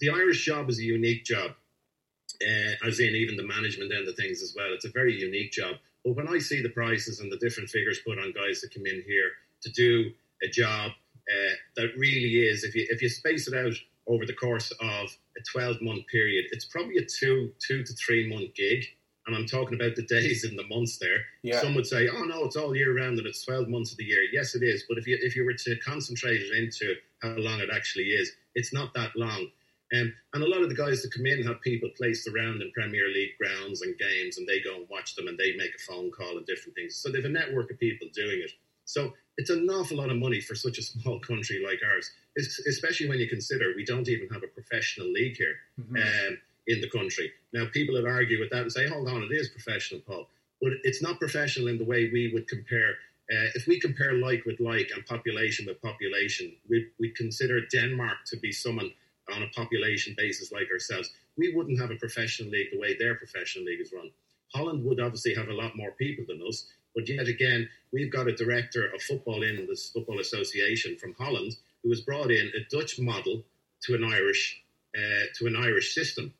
the Irish job is a unique job, uh, as in even the management end of things as well. It's a very unique job. But when I see the prices and the different figures put on guys that come in here to do a job uh, that really is, if you if you space it out over the course of a twelve month period, it's probably a two two to three month gig. And I'm talking about the days and the months there. Yeah. Some would say, "Oh no, it's all year round and it's 12 months of the year." Yes, it is. But if you if you were to concentrate it into how long it actually is, it's not that long. Um, and a lot of the guys that come in have people placed around in Premier League grounds and games, and they go and watch them, and they make a phone call and different things. So they've a network of people doing it. So it's an awful lot of money for such a small country like ours, es- especially when you consider we don't even have a professional league here um, in the country. Now, people would argue with that and say, hold on, it is professional, Paul. But it's not professional in the way we would compare. Uh, if we compare like with like and population with population, we'd, we'd consider Denmark to be someone on a population basis like ourselves. We wouldn't have a professional league the way their professional league is run. Holland would obviously have a lot more people than us, but yet again, we've got a director of football in this Football Association from Holland who has brought in a Dutch model to an Irish uh, to an Irish system.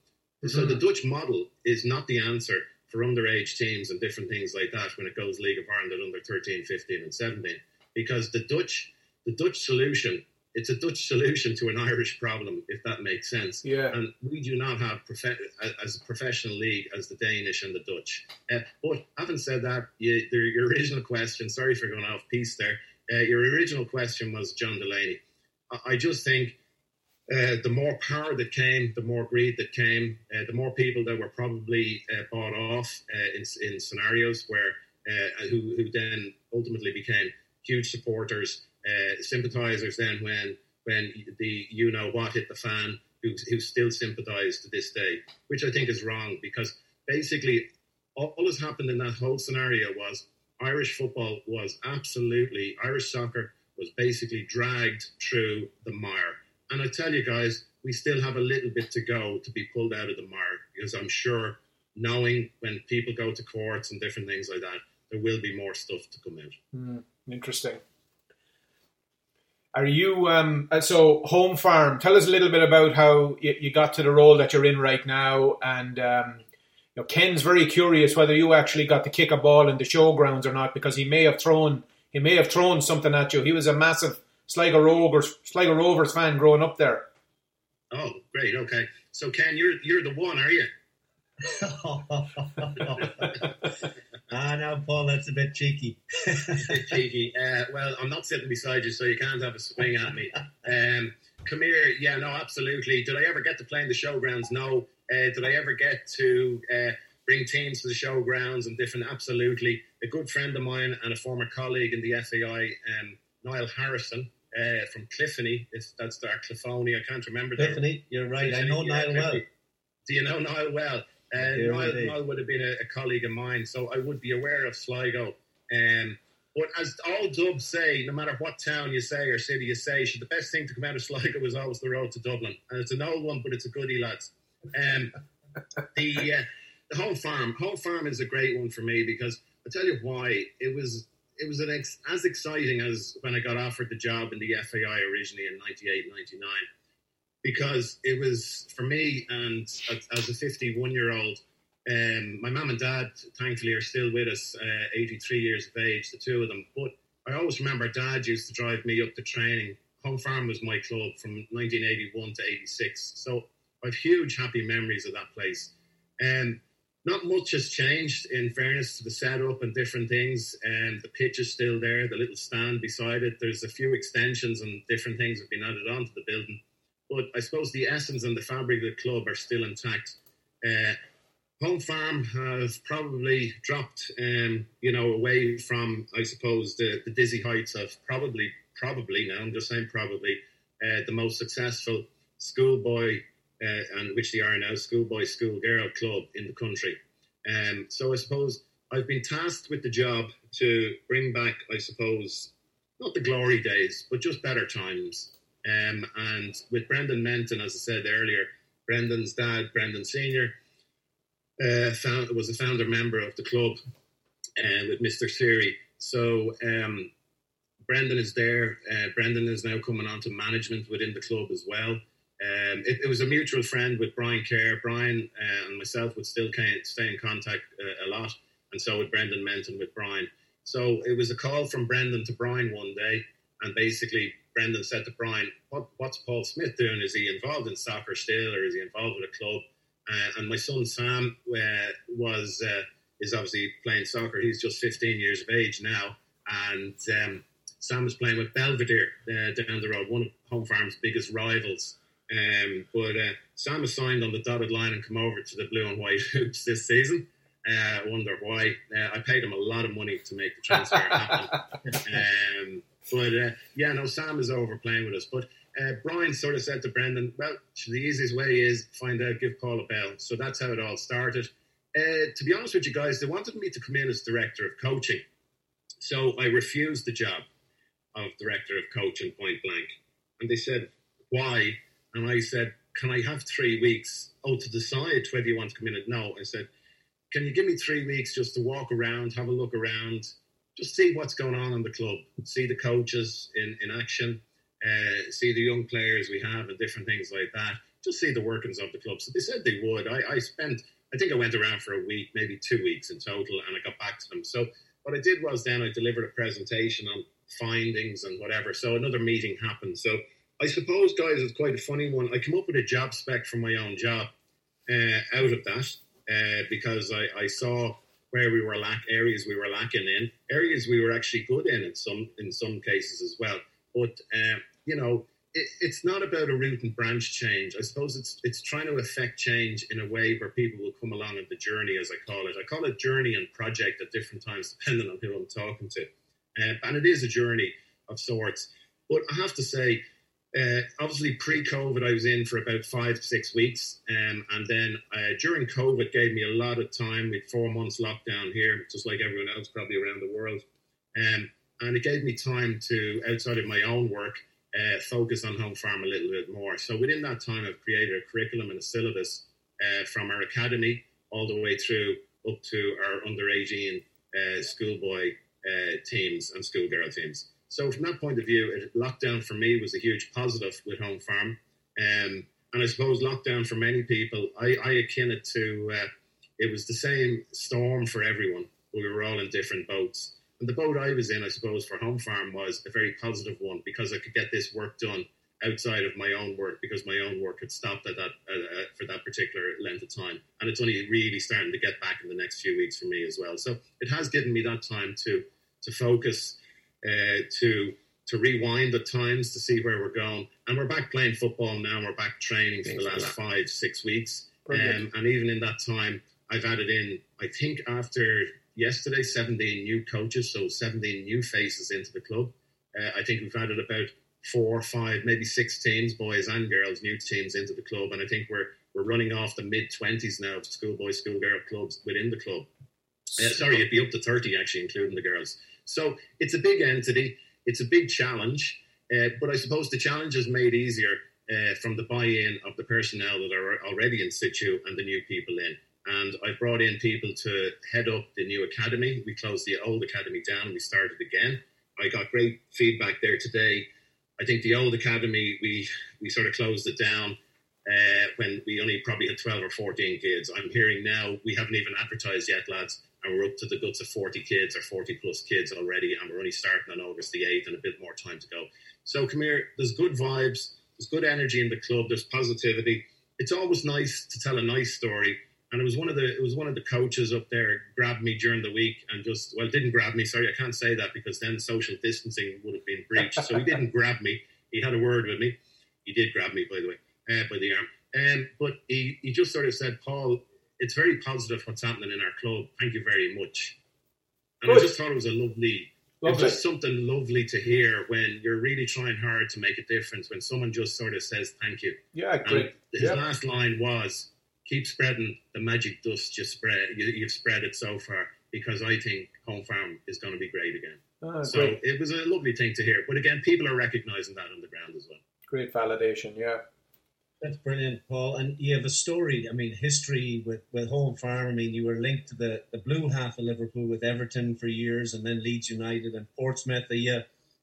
So the Dutch model is not the answer for underage teams and different things like that when it goes League of Ireland at under 13, 15 and 17 because the Dutch the Dutch solution it's a Dutch solution to an Irish problem if that makes sense. Yeah. And we do not have profe- as a professional league as the Danish and the Dutch. Uh, but having said that, you, the, your original question, sorry for going off piece there. Uh, your original question was John Delaney. I, I just think uh, the more power that came, the more greed that came, uh, the more people that were probably uh, bought off uh, in, in scenarios where uh, who, who then ultimately became huge supporters, uh, sympathizers. Then when when the you know what hit the fan, who who still sympathise to this day, which I think is wrong because basically all, all that's happened in that whole scenario was Irish football was absolutely Irish soccer was basically dragged through the mire. And I tell you guys, we still have a little bit to go to be pulled out of the mire because I'm sure, knowing when people go to courts and different things like that, there will be more stuff to come out. Hmm, interesting. Are you um, uh, so home farm? Tell us a little bit about how you, you got to the role that you're in right now, and um, you know Ken's very curious whether you actually got to kick a ball in the showgrounds or not because he may have thrown he may have thrown something at you. He was a massive Sligo Rovers Sligo Rovers fan growing up there. Oh, great. Okay. So, Ken, you're you're the one, are you? [laughs] [laughs] ah, now, Paul, that's a bit cheeky. a bit cheeky. Uh, well, I'm not sitting beside you, so you can't have a swing at me. Um, come here. Yeah, no, absolutely. Did I ever get to play in the showgrounds? No. Uh, did I ever get to uh, bring teams to the showgrounds and different? Absolutely. A good friend of mine and a former colleague in the FAI, um, Niall Harrison. Uh, from Cliffany, if that's our Cliffony, I can't remember. Cliffany, you're right. I know Yeah, Niall well. Do you know Niall well? Do Niall. Niall would have been a, a colleague of mine, so I would be aware of Sligo. Um, but as all Dubs say, no matter what town you say or city you say, the best thing to come out of [laughs] Sligo was always the road to Dublin, and it's an old one, but it's a goodie, lads. Um, the uh, the home farm, home farm is a great one for me because I tell you why it was. It was an ex- as exciting as when I got offered the job in the FAI originally in 98, 99 because it was for me and as, a 51 year old um, my mum and dad thankfully are still with us uh, 83 years of age the two of them but I always remember Dad used to drive me up to training. Home Farm was my club from 1981 to 86. So I've huge happy memories of that place. Um, not much has changed in fairness to the setup and different things. And the pitch is still there, the little stand beside it. There's a few extensions and different things have been added onto the building. But I suppose the essence and the fabric of the club are still intact. Uh, Home Farm has probably dropped, um, you know, away from, I suppose, the, the dizzy heights of probably, probably now, I'm just saying probably, uh, the most successful schoolboy, uh, and which they are now, schoolboy, schoolgirl club in the country. Um, so I suppose I've been tasked with the job to bring back, I suppose, not the glory days, but just better times. Um, and with Brendan Menton, as I said earlier, Brendan's dad, Brendan Senior, uh, found, was a founder member of the club uh, with Mr. Siri. So um, Brendan is there. Uh, Brendan is now coming on to management within the club as well. Um, it, it was a mutual friend with Brian Kerr. Brian uh, and myself would still stay in contact uh, a lot, and so would Brendan Menton with Brian. So it was a call from Brendan to Brian one day, and basically Brendan said to Brian, what, "What's Paul Smyth doing? Is he involved in soccer still, or is he involved with a club?" Uh, and my son Sam uh, was uh, is obviously playing soccer. He's just 15 years of age now, and um, Sam was playing with Belvedere uh, down the road, one of Home Farm's biggest rivals. Um, but uh, Sam has signed on the dotted line and come over to the blue and white [laughs] hoops this season. Uh, I wonder why. Uh, I paid him a lot of money to make the transfer happen. [laughs] um, but uh, yeah, no, Sam is over playing with us. But uh, Brian sort of said to Brendan, well, the easiest way is find out, give Paul a bell. So that's how it all started. Uh, to be honest with you guys, they wanted me to come in as director of coaching. So I refused the job of director of coaching point blank. And they said, why? And I said, can I have three weeks? Oh, to decide whether you want to come in. No, I said, can you give me three weeks just to walk around, have a look around, just see what's going on in the club, see the coaches in, in action, uh, see the young players we have and different things like that, just see the workings of the club. So they said they would. I, I spent, I think I went around for a week, maybe two weeks in total, and I got back to them. So what I did was then I delivered a presentation on findings and whatever. So another meeting happened. So I suppose, guys, it's quite a funny one. I come up with a job spec for my own job uh, out of that uh, because I, I saw where we were lack areas we were lacking in areas we were actually good in in some in some cases as well. But uh, you know, it, it's not about a root and branch change. I suppose it's it's trying to affect change in a way where people will come along on the journey, as I call it. I call it journey and project at different times, depending on who I'm talking to. Uh, and it is a journey of sorts. But I have to say, uh, obviously, pre-COVID, I was in for about five, six weeks, um, and then uh, during COVID, gave me a lot of time. Had four months lockdown here, just like everyone else probably around the world, um, and it gave me time to, outside of my own work, uh, focus on home farm a little bit more. So within that time, I've created a curriculum and a syllabus uh, from our academy all the way through up to our under 18 uh, schoolboy uh, teams and schoolgirl teams. So from that point of view, it, lockdown for me was a huge positive with Home Farm. Um, and I suppose lockdown for many people, I, I akin it to, uh, it was the same storm for everyone. We were all in different boats. And the boat I was in, I suppose, for Home Farm was a very positive one because I could get this work done outside of my own work because my own work had stopped at that uh, for that particular length of time, and it's only really starting to get back in the next few weeks for me as well. So it has given me that time to to focus, uh, to to rewind at times to see where we're going, and we're back playing football now. We're back training for the last five six weeks, um, and even in that time, I've added in. I think after yesterday, seventeen new coaches, so seventeen new faces into the club. Uh, I think we've added about four, five, maybe six teams, boys and girls, new teams into the club, and I think we're we're running off the mid twenties now of schoolboy, schoolgirl clubs within the club. Uh, sorry, it'd be up to thirty actually, including the girls. So it's a big entity, it's a big challenge, uh, but I suppose the challenge is made easier uh, from the buy-in of the personnel that are already in situ and the new people in. And I brought in people to head up the new academy. We closed the old academy down and we started again. I got great feedback there today. I think the old academy we we sort of closed it down uh, when we only probably had 12 or 14 kids. I'm hearing now we haven't even advertised yet, lads, and we're up to the guts of 40 kids or 40 plus kids already, and we're only starting on August the 8th and a bit more time to go. So come here, there's good vibes, there's good energy in the club, there's positivity. It's always nice to tell a nice story. And it was one of the it was one of the coaches up there grabbed me during the week and just well didn't grab me. Sorry, I can't say that because then social distancing would have been breached. So he [laughs] didn't grab me. He had a word with me. He did grab me, by the way, uh, by the arm. Um, but he, he just sort of said, Paul, it's very positive what's happening in our club. Thank you very much. And I just thought it was a lovely, it was Lovely. just something lovely to hear when you're really trying hard to make a difference. When someone just sort of says thank you. Yeah, great. his Yeah. last line was, "Keep spreading the magic dust you spread. You, you've spread it so far because I think Home Farm is going to be great again." Ah, so great. it was a lovely thing to hear. But again, people are recognizing that on the ground as well. Great validation, yeah. That's brilliant, Paul. And you have a story, I mean, history with, with Home Farm. I mean, you were linked to the, the blue half of Liverpool with Everton for years and then Leeds United and Portsmouth. Are you,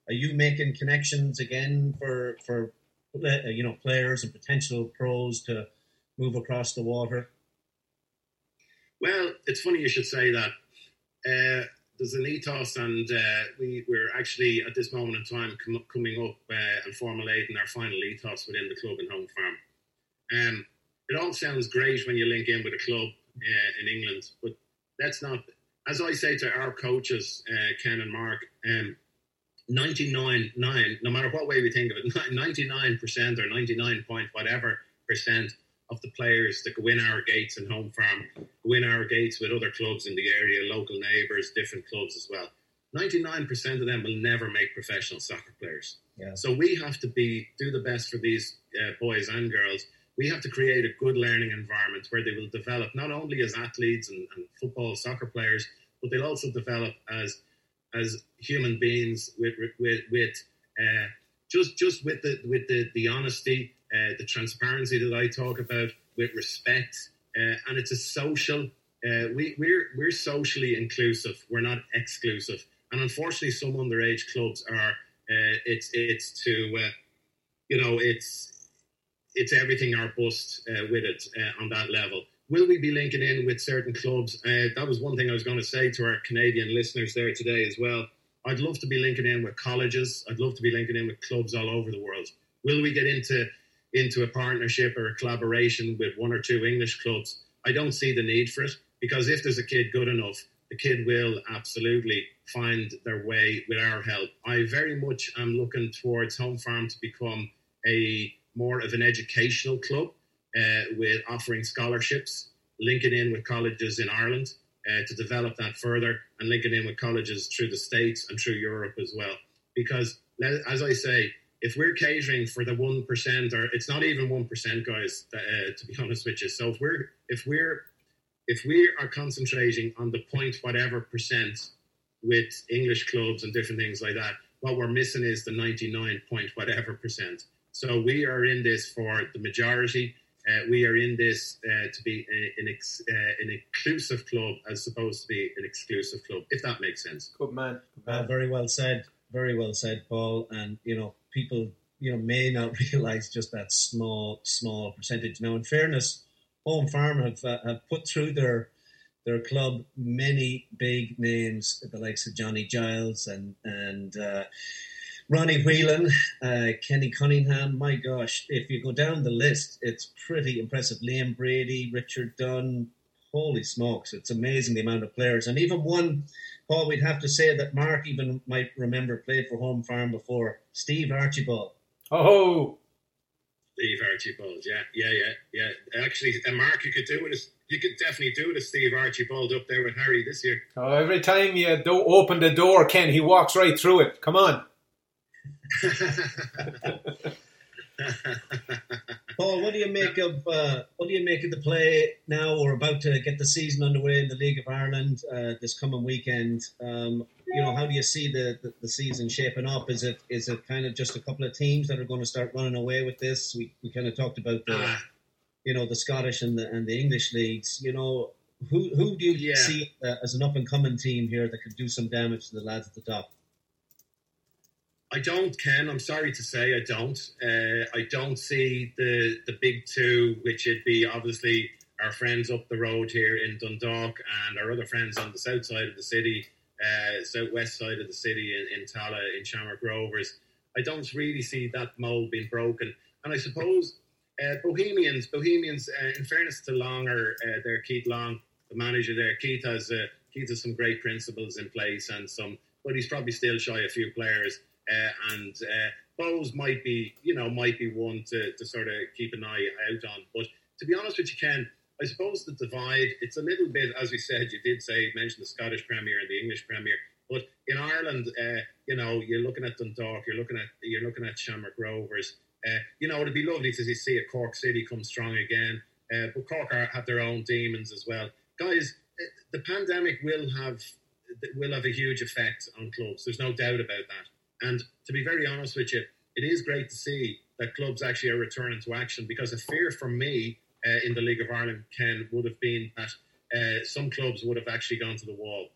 are you making connections again for, for uh, you know, players and potential pros to move across the water? Well, it's funny you should say that. Uh, there's an ethos, and uh, we, we're actually at this moment in time com- coming up uh, and formulating our final ethos within the club and home farm. Um, it all sounds great when you link in with a club uh, in England, but that's not. As I say to our coaches, uh, Ken and Mark, um, 99, nine, no matter what way we think of it, [laughs] 99% or 99 point whatever percent of the players that go in our gates and home farm go in our gates with other clubs in the area, local neighbours, different clubs as well. 99% of them will never make professional soccer players. Yeah. So we have to be do the best for these uh, boys and girls. We have to create a good learning environment where they will develop not only as athletes and, and football, soccer players, but they'll also develop as as human beings with with with uh, just just with the with the the honesty, uh, the transparency that I talk about, with respect, uh, and it's a social. Uh, we we're we're socially inclusive. We're not exclusive, and unfortunately, some underage clubs are. Uh, it's it's to uh, you know it's it's everything or bust uh, with it uh, on that level. Will we be linking in with certain clubs? Uh, that was one thing I was going to say to our Canadian listeners there today as well. I'd love to be linking in with colleges. I'd love to be linking in with clubs all over the world. Will we get into into a partnership or a collaboration with one or two English clubs? I don't see the need for it because if there's a kid good enough, the kid will absolutely find their way with our help. I very much am looking towards Home Farm to become a more of an educational club uh, with offering scholarships, linking in with colleges in Ireland uh, to develop that further, and linking in with colleges through the States and through Europe as well. Because, as I say, if we're catering for the one percent, or it's not even one percent, guys, uh, to be [laughs] honest with you. So if we're if we're if we are concentrating on the point whatever percent with English clubs and different things like that, what we're missing is the ninety nine point whatever percent. So we are in this for the majority. Uh, we are in this uh, to be a, an, ex, uh, an inclusive club as opposed to be an exclusive club, if that makes sense. Good man. Good Uh, man. very well said. Very well said, Paul. And you know, people you know may not [laughs] realize just that small, small percentage. Now, in fairness, Home Farm have uh, have put through their their club many big names, the likes of Johnny Giles and and uh, Ronnie Whelan, uh, Kenny Cunningham. My gosh, if you go down the list, it's pretty impressive. Liam Brady, Richard Dunne. Holy smokes, it's amazing the amount of players. And even one, Paul, we'd have to say that Mark even might remember played for Home Farm before. Steve Archibald. Oh, Steve Archibald, yeah, yeah, yeah, yeah. Actually, and Mark, you could do it. As, you could definitely do it as Steve Archibald up there with Harry this year. oh, every time you do open the door, Ken, he walks right through it. Come on. [laughs] Paul, what do you make of uh, what do you make of the play now? We're about to get the season underway in the League of Ireland uh, this coming weekend. Um, you know, how do you see the, the, the season shaping up? Is it is it kind of just a couple of teams that are going to start running away with this? We, we kind of talked about the Ah. you know the Scottish and the and the English leagues. You know, who who do you Yeah. see uh, as an up and coming team here that could do some damage to the lads at the top? I don't, Ken. I'm sorry to say, I don't. Uh, I don't see the the big two, which would be obviously our friends up the road here in Dundalk and our other friends on the south side of the city, uh, southwest side of the city in, in Tallaght, in Shamrock Rovers. I don't really see that mold being broken. And I suppose uh, Bohemians, Bohemians. Uh, in fairness to Longer, uh, there Keith Long, the manager there, Keith has uh, Keith has some great principles in place and some, but he's probably still shy a few players. Uh, and uh, Bohs might be, you know, might be one to, to sort of keep an eye out on. But to be honest with you, Ken, I suppose the divide, it's a little bit, as we said, you did say, mention the Scottish Premier and the English Premier. But in Ireland, uh, you know, you're looking at Dundalk, you're looking at you're looking at Shamrock Rovers. Uh, you know, it'd be lovely to see a Cork City come strong again. Uh, but Cork are, have their own demons as well, guys. uh, The pandemic will have will have a huge effect on clubs. There's no doubt about that. And to be very honest with you, it is great to see that clubs actually are returning to action because a fear for me uh, in the League of Ireland, Ken, would have been that uh, some clubs would have actually gone to the wall.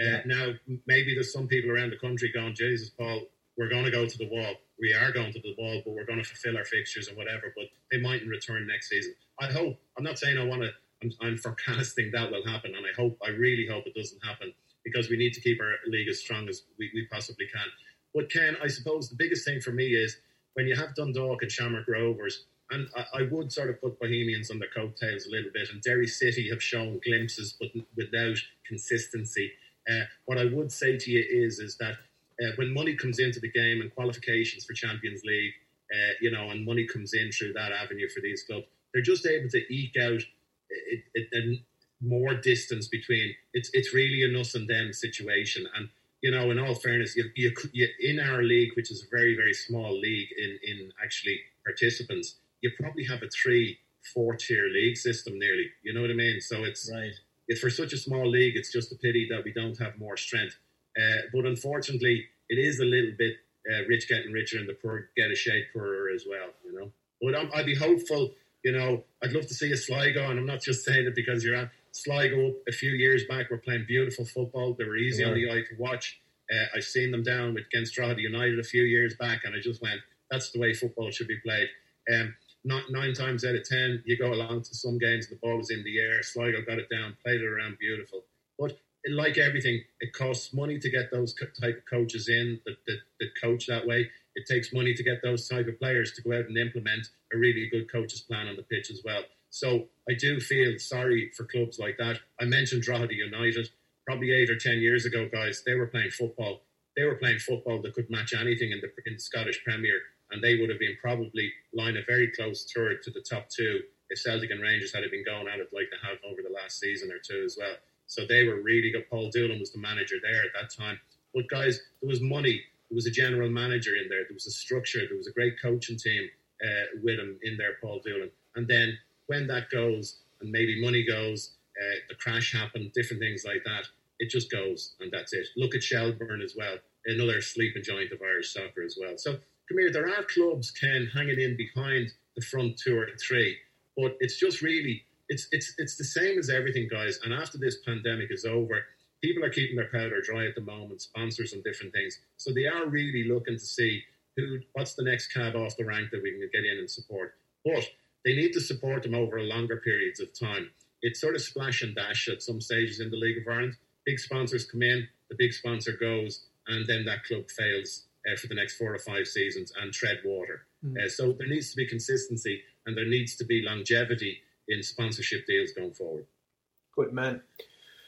Uh, Now, maybe there's some people around the country going, Jesus, Paul, we're going to go to the wall. We are going to the wall, but we're going to fulfill our fixtures and whatever. But they mightn't return next season. I hope. I'm not saying I want to. I'm, I'm forecasting that will happen, and I hope. I really hope it doesn't happen because we need to keep our league as strong as we, we possibly can. But Ken, I suppose the biggest thing for me is when you have Dundalk and Shamrock Rovers, and I, I would sort of put Bohemians on their coattails a little bit, and Derry City have shown glimpses, but without consistency. Uh, what I would say to you is, is that uh, when money comes into the game and qualifications for Champions League, uh, you know, and money comes in through that avenue for these clubs, they're just able to eke out it, it, it, more distance between. It's it's really an us and them situation, and you know, in all fairness, you, you, you in our league, which is a very very small league in in actually participants, you probably have a three four tier league system nearly. You know what I mean? So it's right. It's for such a small league, it's just a pity that we don't have more strength. Uh, but unfortunately, it is a little bit uh, rich getting richer and the poor get a shade poorer as well. You know, but I'm, I'd be hopeful. You know, I'd love to see a Sligo, and I'm not just saying it because you're at Sligo. A few years back, were playing beautiful football. They were easy on the eye to watch. Uh, I've seen them down with against Drogheda United a few years back, and I just went, "That's the way football should be played." Um, not nine times out of ten, you go along to some games, the ball was in the air. Sligo got it down, played it around beautiful. But like everything, it costs money to get those type of coaches in that, that, that coach that way. It takes money to get those type of players to go out and implement a really good coach's plan on the pitch as well. So I do feel sorry for clubs like that. I mentioned Drogheda United probably eight or ten years ago, guys. They were playing football. They were playing football that could match anything in the in Scottish Premier, and they would have been probably lying a very close third to the top two if Celtic and Rangers had been going at it like they have over the last season or two as well. So they were really good. Paul Doolin was the manager there at that time. But guys, there was money. There was a general manager in there. There was a structure. There was a great coaching team uh, with him in there, Paul Doolin. And then when that goes, and maybe money goes, uh, the crash happened, different things like that. It just goes, and that's it. Look at Shelbourne as well, another sleeping giant of Irish soccer as well. So come here, there are clubs Ken hanging in behind the front two or three, but it's just really it's it's it's the same as everything, guys. And after this pandemic is over, people are keeping their powder dry at the moment, sponsors and different things. So they are really looking to see who what's the next cab off the rank that we can get in and support. But they need to support them over longer periods of time. It's sort of splash and dash at some stages in the League of Ireland. Big sponsors come in, the big sponsor goes, and then that club fails uh, for the next four or five seasons and tread water. Mm. Uh, so there needs to be consistency and there needs to be longevity in sponsorship deals going forward. Good man.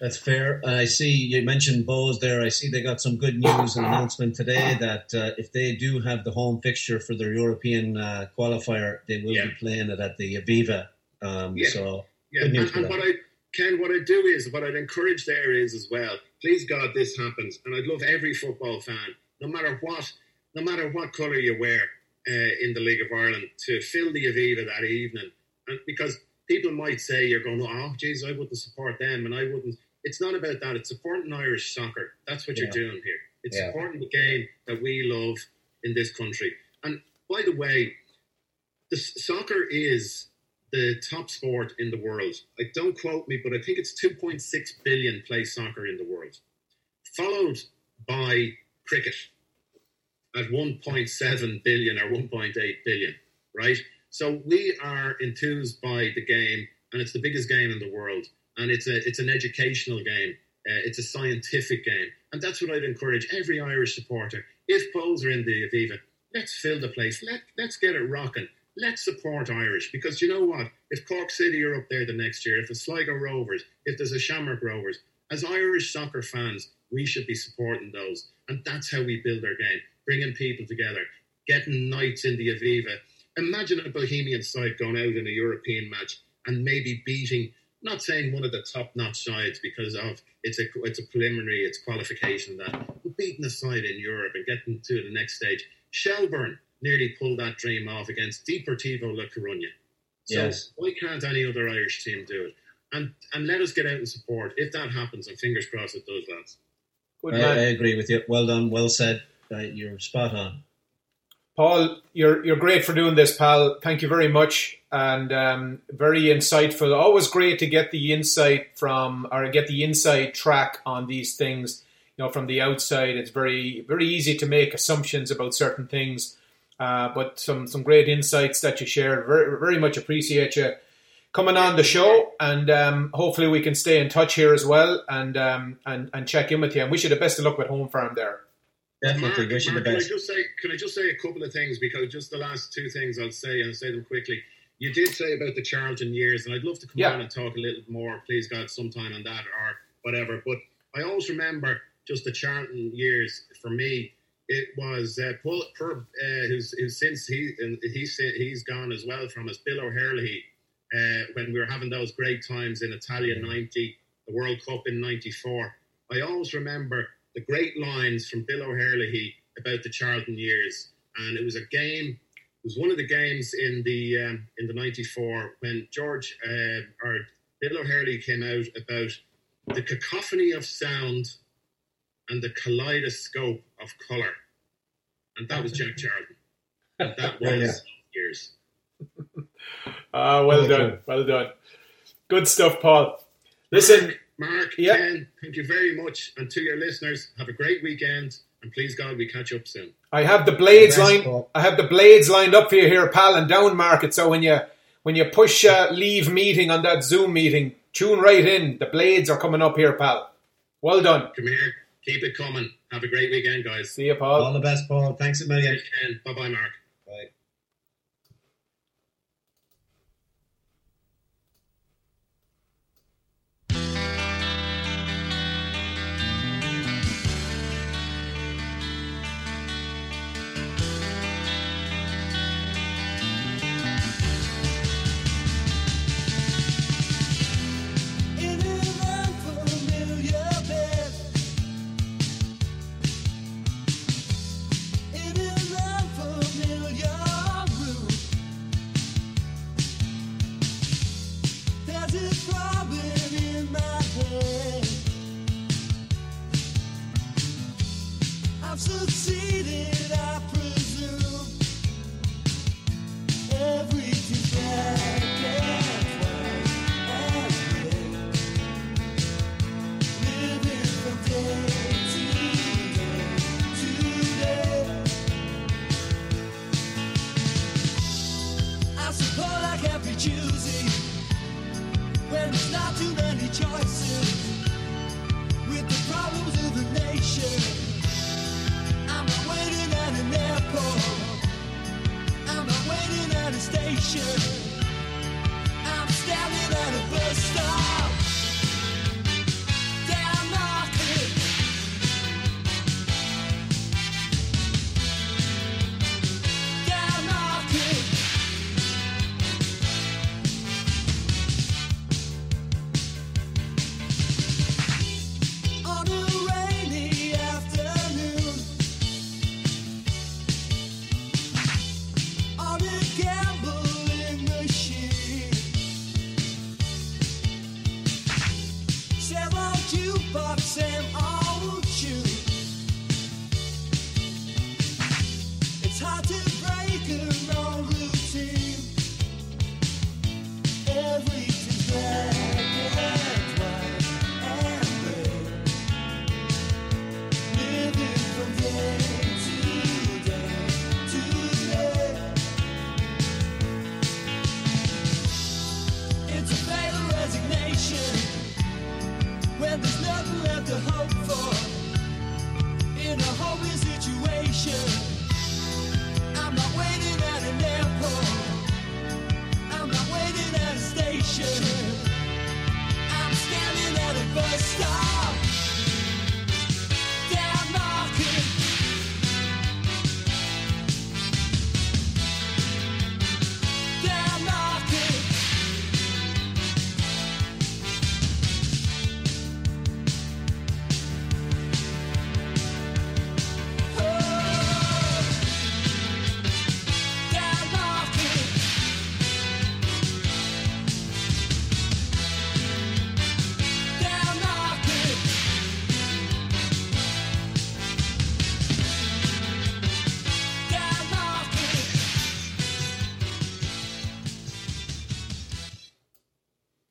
That's fair. And I see you mentioned Bohs there. I see they got some good news and announcement today that uh, if they do have the home fixture for their European uh, qualifier, they will be playing it at the Aviva. Um, Yeah. So Yeah, good news and, and what I Ken, what I do is what I'd encourage there is as well. Please God, this happens, and I'd love every football fan, no matter what, no matter what colour you wear uh, in the League of Ireland, to fill the Aviva that evening, and because people might say you're going, oh, geez, I wouldn't support them, and I wouldn't. It's not about that. It's supporting Irish soccer. That's what Yeah. you're doing here. It's Yeah. supporting the game that we love in this country. And by the way, the soccer is the top sport in the world. Like, don't quote me, but I think it's 2.6 billion play soccer in the world, followed by cricket. at 1.7 billion or 1.8 billion, right? So we are enthused by the game, and it's the biggest game in the world, and it's a it's an educational game. Uh, it's a scientific game, and that's what I'd encourage every Irish supporter. If polls are in the Aviva, let's fill the place. Let let's get it rocking. Let's support Irish because you know what? If Cork City are up there the next year, if it's Sligo Rovers, if there's a Shamrock Rovers, as Irish soccer fans, we should be supporting those, and that's how we build our game, bringing people together, getting nights in the Aviva. Imagine a Bohemian side going out in a European match and maybe beating, not saying one of the top-notch sides because of it's a it's a preliminary, it's qualification that, but beating a side in Europe and getting to the next stage. Shelbourne nearly pulled that dream off against Deportivo La Coruña. So Yes. why can't any other Irish team do it? And and let us get out and support. If that happens, and fingers crossed it does, lads. Good I, man. I agree with you. Well done. Well said. Uh, you're spot on. Paul, you're you're great for doing this, pal. Thank you very much, and um, very insightful. Always great to get the insight from or get the inside track on these things. You know, from the outside, it's very very easy to make assumptions about certain things, uh, but some some great insights that you shared. Very very much appreciate you coming on the show, and um, hopefully we can stay in touch here as well, and um, and and check in with you. And wish you the best of luck with Home Farm there. Definitely. Mark, Wish you the Mark, can I just say can I just say a couple of things because just the last two things I'll say and I'll say them quickly. You did say about the Charlton years, and I'd love to come Yeah. on and talk a little more, please God, sometime on that or whatever. But I always remember just the Charlton years for me. It was uh, Paul, per, uh, who's, who's since he and he's he's gone as well from us. Bill O'Herlihy, uh, when we were having those great times in Italia '90, the World Cup in '94. I always remember the great lines from Bill O'Herlihy about the Charlton years, and it was a game. It was one of the games in the um, in the '94 when George uh, or Bill O'Herlihy came out about the cacophony of sound and the kaleidoscope of color, and that was Jack Charlton. And that [laughs] was Yeah, yeah. years. [laughs] Ah, well Very done, well done. Good stuff, Paul. Listen, Mark, Yeah. Ken, thank you very much, and to your listeners, have a great weekend, and please God, we catch up soon. I have the blades Best, lined. Paul. I have the blades lined up for you here, pal, and down market. So when you when you push uh, leave meeting on that Zoom meeting, tune right in. The blades are coming up here, pal. Well done. Come here, keep it coming. Have a great weekend, guys. See you, Paul. All the best, Paul. Thanks a million. Bye bye, Mark. I'm awaiting at an airport. I'm a winning at a station. I'm standing at a bus stop.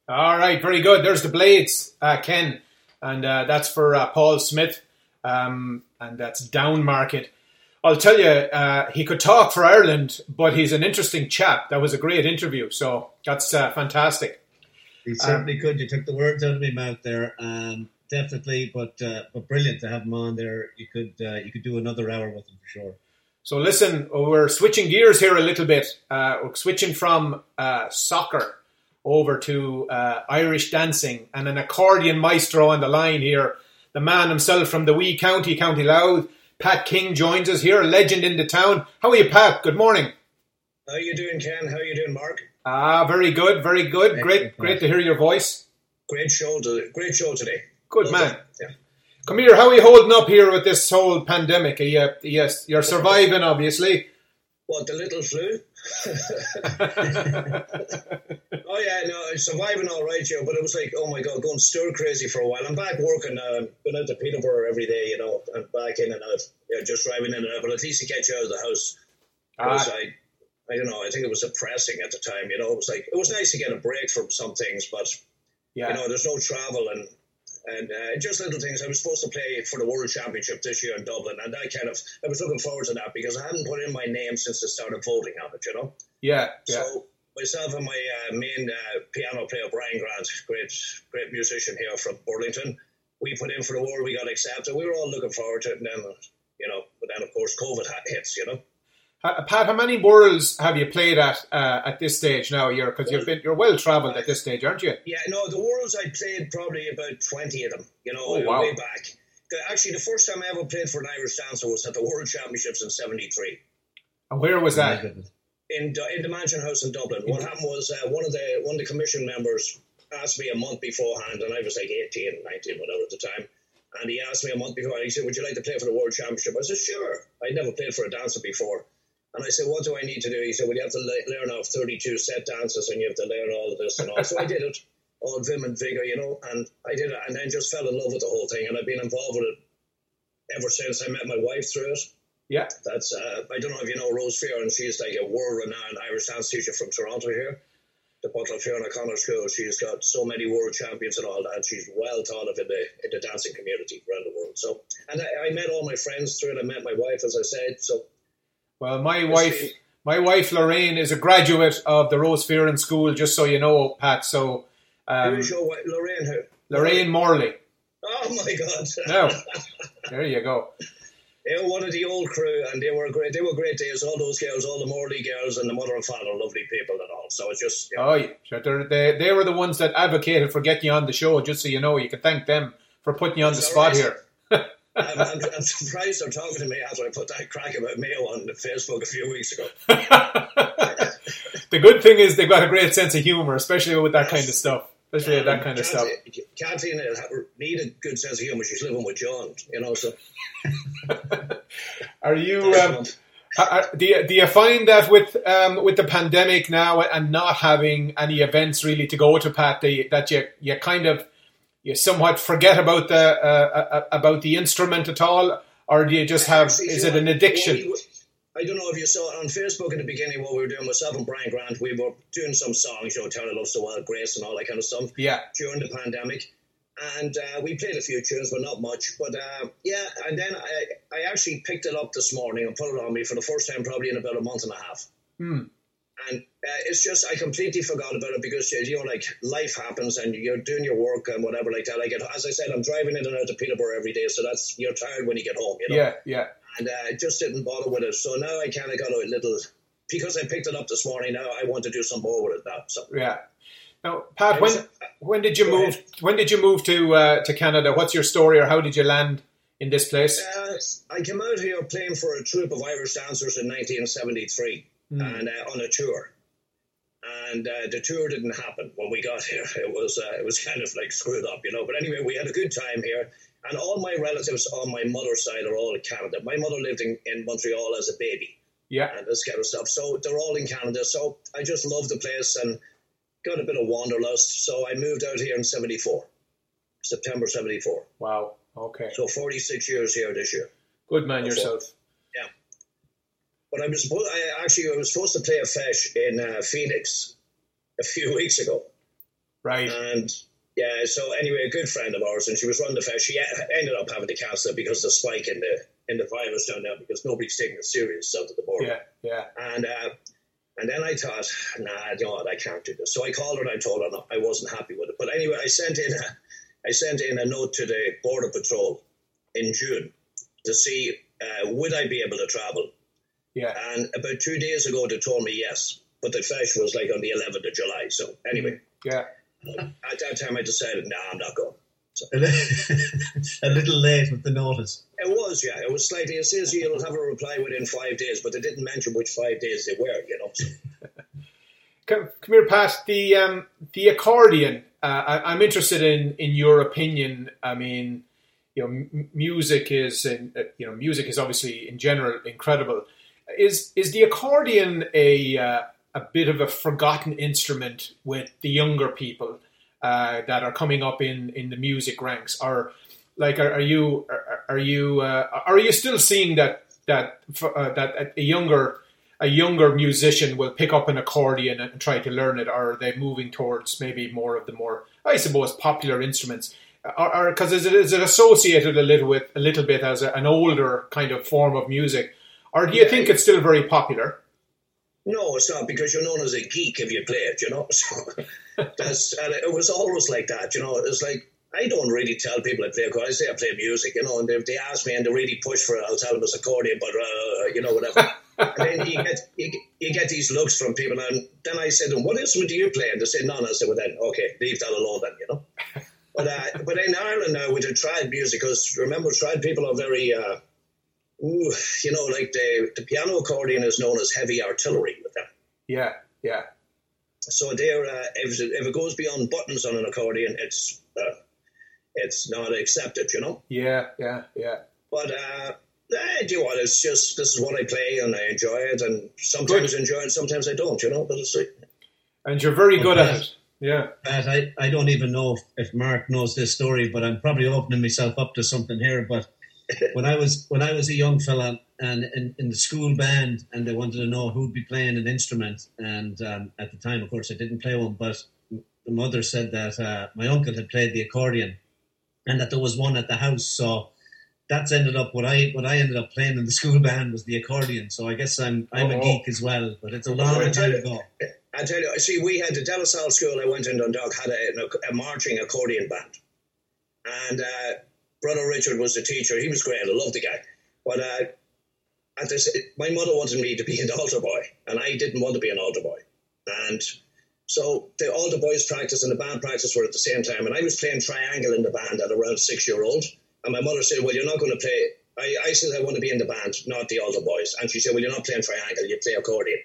All right, very good. There's the Blades, uh, Ken, and uh, that's for uh, Paul Smyth, um, and that's down market. I'll tell you, uh, he could talk for Ireland, but he's an interesting chap. That was a great interview, so that's uh, fantastic. He certainly could. You took the words out of my mouth there. Um, definitely, but uh, but brilliant to have him on there. You could uh, you could do another hour with him for sure. So listen, we're switching gears here a little bit. Uh, we're switching from uh, soccer over to uh, Irish dancing and an accordion maestro on the line here. The man himself from the wee county, County Louth, Pat King joins us here, a legend in the town. How are you, Pat? Good morning. How are you doing, Ken? How are you doing, Mark? Ah, very good, very good. Great, great to hear your voice. Great show, to, great show today. Good man. Yeah. Come here. How are you holding up here with this whole pandemic? Are you, yes, you're surviving, obviously. What the little flu? [laughs] oh yeah, no, surviving all right, Joe. But it was like, oh my god, going stir crazy for a while. I'm back working. Uh, going out to Peterborough every day, you know, and back in and out. Yeah, just driving in and out. But at least it gets you out of the house. Because Ah. I, I don't know. I think it was depressing at the time. You know, it was like it was nice to get a break from some things, but Yeah. you know, there's no travel and and uh, just little things. I was supposed to play for the World Championship this year in Dublin, and I kind of I was looking forward to that because I hadn't put in my name since the start of voting on it. You know. Yeah, yeah. So myself and my uh, main uh, piano player Brian Grant, great great musician here from Burlington, we put in for the war. We got accepted. We were all looking forward to it, and then you know, but then of course COVID hits. You know. Ha- Pat, how many worlds have you played at uh, at this stage now? You're because you've been you're well travelled at this stage, aren't you? Yeah, no, the Worlds I played probably about twenty of them. You know, Oh, wow. way back. Actually, the first time I ever played for an Irish dancer was at the World Championships in '73. And where was that? in in the Mansion House in Dublin. What happened was uh, one of the one of the commission members asked me a month beforehand, and I was like 18, 19, whatever at the time. And he asked me a month before, and he said, "Would you like to play for the World Championship?" I said, "Sure." I'd never played for a dancer before, and I said, "What do I need to do?" He said, "Well, you have to le- learn off 32 set dances, and you have to learn all of this and all." So I did it, all vim and vigor, you know, and I did it, and then just fell in love with the whole thing, and I've been involved with it ever since. I met my wife through it. Yeah. That's uh, I don't know if you know Rose Fearon She's like a world-renowned Irish dance teacher from Toronto here, the Butler Fearon O'Connor School. She's got so many world champions and all that. She's well thought of in the in the dancing community around the world. So, and I, I met all my friends through it. I met my wife, as I said. So, Well, my wife, my wife Lorraine is a graduate of the Rose Fearon School. Just so you know, Pat. So um, who's your wife? Lorraine? Who? Lorraine Morley. Oh my God! No, [laughs] there you go. They were one of the old crew, and they were great. They were great days. All those girls, all the Morley girls, and the mother and father, lovely people and all. So it's just Oh, yeah. Sure, they they were the ones that advocated for getting you on the show. Just so you know, you can thank them for putting you on the Is spot right? here. I'm, I'm, I'm surprised they're talking to me after I put that crack about Mayo on Facebook a few weeks ago. [laughs] The good thing is they've got a great sense of humor, especially with that kind of stuff. Especially with that kind of stuff. Kathleen uh, need a good sense of humour. She's living with John, you know. So [laughs] Are you? Um, are- do you do you find that with um, with the pandemic now and not having any events really to go to, Pat, that you you kind of you somewhat forget about the uh, uh, about the instrument at all, or do you just have? Actually, Is it an addiction? we- I don't know if you saw it on Facebook in the beginning. What we were doing, myself and Brian Grant, we were doing some songs, you know, Taylor loves the wild grace and all that kind of stuff. Yeah. During the pandemic, and uh, we played a few tunes, but not much. But uh, yeah, and then I, I actually picked it up this morning and put it on me for the first time, probably in about a month and a half. Hmm. And uh, it's just I completely forgot about it because you know, like life happens and you're doing your work and whatever like that. Like as I said, I'm driving in and out of Peterborough every day, so that's you're tired when you get home. You know. Yeah, yeah. And uh, I just didn't bother with it. So now I kind of got a little because I picked it up this morning. Now I want to do some more with it now. So Yeah. Now, Pat, when when did you move? When did you move to uh, to Canada? What's your story, or how did you land in this place? uh, I came out here playing for a troupe of Irish dancers in 1973 Hmm. and uh, on a tour. And uh, the tour didn't happen when we got here. It was uh, it was kind of like screwed up, you know. But anyway, we had a good time here, and all my relatives on my mother's side are all in Canada. My mother lived in, in Montreal as a baby. Yeah. and this kind of stuff. So they're all in Canada. So I just love the place and got a bit of wanderlust. So I moved out here in '74, September '74. Wow. Okay. So 46 years here this year. Good man yourself. But I was supposed, I actually I was supposed to play a feis in uh, Phoenix a few [laughs] weeks ago, Right. And yeah, so anyway, a good friend of ours, and she was running the fest. She ended up having to cancel it because of the spike in the in the virus down there because nobody's taking it serious south of the border. Yeah, yeah. And uh, and then I thought, nah, you know what, I can't do this. So I called her and I told her I wasn't happy with it. But anyway, I sent in a I sent in a note to the border patrol in June to see uh, would I be able to travel. Yeah. And about two days ago, they told me yes, but the fest was like on the 11th of July. So anyway, Yeah. at that time I decided, nah, I'm not going. So. [laughs] a little late with the notice. It was, yeah. It was slightly. It says you'll have a reply within five days, but they didn't mention which five days they were. You know. So, [laughs] Come, come here, Pat. The um, the accordion. Uh, I, I'm interested in in your opinion. I mean, you know, m- music is, in, uh, you know, music is obviously in general incredible. Is is the accordion a uh, a bit of a forgotten instrument with the younger people uh, that are coming up in in the music ranks? Or like, are, are you are, are you uh, are you still seeing that that uh, that a younger a younger musician will pick up an accordion and try to learn it, or are they moving towards maybe more of the more, I suppose, popular instruments? Because is it is it associated a little with a little bit as a, an older kind of form of music, or do you think it's still very popular? no, it's not because you're known as a geek if you play it. You know. [laughs] So that's and it was always like that. You know, it's like. I don't really tell people I play accordion. I say I play music, you know, and if they ask me and they really push for it, I'll tell them it's accordion, but, uh, you know, whatever. and then you get, you, you get these looks from people, and then I said what instrument do you play? And they say, none. I said, well, then, okay, leave that alone then, you know. But uh, but in Ireland now, with the trad music, because remember, trad people are very, uh, ooh, you know, like the, the piano accordion is known as heavy artillery with them. Yeah, yeah, So they're, uh, if, it- if it goes beyond buttons on an accordion, it's uh, it's not accepted, you know. yeah, yeah, yeah. But uh, eh, do you know what? It's just this is what I play and I enjoy it, and sometimes I enjoy it, sometimes I don't, you know. But it's like, And you're very good Okay. at it. Yeah. Pat, I, I don't even know if, if Mark knows this story, but I'm probably opening myself up to something here. But when I was when I was a young fella and in, in the school band, and they wanted to know who'd be playing an instrument, and um, at the time, of course, I didn't play one, but the mother said that uh, my uncle had played the accordion, and that there was one at the house. So that's ended up what I what I ended up playing in the [laughs] school band was the accordion. So I guess I'm I'm Oh. a geek as well, but it's a long time ago. I tell you, see, we had the De La Salle School. I went in Dundalk had a, a marching accordion band, and uh, brother Richard was the teacher. He was great. I loved the guy, but uh, at this, my mother wanted me to be an altar boy, and I didn't want to be an altar boy, and. So the, all the boys practice and the band practice were at the same time, and I was playing triangle in the band at around six year old. And my mother said, "Well, you're not going to play." I, I said, "I want to be in the band, not the altar boys." And she said, "Well, you're not playing triangle; you play accordion."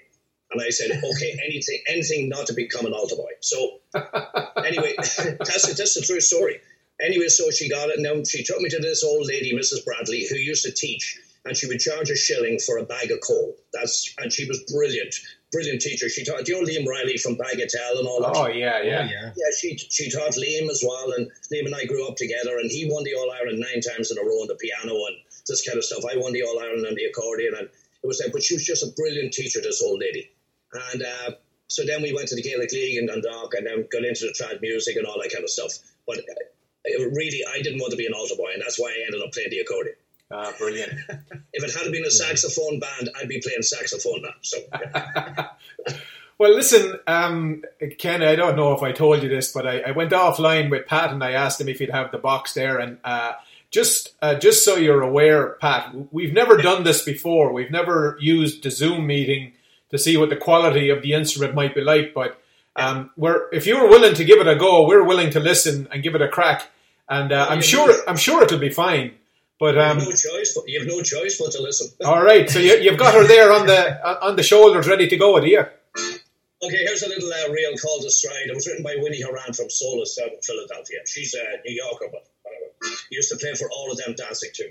And I said, "Okay, [laughs] anything, anything not to become an altar boy." So anyway, [laughs] that's. That's the true story. Anyway, so she got it, and then she took me to this old lady, Mrs. Bradley, who used to teach, and she would charge a shilling for a bag of coal. That's and she was brilliant, brilliant teacher. She taught, do you know Liam Reilly from Bagatelle and all that? Oh yeah, yeah. Yeah, Yeah, she she taught Liam as well, and Liam and I grew up together, and he won the All Ireland nine times in a row on the piano and this kind of stuff. I won the All Ireland on the accordion, and it was like, but she was just a brilliant teacher, this old lady. And uh, so then we went to the Gaelic League in Dundalk, and then got into the trad music and all that kind of stuff. But it really, I didn't want to be an altar boy, and that's why I ended up playing the accordion. Ah, brilliant. [laughs] If it had been a saxophone band, I'd be playing saxophone now. So [laughs] Well, listen, um, Ken, I don't know if I told you this, but I, I went offline with Pat and I asked him if he'd have the box there. And uh, just uh, just so you're aware, Pat, we've never done this before. We've never used the Zoom meeting to see what the quality of the instrument might be like. But um, we're, if you were willing to give it a go, we're willing to listen and give it a crack. And uh, I'm sure I'm sure it'll be fine. But you um, have no choice. But you have no choice but to listen. [laughs] all right, so you, you've got her there on the on the shoulders, ready to go, do you? Okay, here's a little uh, reel called The Stride. It was written by Winnie Horan from Solas out in Philadelphia. She's a New Yorker, but whatever. Used to play for all of them dancing too.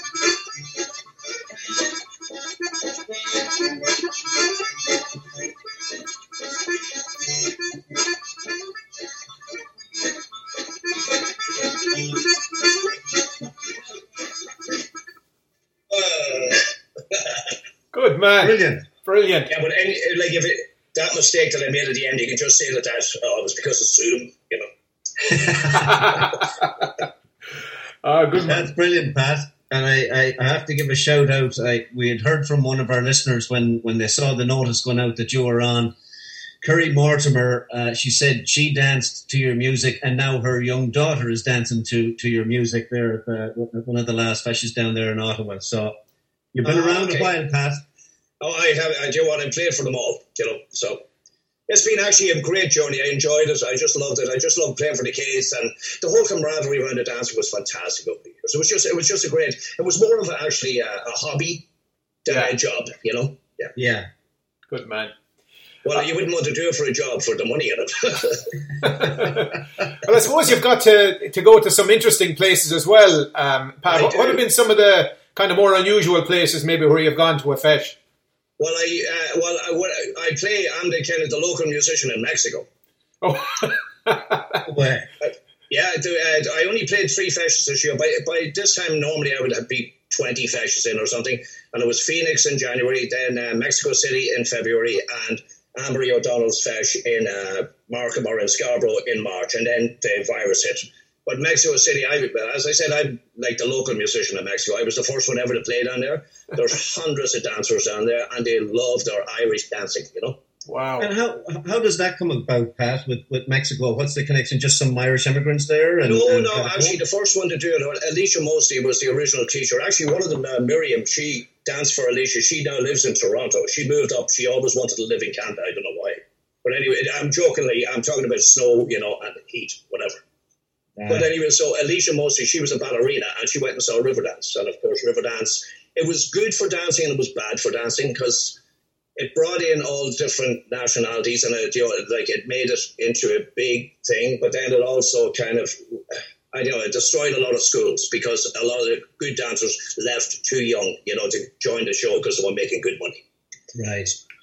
Brilliant. Brilliant. Yeah, but any, like if it, that mistake that I made at the end, you can just say that that oh, it was because of Zoom, you know. [laughs] Ah, good That's brilliant, Pat. And I, I, I have to give a shout out. I, we had heard from one of our listeners when, when they saw the notice going out that you were on. Curry Mortimer, uh, she said she danced to your music, and now her young daughter is dancing to, to your music there at the, at one of the last fashions down there in Ottawa. So you've been Oh, around okay. a while, Pat. Oh, I have. I do want to play for them all, you know. So it's been actually a great journey. I enjoyed it. I just loved it. I just loved playing for the kids, and the whole camaraderie around the dancing was fantastic over the years. It was just, it was just a great. It was more of a, actually a, a hobby than a job, you know. Yeah. Yeah. Good man. Well, you wouldn't want to do it for a job for the money in it. [laughs] Well, I suppose you've got to to go to some interesting places as well, um, Pat. What, what have been some of the kind of more unusual places, maybe where you've gone to a feis? Well, I uh, well, I, I play. I'm the kind of the local musician in Mexico. [laughs] Where? Yeah, I, uh, I only played three festivals this year. By, by this time, normally I would have be 20 festivals in or something. And it was Phoenix in January, then uh, Mexico City in February, and Ambery O'Donnell's Feis in uh, Markham or in Scarborough in March. And then the virus hit. But Mexico City, I, as I said, I'm like the local musician in Mexico. I was the first one ever to play down there. There's [laughs] hundreds of dancers down there, and they love their Irish dancing, you know? Wow. And how how does that come about, Pat, with, with Mexico? What's the connection? Just some Irish immigrants there? And, no, and no. kind Actually, the first one to do it, Alicia Mosley was the original teacher. Actually, one of them, uh, Miriam, she danced for Alicia. She now lives in Toronto. She moved up. She always wanted to live in Canada. I don't know why. But anyway, I'm jokingly, I'm talking about snow, you know, and heat, whatever. But anyway, so Alicia Mosley, she was a ballerina, and she went and saw Riverdance. And of course, Riverdance, it was good for dancing and it was bad for dancing because it brought in all different nationalities and it, you know, like it made it into a big thing. But then it also kind of, I don't know, it destroyed a lot of schools because a lot of the good dancers left too young, you know, to join the show because they were making good money.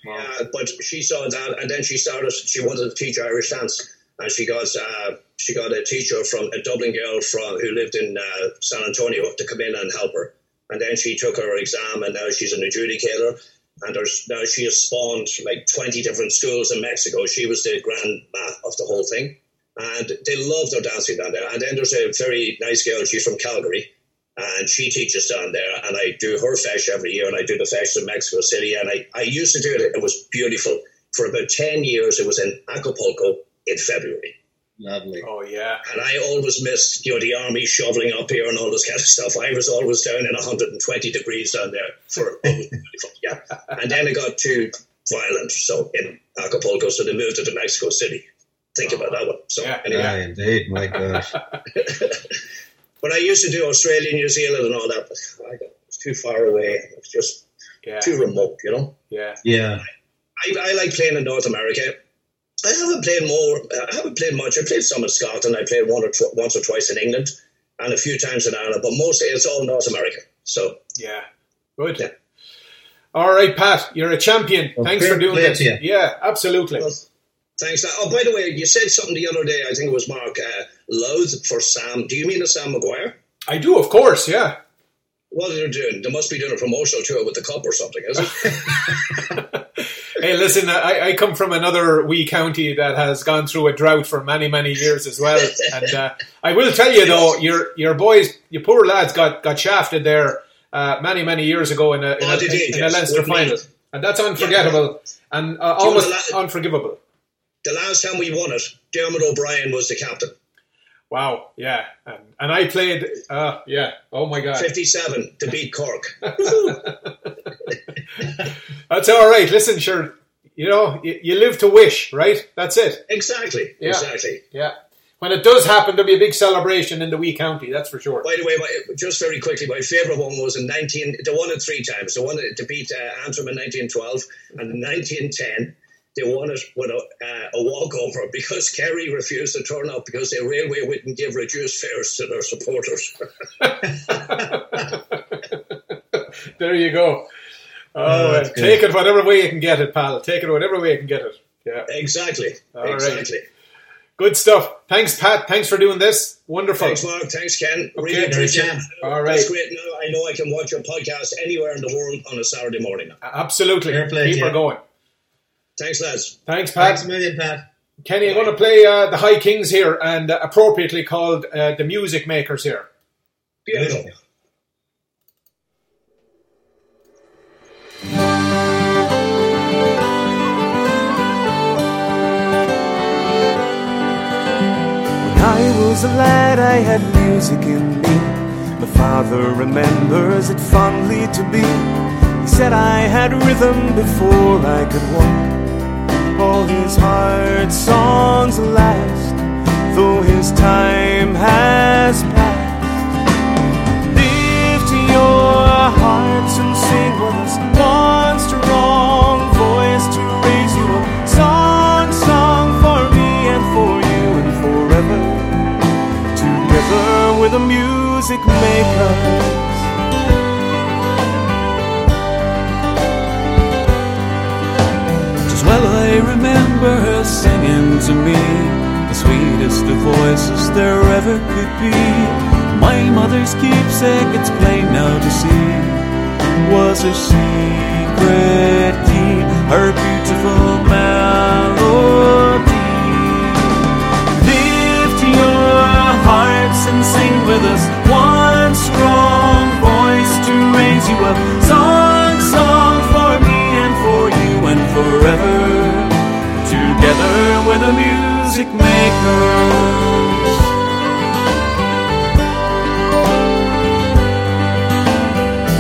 Right. Uh, but she saw that, and then she started. She wanted to teach Irish dance, and she got uh, she got a teacher from a Dublin girl from who lived in uh, San Antonio to come in and help her. And then she took her exam, and now she's an adjudicator. And now she has spawned like twenty different schools in Mexico. She was the grandma of the whole thing, and they love their dancing down there. And then there's a very nice girl. She's from Calgary, and she teaches down there and I do her feis every year and I do the feis in Mexico City and I, I used to do it it was beautiful for about 10 years it was in Acapulco in February Lovely. Oh yeah. and I always missed you know the army shoveling up here and all this kind of stuff I was always down in 120 degrees down there for it was [laughs] yeah and then it got too violent so in Acapulco so they moved it to Mexico City think about that one so anyway Yeah, indeed. My gosh. [laughs] But I used to do Australia, New Zealand, and all that. But I got, it was too far away. It was just Yeah. too remote, you know. Yeah. Yeah. I, I like playing in North America. I haven't played more. I haven't played much. I played some in Scotland. I played one or tw- once or twice in England, and a few times in Ireland. But mostly it's all North America. So Yeah. Good. All right, Pat, you're a champion. Well, Thanks fair for doing play this. Yeah, absolutely. thanks. Oh, by the way, you said something the other day. I think it was Mark uh, Louth for Sam. Do you mean a Sam Maguire? I do, of course. Yeah. What are they doing? They must be doing a promotional tour with the cup or something, isn't it? [laughs] Hey, listen, I, I come from another wee county that has gone through a drought for many, many years as well. And uh, I will tell you though, your your boys, your poor lads, got, got shafted there uh, many, many years ago in a in, Oh, a, in a Leinster final, and that's unforgettable and uh, Do you know almost the la- unforgivable. the last time we won it, Dermot O'Brien was the captain. Wow, yeah, and, and I played, uh, yeah, oh my god, 57 to beat Cork. [laughs] [laughs] [laughs] that's all right. Listen, sure, you know, you, you live to wish, right? That's it. Exactly. Yeah. Exactly. Yeah. When it does happen, there'll be a big celebration in the wee county. That's for sure. By the way, my, just very quickly, my favourite one was in 19. They won it three times. They won it to beat uh, Antrim in 1912 and in 1910. They won it with a, uh, a walkover because Kerry refused to turn up because the railway wouldn't give reduced fares to their supporters. [laughs] There you go. Oh, uh, take it whatever way you can get it, pal. Take it whatever way you can get it. Yeah. exactly. All right. exactly. Good stuff. Thanks, Pat. Thanks for doing this. Wonderful. Thanks, Mark. Thanks, Ken. Okay, really appreciate it. All right. That's great. Now I know I can watch your podcast anywhere in the world on a Saturday morning. Absolutely. Play Keep to her going. Thanks, lads. Thanks, Pat. Thanks a million, Pat. Kenny, I'm going to play uh, the High Kings here, and uh, appropriately called uh, the Music Makers here. Beautiful. When I was a lad, I had music in me. My father remembers it fondly to be. He said I had rhythm before I could walk. All his heart songs last, though his time has passed. With the music makers. Just well I remember her singing to me the sweetest of voices there ever could be. My mother's keepsake, it's plain now to see, was a secret key, her beautiful melody. You up. Song, song for me and for you and forever. Together with the music makers.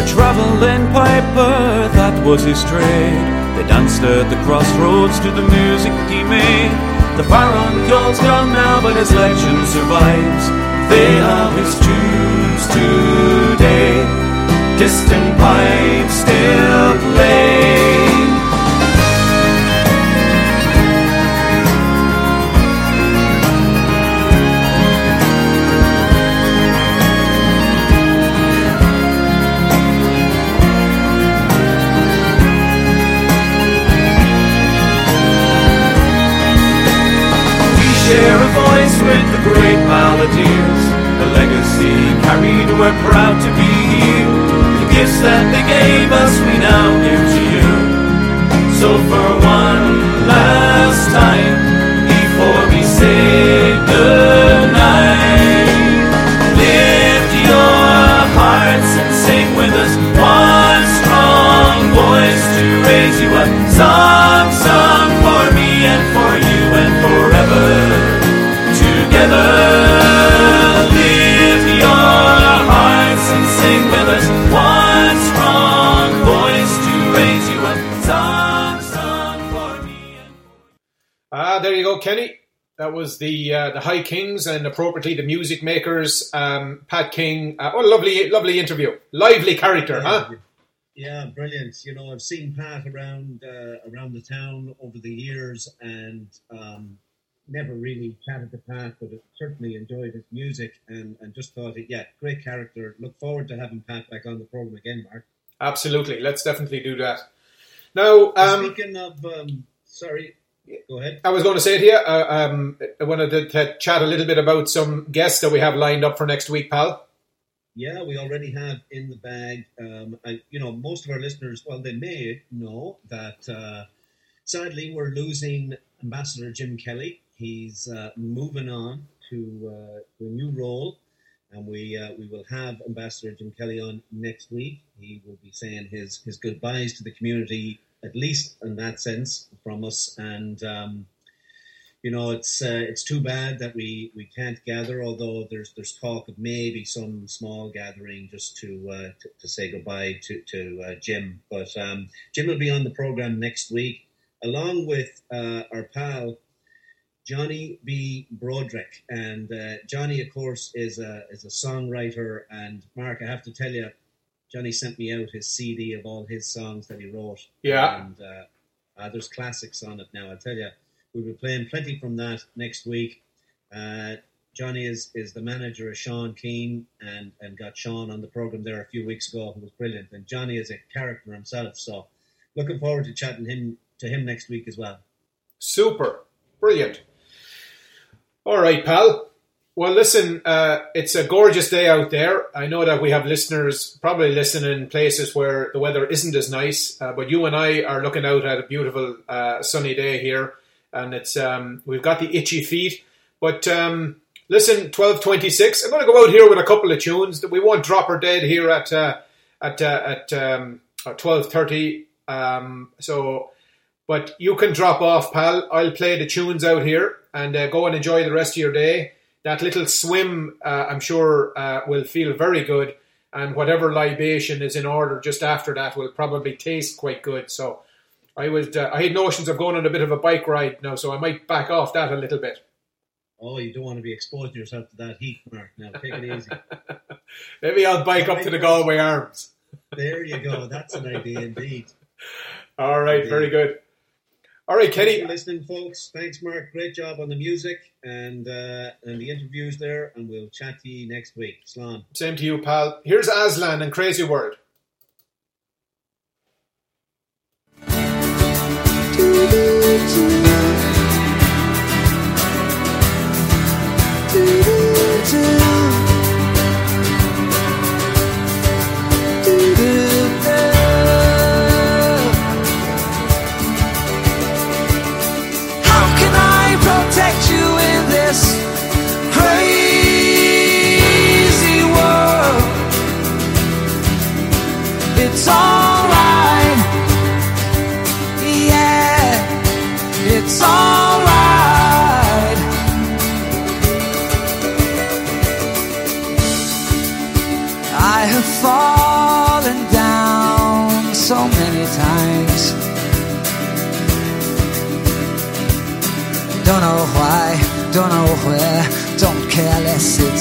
A traveling piper, that was his trade. They danced at the crossroads to the music he made. The Baroncole's gone now, but his legend survives. They have his tunes today. Distant pipes still play. We share a voice with the great balladeers, a legacy carried we're proud to be here. Gifts that they gave us we now give to you. So for one last time, before we say goodnight, lift your hearts and sing with us. One strong voice to raise you up. Kenny. That was the uh, the High Kings and appropriately the Music Makers. Um, Pat King. Uh, what a lovely, lovely interview. Lively character, huh? Yeah, brilliant. You know, I've seen Pat around uh, around the town over the years, and um, never really chatted to Pat, but certainly enjoyed his music, and, and just thought, it, yeah, great character. Look forward to having Pat back on the program again, Mark. Absolutely. Let's definitely do that. Now, um, Speaking of, um, sorry, go ahead. I was going to say to you, uh, um, I wanted to, to chat a little bit about some guests that we have lined up for next week, pal. Yeah, we already have in the bag. Um, I, you know, most of our listeners, well, they may know that uh, sadly we're losing Ambassador Jim Kelly. He's uh, moving on to, uh, to a new role, and we uh, we will have Ambassador Jim Kelly on next week. He will be saying his his goodbyes to the community, at least in that sense, from us, and. Um, you know, it's uh, it's too bad that we, we can't gather. Although there's there's talk of maybe some small gathering just to uh, to, to say goodbye to to uh, Jim. But um, Jim will be on the program next week, along with uh, our pal Johnny B. Broderick. And uh, Johnny, of course, is a is a songwriter. And Mark, I have to tell you, Johnny sent me out his CD of all his songs that he wrote. Yeah. and uh, uh, there's classics on it now. I tell you. We'll be playing plenty from that next week. Uh, Johnny is, is the manager of Sean Keane and, and got Sean on the program there a few weeks ago, who was brilliant. And Johnny is a character himself, so looking forward to chatting him to him next week as well. Super. Brilliant. All right, pal. Well, listen, uh, it's a gorgeous day out there. I know that we have listeners probably listening in places where the weather isn't as nice, uh, but you and I are looking out at a beautiful uh, sunny day here, and it's um, we've got the itchy feet. But um, listen, twelve twenty six. I'm going to go out here with a couple of tunes that we won't drop her dead here at uh, at uh, at um, twelve thirty. Um, so, but you can drop off, pal. I'll play the tunes out here and uh, go and enjoy the rest of your day. That little swim, uh, I'm sure, uh, will feel very good, and whatever libation is in order just after that will probably taste quite good. So, I was uh, I had notions of going on a bit of a bike ride now, so I might back off that a little bit. Oh, you don't want to be exposing yourself to that heat, Mark. Now, take it easy. [laughs] Maybe I'll bike up to the Galway Arms. There you go. That's an idea indeed. [laughs] All right, very good. All right, Kenny. Thanks for listening, folks. Thanks, Mark. Great job on the music and uh, and the interviews there. And we'll chat to you next week. Slán. Same to you, pal. Here's Aslan and Crazy World.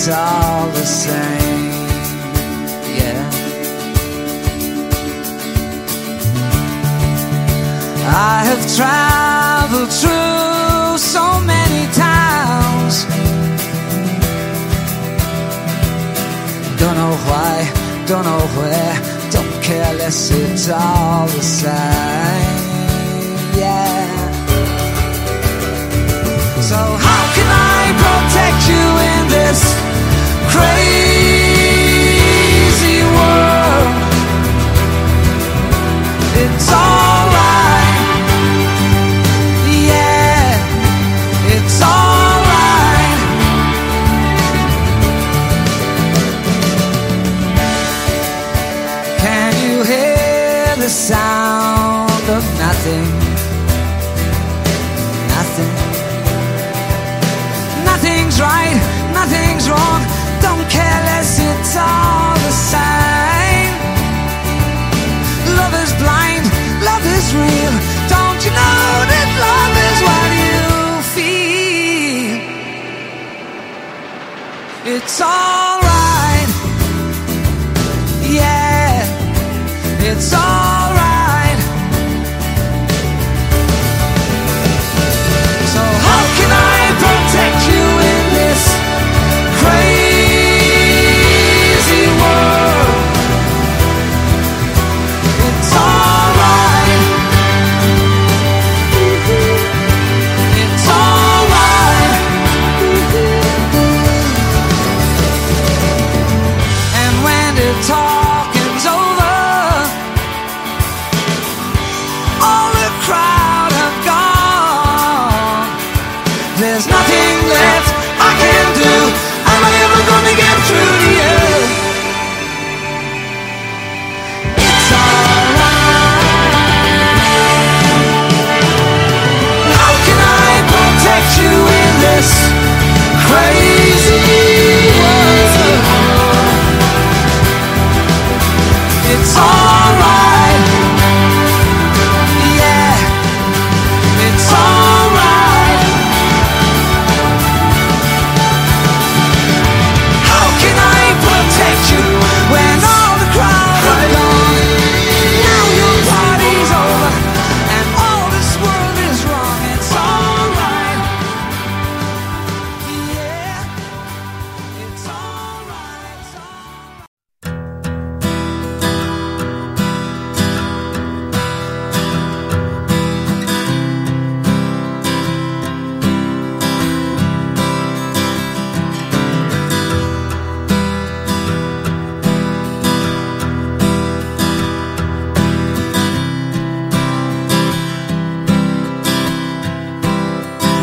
It's all the same. Yeah. I have traveled through so many towns. Don't know why, don't know where, don't care less, it's all the same. Yeah. So how can I protect you in this nothing? Nothing. Nothing's right, all the same. Love is blind, love is real. Don't you know that love is what you feel? It's alright.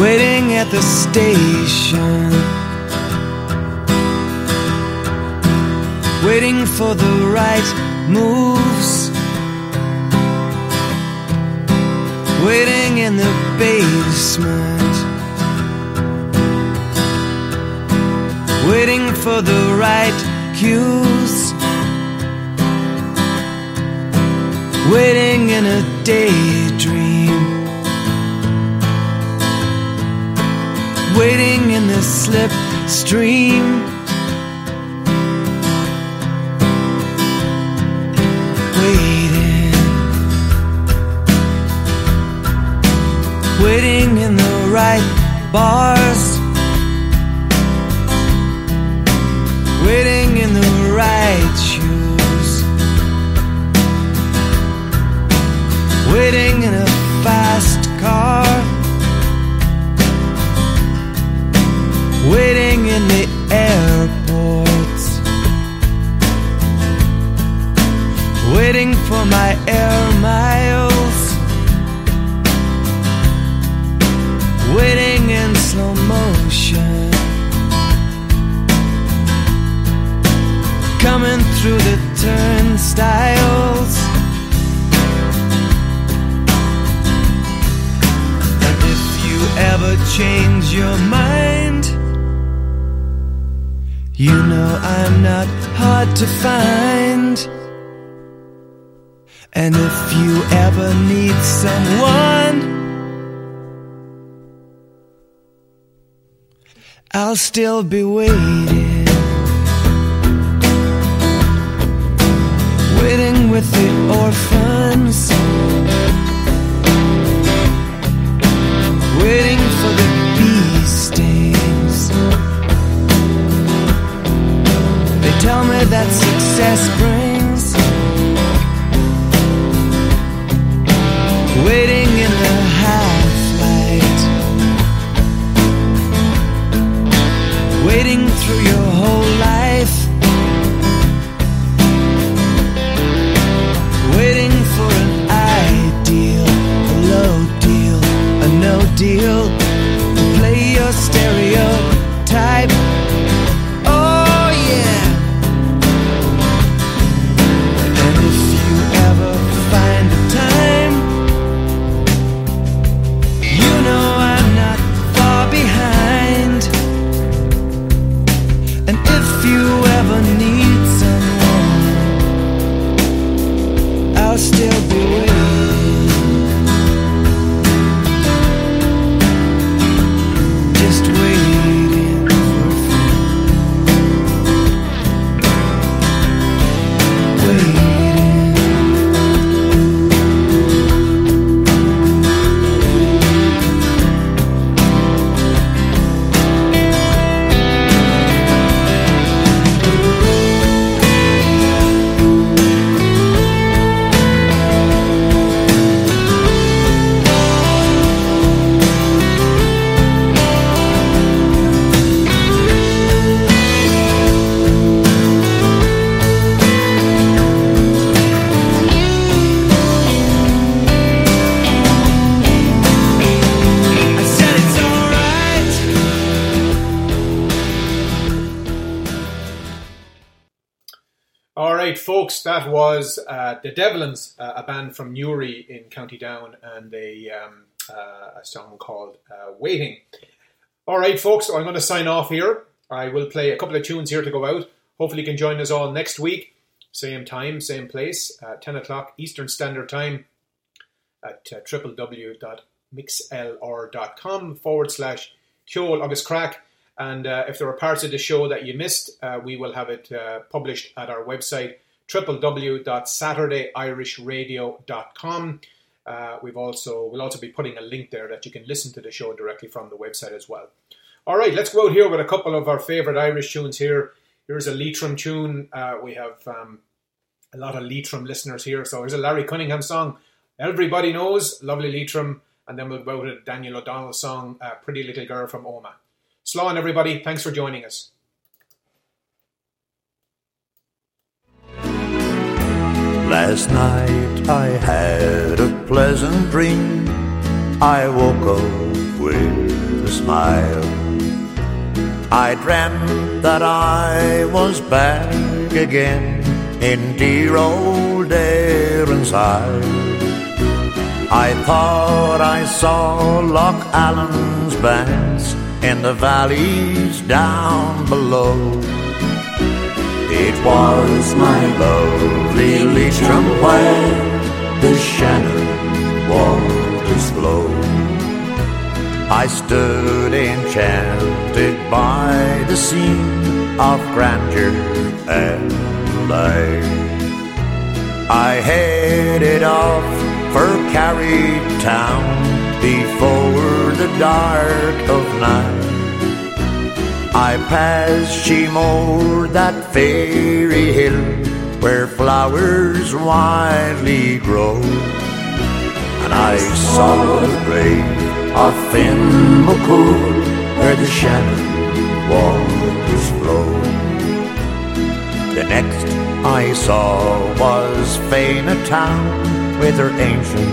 Waiting at the station, waiting for the right moves, waiting in the basement, waiting for the right cues. Waiting in a daydream waiting in the slip stream. Waiting, waiting in the right bars, waiting in the right shoes, waiting in a fast car. In the airports, waiting for my air miles, waiting in slow motion, coming through the turnstiles. And if you ever change your mind, you know I'm not hard to find. And if you ever need someone, I'll still be waiting. Waiting with the orphans. That success brings. Waiting in the half light, waiting through your whole life, waiting for an ideal, a low deal, a no deal. Play your stereotype. Was uh, the Devlins, uh, a band from Newry in County Down, and a, um, uh, a song called uh, Waiting. All right, folks, I'm going to sign off here. I will play a couple of tunes here to go out. Hopefully, you can join us all next week, same time, same place, uh, 10 o'clock Eastern Standard Time at uh, www.mixlr.com forward slash Ceol agus Craic. And uh, if there are parts of the show that you missed, uh, we will have it published at our website www.saturdayirishradio.com. Uh, we've also we'll also be putting a link there that you can listen to the show directly from the website as well. All right, let's go out here with a couple of our favorite Irish tunes here. Here's a Leitrim tune. Uh, we have um, a lot of Leitrim listeners here, so here's a Larry Cunningham song. Everybody knows, lovely Leitrim, and then we'll go a Daniel O'Donnell song, uh, "Pretty Little Girl from Omagh." Slán, everybody. Thanks for joining us. Last night I had a pleasant dream. I woke up with a smile. I dreamt that I was back again in dear old Erin's Isle. I thought I saw Lough Allen's banks in the valleys down below. It was my lovely Leitrim where the Shannon waters flow. I stood enchanted by the scene of grandeur and light. I headed off for Carrick Town before the dark of night. I passed Sheemore, that fairy hill where flowers widely grow. And I saw the grave of Finn McCool where the Shannon waters flow. The next I saw was Fenagh town with her ancient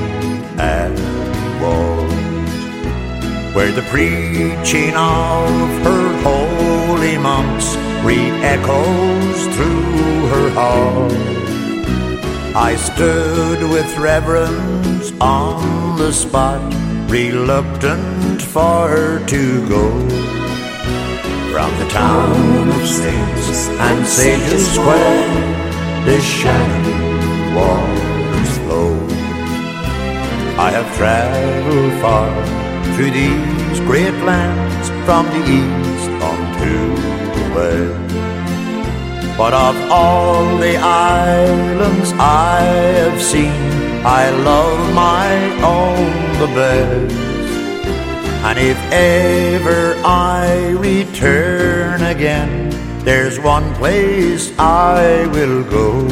abbey walls where the preaching of her holy monks re-echoes through her hall. I stood with reverence on the spot, reluctant for her to go. From the town of saints and sages where the Shannon waters flow. I have traveled far through these great lands from the east unto the west. But of all the islands I have seen, I love my own the best. And if ever I return again, there's one place I will go.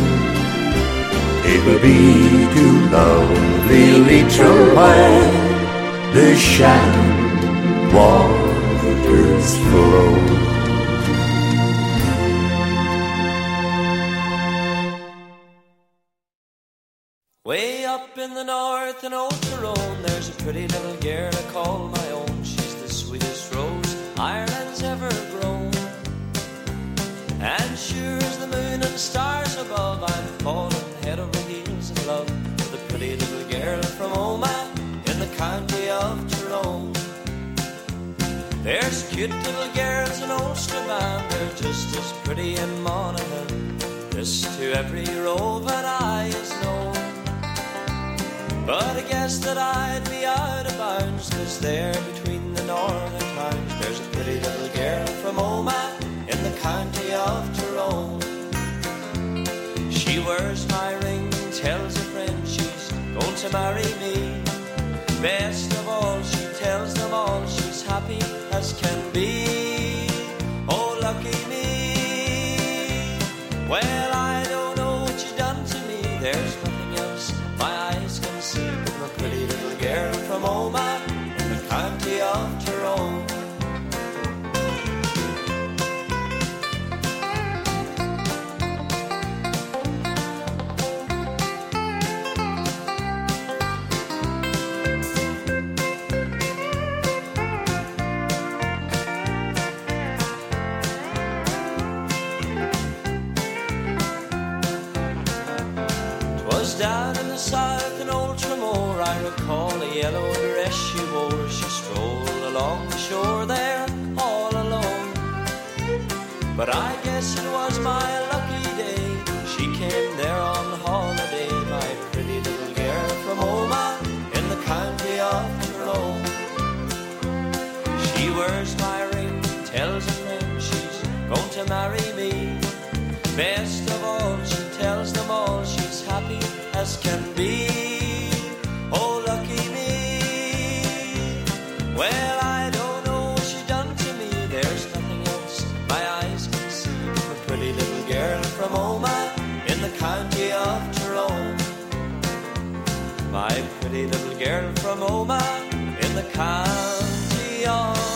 It will be to lovely Leitrim where the Shannon waters flow. Up in the north in Old Tyrone, there's a pretty little girl I call my own. She's the sweetest rose Ireland's ever grown. And sure as the moon and stars above, I'm falling head over heels in love with a pretty little girl from Omagh in the county of Tyrone. There's cute little girls in Ulster they're just as pretty in Monaghan. This to every roving eye is known. But I guess that I'd be out of bounds, cause there between the northern towns, there's a pretty little girl from Omagh in the county of Tyrone. She wears my ring, tells a friend she's going to marry me. Best of all, she tells them all she's happy as can be. Oh, lucky me. Well, I recall a yellow dress she wore. She strolled along the shore there all alone. But I guess it was my lucky day. She came there on holiday, my pretty little girl from Omagh in the county of Tyrone. She wears my ring, tells a friend she's going to marry me. Best of all, she tells them all she's happy as can be. Girl from Omagh in the county of